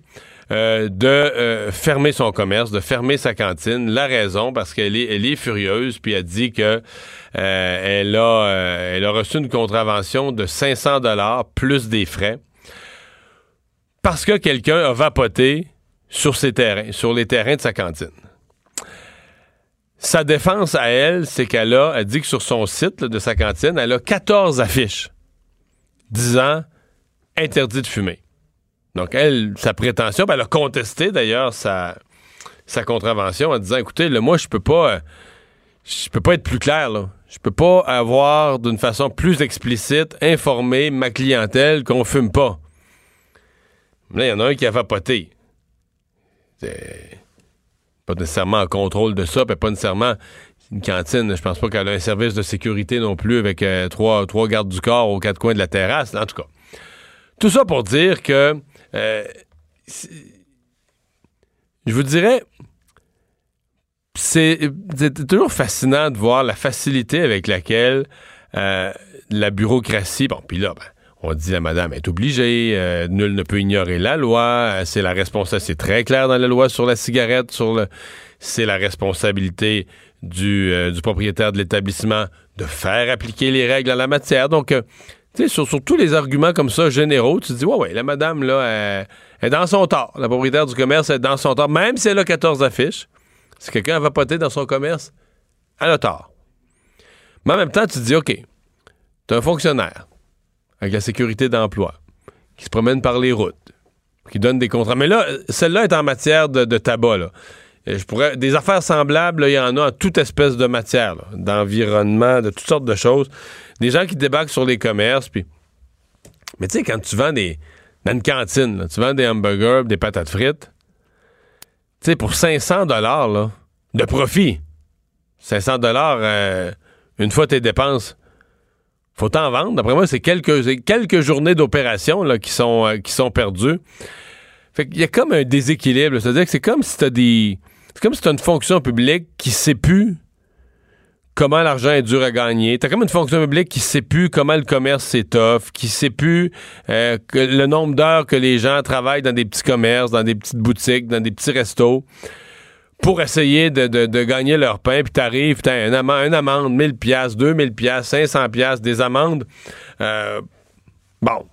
euh, de fermer son commerce, de fermer sa cantine. La raison, parce qu'elle est, elle est furieuse, puis elle dit que elle a, elle a reçu une contravention de 500 dollars plus des frais parce que quelqu'un a vapoté sur ses terrains, sur les terrains de sa cantine. Sa défense à elle, c'est qu'elle a, elle dit que sur son site de sa cantine, elle a 14 affiches disant interdit de fumer. Donc, elle, sa prétention, elle a contesté d'ailleurs sa, contravention en disant écoutez, le moi, je peux pas. Je peux pas être plus clair, là. Je peux pas avoir d'une façon plus explicite informé ma clientèle qu'on fume pas. Là, il y en a un qui a vapoté. C'est pas nécessairement en contrôle de ça, puis pas nécessairement une cantine. Je pense pas qu'elle a un service de sécurité non plus avec euh, trois, trois gardes du corps aux quatre coins de la terrasse. En tout cas, tout ça pour dire que euh, je vous dirais, c'est toujours fascinant de voir la facilité avec laquelle euh, la bureaucratie, bon, puis là, ben, on dit la madame est obligée, euh, nul ne peut ignorer la loi, euh, c'est la responsabilité, c'est très clair dans la loi sur la cigarette, c'est la responsabilité du, euh, du propriétaire de l'établissement de faire appliquer les règles en la matière. Donc, tu sais, sur, tous les arguments comme ça généraux, tu te dis, ouais, ouais, la madame, là, est dans son tort. La propriétaire du commerce est dans son tort, même si elle a 14 affiches. Si quelqu'un a vapoté dans son commerce, elle a tort. Mais en même temps, tu te dis, OK, tu un fonctionnaire avec la sécurité d'emploi qui se promène par les routes, qui donne des contrats. Mais là, celle-là est en matière de, tabac. Là. je pourrais, des affaires semblables, il y en a en toute espèce de matière, d'environnement, de toutes sortes de choses. Des gens qui débarquent sur les commerces, puis. Mais tu sais, quand tu vends des. Dans une cantine, tu vends des hamburgers, des patates frites, tu sais, pour 500 dollars de profit, 500 dollars euh, une fois tes dépenses, faut t'en vendre. D'après moi, c'est quelques, quelques journées d'opération qui sont, euh, qui sont perdues. Fait qu'il y a comme un déséquilibre. C'est-à-dire que c'est comme si t'as des. C'est comme si t'as une fonction publique qui sait plus comment l'argent est dur à gagner. T'as comme une fonction publique qui sait plus comment le commerce s'étoffe, qui sait plus euh, le nombre d'heures que les gens travaillent dans des petits commerces, dans des petites boutiques, dans des petits restos pour essayer de, gagner leur pain, puis t'arrives, t'as une amende, une amende, 1000 pièces, 2000 pièces, 500 pièces, des amendes. Euh, bon.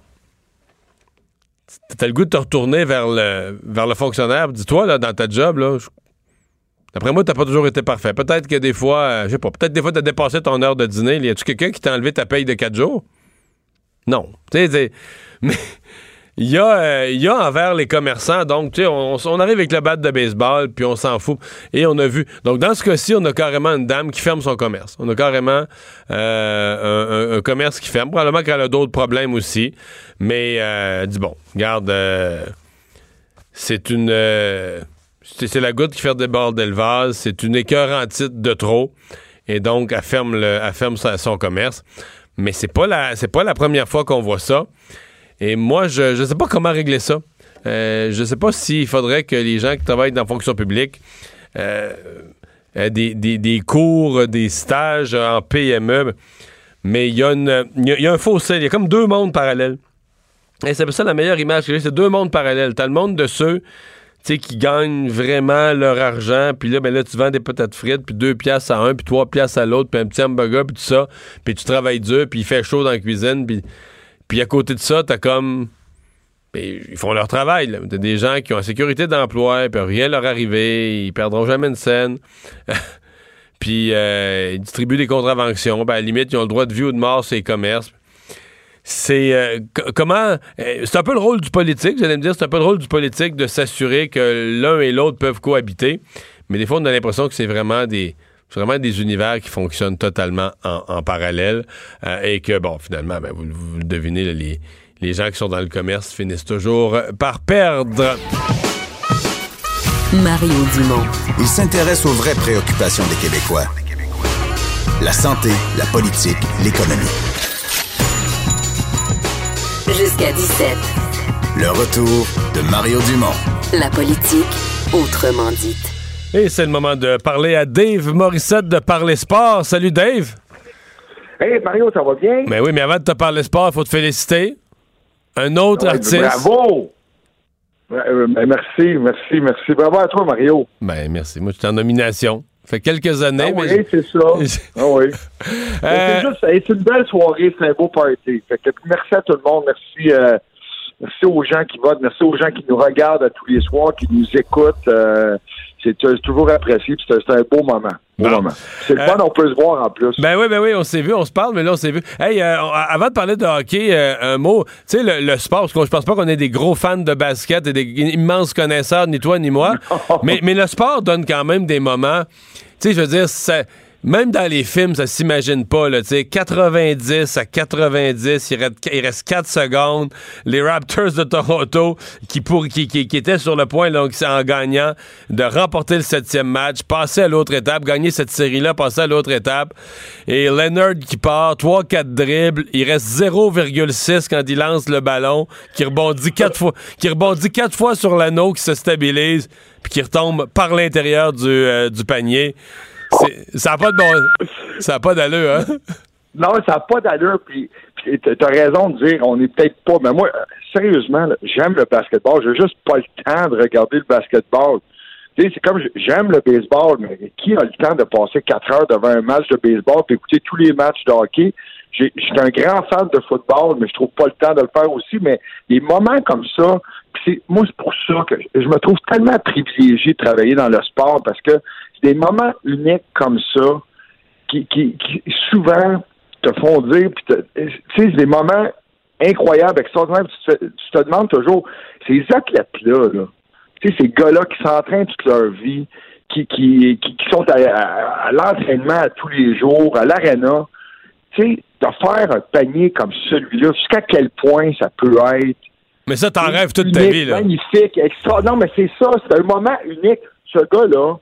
T'as le goût de te retourner vers le, vers le fonctionnaire. Dis-toi, là, dans ta job, là, d'après moi, t'as pas toujours été parfait. Peut-être que des fois, euh, je sais pas, peut-être des fois, t'as dépassé ton heure de dîner. Y a-tu quelqu'un qui t'a enlevé ta paye de 4 jours? Non. Tu sais, mais il y, a, euh, il y a envers les commerçants, donc, tu sais, on, arrive avec le bat de baseball, puis on s'en fout. Et on a vu. Donc, dans ce cas-ci, on a carrément une dame qui ferme son commerce. On a carrément euh, un, commerce qui ferme. Probablement qu'elle a d'autres problèmes aussi. Mais, euh, dis bon, regarde, c'est une. c'est la goutte qui fait déborder le vase. C'est une écœur en titre de trop. Et donc, elle ferme, le, elle ferme son commerce. Mais c'est pas c'est pas la première fois qu'on voit ça. Et moi, je ne sais pas comment régler ça. Euh, je ne sais pas s'il faudrait que les gens qui travaillent dans la fonction publique euh, aient des, cours, des stages en PME. Mais il y, a un fossé, il y a comme deux mondes parallèles. Et c'est ça la meilleure image que j'ai, c'est deux mondes parallèles. T'as le monde de ceux qui gagnent vraiment leur argent, puis là, ben là, tu vends des patates frites, puis deux piastres à un, puis trois piastres à l'autre, puis un petit hamburger, puis tout ça, puis tu travailles dur, puis il fait chaud dans la cuisine, puis puis à côté de ça, t'as comme. Ben, ils font leur travail. T'as des gens qui ont la sécurité d'emploi, ils peuvent rien leur arriver, ils perdront jamais une scène. *laughs* puis euh, ils distribuent des contraventions. Ben, à la limite, ils ont le droit de vie ou de mort sur les commerces. C'est euh, comment. Euh, c'est un peu le rôle du politique, j'allais me dire, c'est un peu le rôle du politique de s'assurer que l'un et l'autre peuvent cohabiter. Mais des fois, on a l'impression que c'est vraiment des c'est vraiment des univers qui fonctionnent totalement en, parallèle euh, et que, bon, finalement, ben, vous, le devinez, les, les gens qui sont dans le commerce finissent toujours par perdre. Mario Dumont. Il s'intéresse aux vraies préoccupations des Québécois. La santé, la politique, l'économie. Jusqu'à 17. Le retour de Mario Dumont. La politique, autrement dite. Et c'est le moment de parler à Dave Morissette de Parler Sport. Salut Dave. Hey Mario, ça va bien? Mais oui, mais avant de te parler sport, il faut te féliciter. Un autre artiste. Bravo! Euh, merci, merci, merci. Bravo à toi, Mario. Ben, merci. Moi, j'étais en nomination. Ça fait quelques années. Ah oui, c'est ça. *laughs* ah oui. Euh, c'est une belle soirée, c'est un beau party. Fait que merci à tout le monde. Merci, euh, merci aux gens qui votent. Merci aux gens qui nous regardent à tous les soirs, qui nous écoutent c'est toujours apprécié, c'est un beau moment. C'est le euh, fun, on peut se voir en plus. Ben oui, ben oui, on s'est vu, on se parle, mais là, on s'est vu. Hey, euh, avant de parler de hockey, euh, un mot, tu sais, le, sport, parce que je pense pas qu'on est des gros fans de basket et des immenses connaisseurs, ni toi ni moi, *laughs* mais, mais le sport donne quand même des moments, tu sais, je veux dire, ça même dans les films, ça s'imagine pas, là, tu sais, 90 à 90, il reste, il reste 4 secondes. Les Raptors de Toronto, qui, pour, qui, qui, étaient sur le point, donc, en gagnant, de remporter le septième match, passer à l'autre étape, gagner cette série-là, passer à l'autre étape. Et Leonard qui part, 3-4 dribbles, il reste 0,6 quand il lance le ballon, qui rebondit 4 fois, qui rebondit quatre fois sur l'anneau, qui se stabilise, puis qui retombe par l'intérieur du, euh, du panier. Ça n'a pas de bon. Ça n'a pas d'allure, hein? Non, ça n'a pas d'allure. Puis, tu as raison de dire, on n'est peut-être pas. Mais moi, sérieusement, j'aime le basketball. J'ai juste pas le temps de regarder le basketball. Tu sais, c'est comme j'aime le baseball, mais qui a le temps de passer quatre heures devant un match de baseball et écouter tous les matchs de hockey? Je suis un grand fan de football, mais je trouve pas le temps de le faire aussi. Mais des moments comme ça, c'est moi c'est pour ça que je me trouve tellement privilégié de travailler dans le sport parce que des moments uniques comme ça qui, qui, souvent te font dire, tu sais, des moments incroyables, extraordinaires, tu te, tu te demandes toujours, ces athlètes-là, là, tu sais, ces gars-là qui s'entraînent toute leur vie, qui, qui, qui, sont à, l'entraînement tous les jours, à l'aréna, tu sais, de faire un panier comme celui-là, jusqu'à quel point ça peut être. Mais ça, t'en rêves toute ta vie, là. Magnifique, extra. Non, mais c'est ça, c'est un moment unique. Ce gars-là,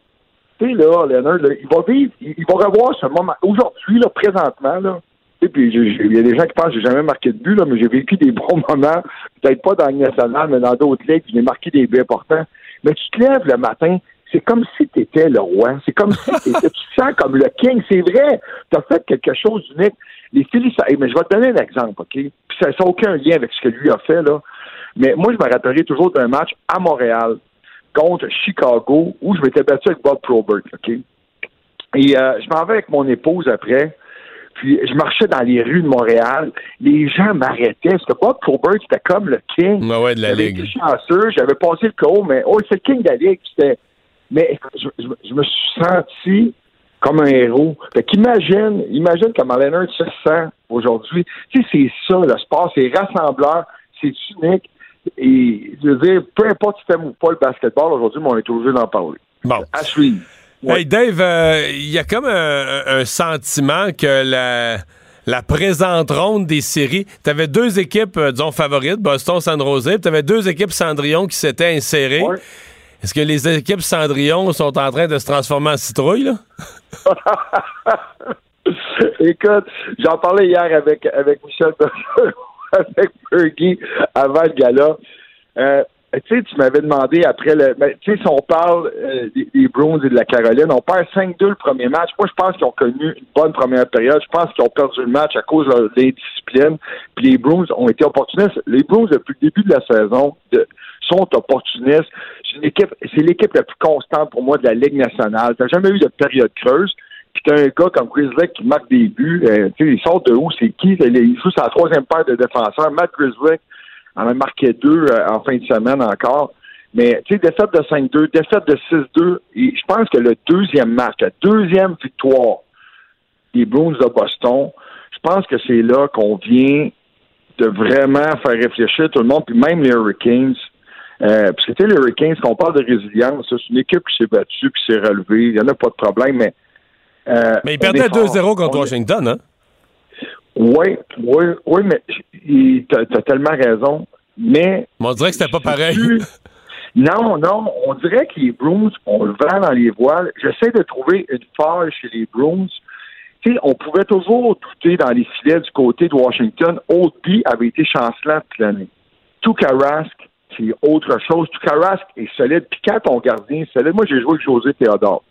là, il va vivre, il, va revoir ce moment. Aujourd'hui, là, présentement, là, et puis il y a des gens qui pensent que j'ai jamais marqué de but, là, mais j'ai vécu des *laughs* bons moments, peut-être pas dans le national, mais dans d'autres ligues, j'ai marqué des buts importants. Mais tu te lèves le matin, c'est comme si tu étais le roi. C'est comme si *laughs* tu te sens comme le king. C'est vrai. Tu as fait quelque chose d'unique. Les Phillies, mais je vais te donner un exemple, OK? Puis ça n'a aucun lien avec ce que lui a fait, là. Mais moi, je me rappellerai toujours d'un match à Montréal contre Chicago où je m'étais battu avec Bob Probert, OK? Et euh, je m'en vais avec mon épouse après. Puis je marchais dans les rues de Montréal. Les gens m'arrêtaient. Parce que Bob Probert, c'était comme le king. Ah ouais, de la Ligue. chanceux. J'avais passé le co, mais oh, c'est le king de la Ligue. Mais je, me suis senti comme un héros. Fait qu'imagine, imagine comment Leonard se sent aujourd'hui. Tu sais, c'est ça, le sport, c'est rassembleur, c'est unique. Et je veux dire, peu importe si t'aimes ou pas le basketball aujourd'hui, mais on est obligé d'en parler. Bon. À suivre. Hey Dave, euh, il y a comme un, sentiment que la, la présente ronde des séries, tu avais deux équipes, euh, disons, favorites, Boston, San Jose, tu avais deux équipes Cendrillon qui s'étaient insérées. Est-ce que les équipes Cendrillon sont en train de se transformer en citrouille, là? *laughs* Écoute, j'en parlais hier avec, avec Michel *laughs* avec Fergie avant le gala. Euh, tu sais, tu m'avais demandé après le. Ben, tu sais, si on parle euh, des, des, et de la Caroline, on perd 5-2 le premier match. Moi, je pense qu'ils ont connu une bonne première période. Je pense qu'ils ont perdu le match à cause de l'indiscipline. Puis les Bruins ont été opportunistes. Les Bruins, depuis le début de la saison, sont opportunistes. C'est l'équipe, c'est l'équipe la plus constante pour moi de la Ligue nationale. T'as jamais eu de période creuse. Puis t'as un gars comme Grizzly qui marque des buts. Euh, tu sais, il sort de où? C'est qui? Il joue sa troisième paire de défenseurs. Matt Grizzly en a marqué deux euh, en fin de semaine encore. Mais, tu sais, défaite de 5-2, défaite de 6-2. Et je pense que le deuxième match, la deuxième victoire des Bruins de Boston, je pense que c'est là qu'on vient de vraiment faire réfléchir tout le monde, puis même les Hurricanes. Euh, tu sais, les Hurricanes, quand on parle de résilience, c'est une équipe qui s'est battue, qui s'est relevée. Il n'y en a pas de problème, mais. Euh, mais ils perdaient 2-0 contre Washington, hein? Oui, oui, oui, mais tu as, tellement raison. Mais. on dirait que c'était pas pareil. Non, non, on dirait que les Bruins, on le vend dans les voiles. J'essaie de trouver une faille chez les Bruins. Tu sais, on pouvait toujours douter dans les filets du côté de Washington. Oldby avait été chancelant toute l'année. Tukarask, c'est autre chose. Tukarask est solide. Puis quand ton gardien est solide, moi j'ai joué avec José Théodore.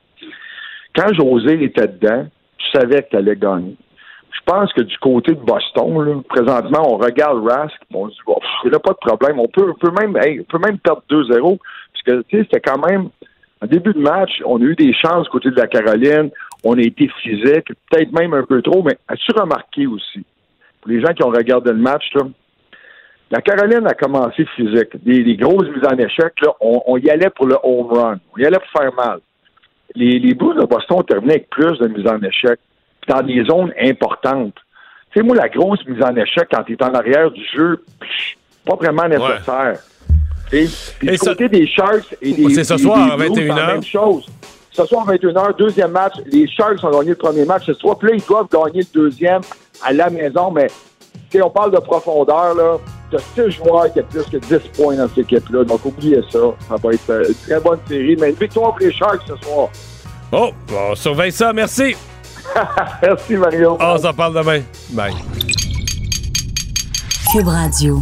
Quand José était dedans, tu savais que tu allais gagner je pense que du côté de Boston, présentement, on regarde Rask, on se dit, il n'y a pas de problème. On peut, peut même, on peut même perdre 2-0. Parce que, tu sais, c'était quand même, en début de match, on a eu des chances du côté de la Caroline. On a été physique, peut-être même un peu trop, mais as-tu remarqué aussi, pour les gens qui ont regardé le match, là, la Caroline a commencé physique. Des, grosses mises en échec, là, on, y allait pour le home run. On y allait pour faire mal. Les, les Blues de Boston ont terminé avec plus de mises en échec dans des zones importantes. Tu sais, moi, la grosse mise en échec quand tu es en arrière du jeu, pas vraiment nécessaire. Et, du côté des Sharks et des. C'est ce soir à 21h. même chose. Ce soir à 21h, deuxième match. Les Sharks ont gagné le premier match ce soir. Puis là, ils doivent gagner le deuxième à la maison. Mais on parle de profondeur, là. Tu as six joueurs qui ont plus que 10 points dans cette équipe-là. Donc, oubliez ça. Ça va être une très bonne série. Mais une victoire pour les Sharks ce soir. Oh, on surveille ça. Merci. *laughs* Merci, Mario. On s'en parle demain. Bye. Cube Radio.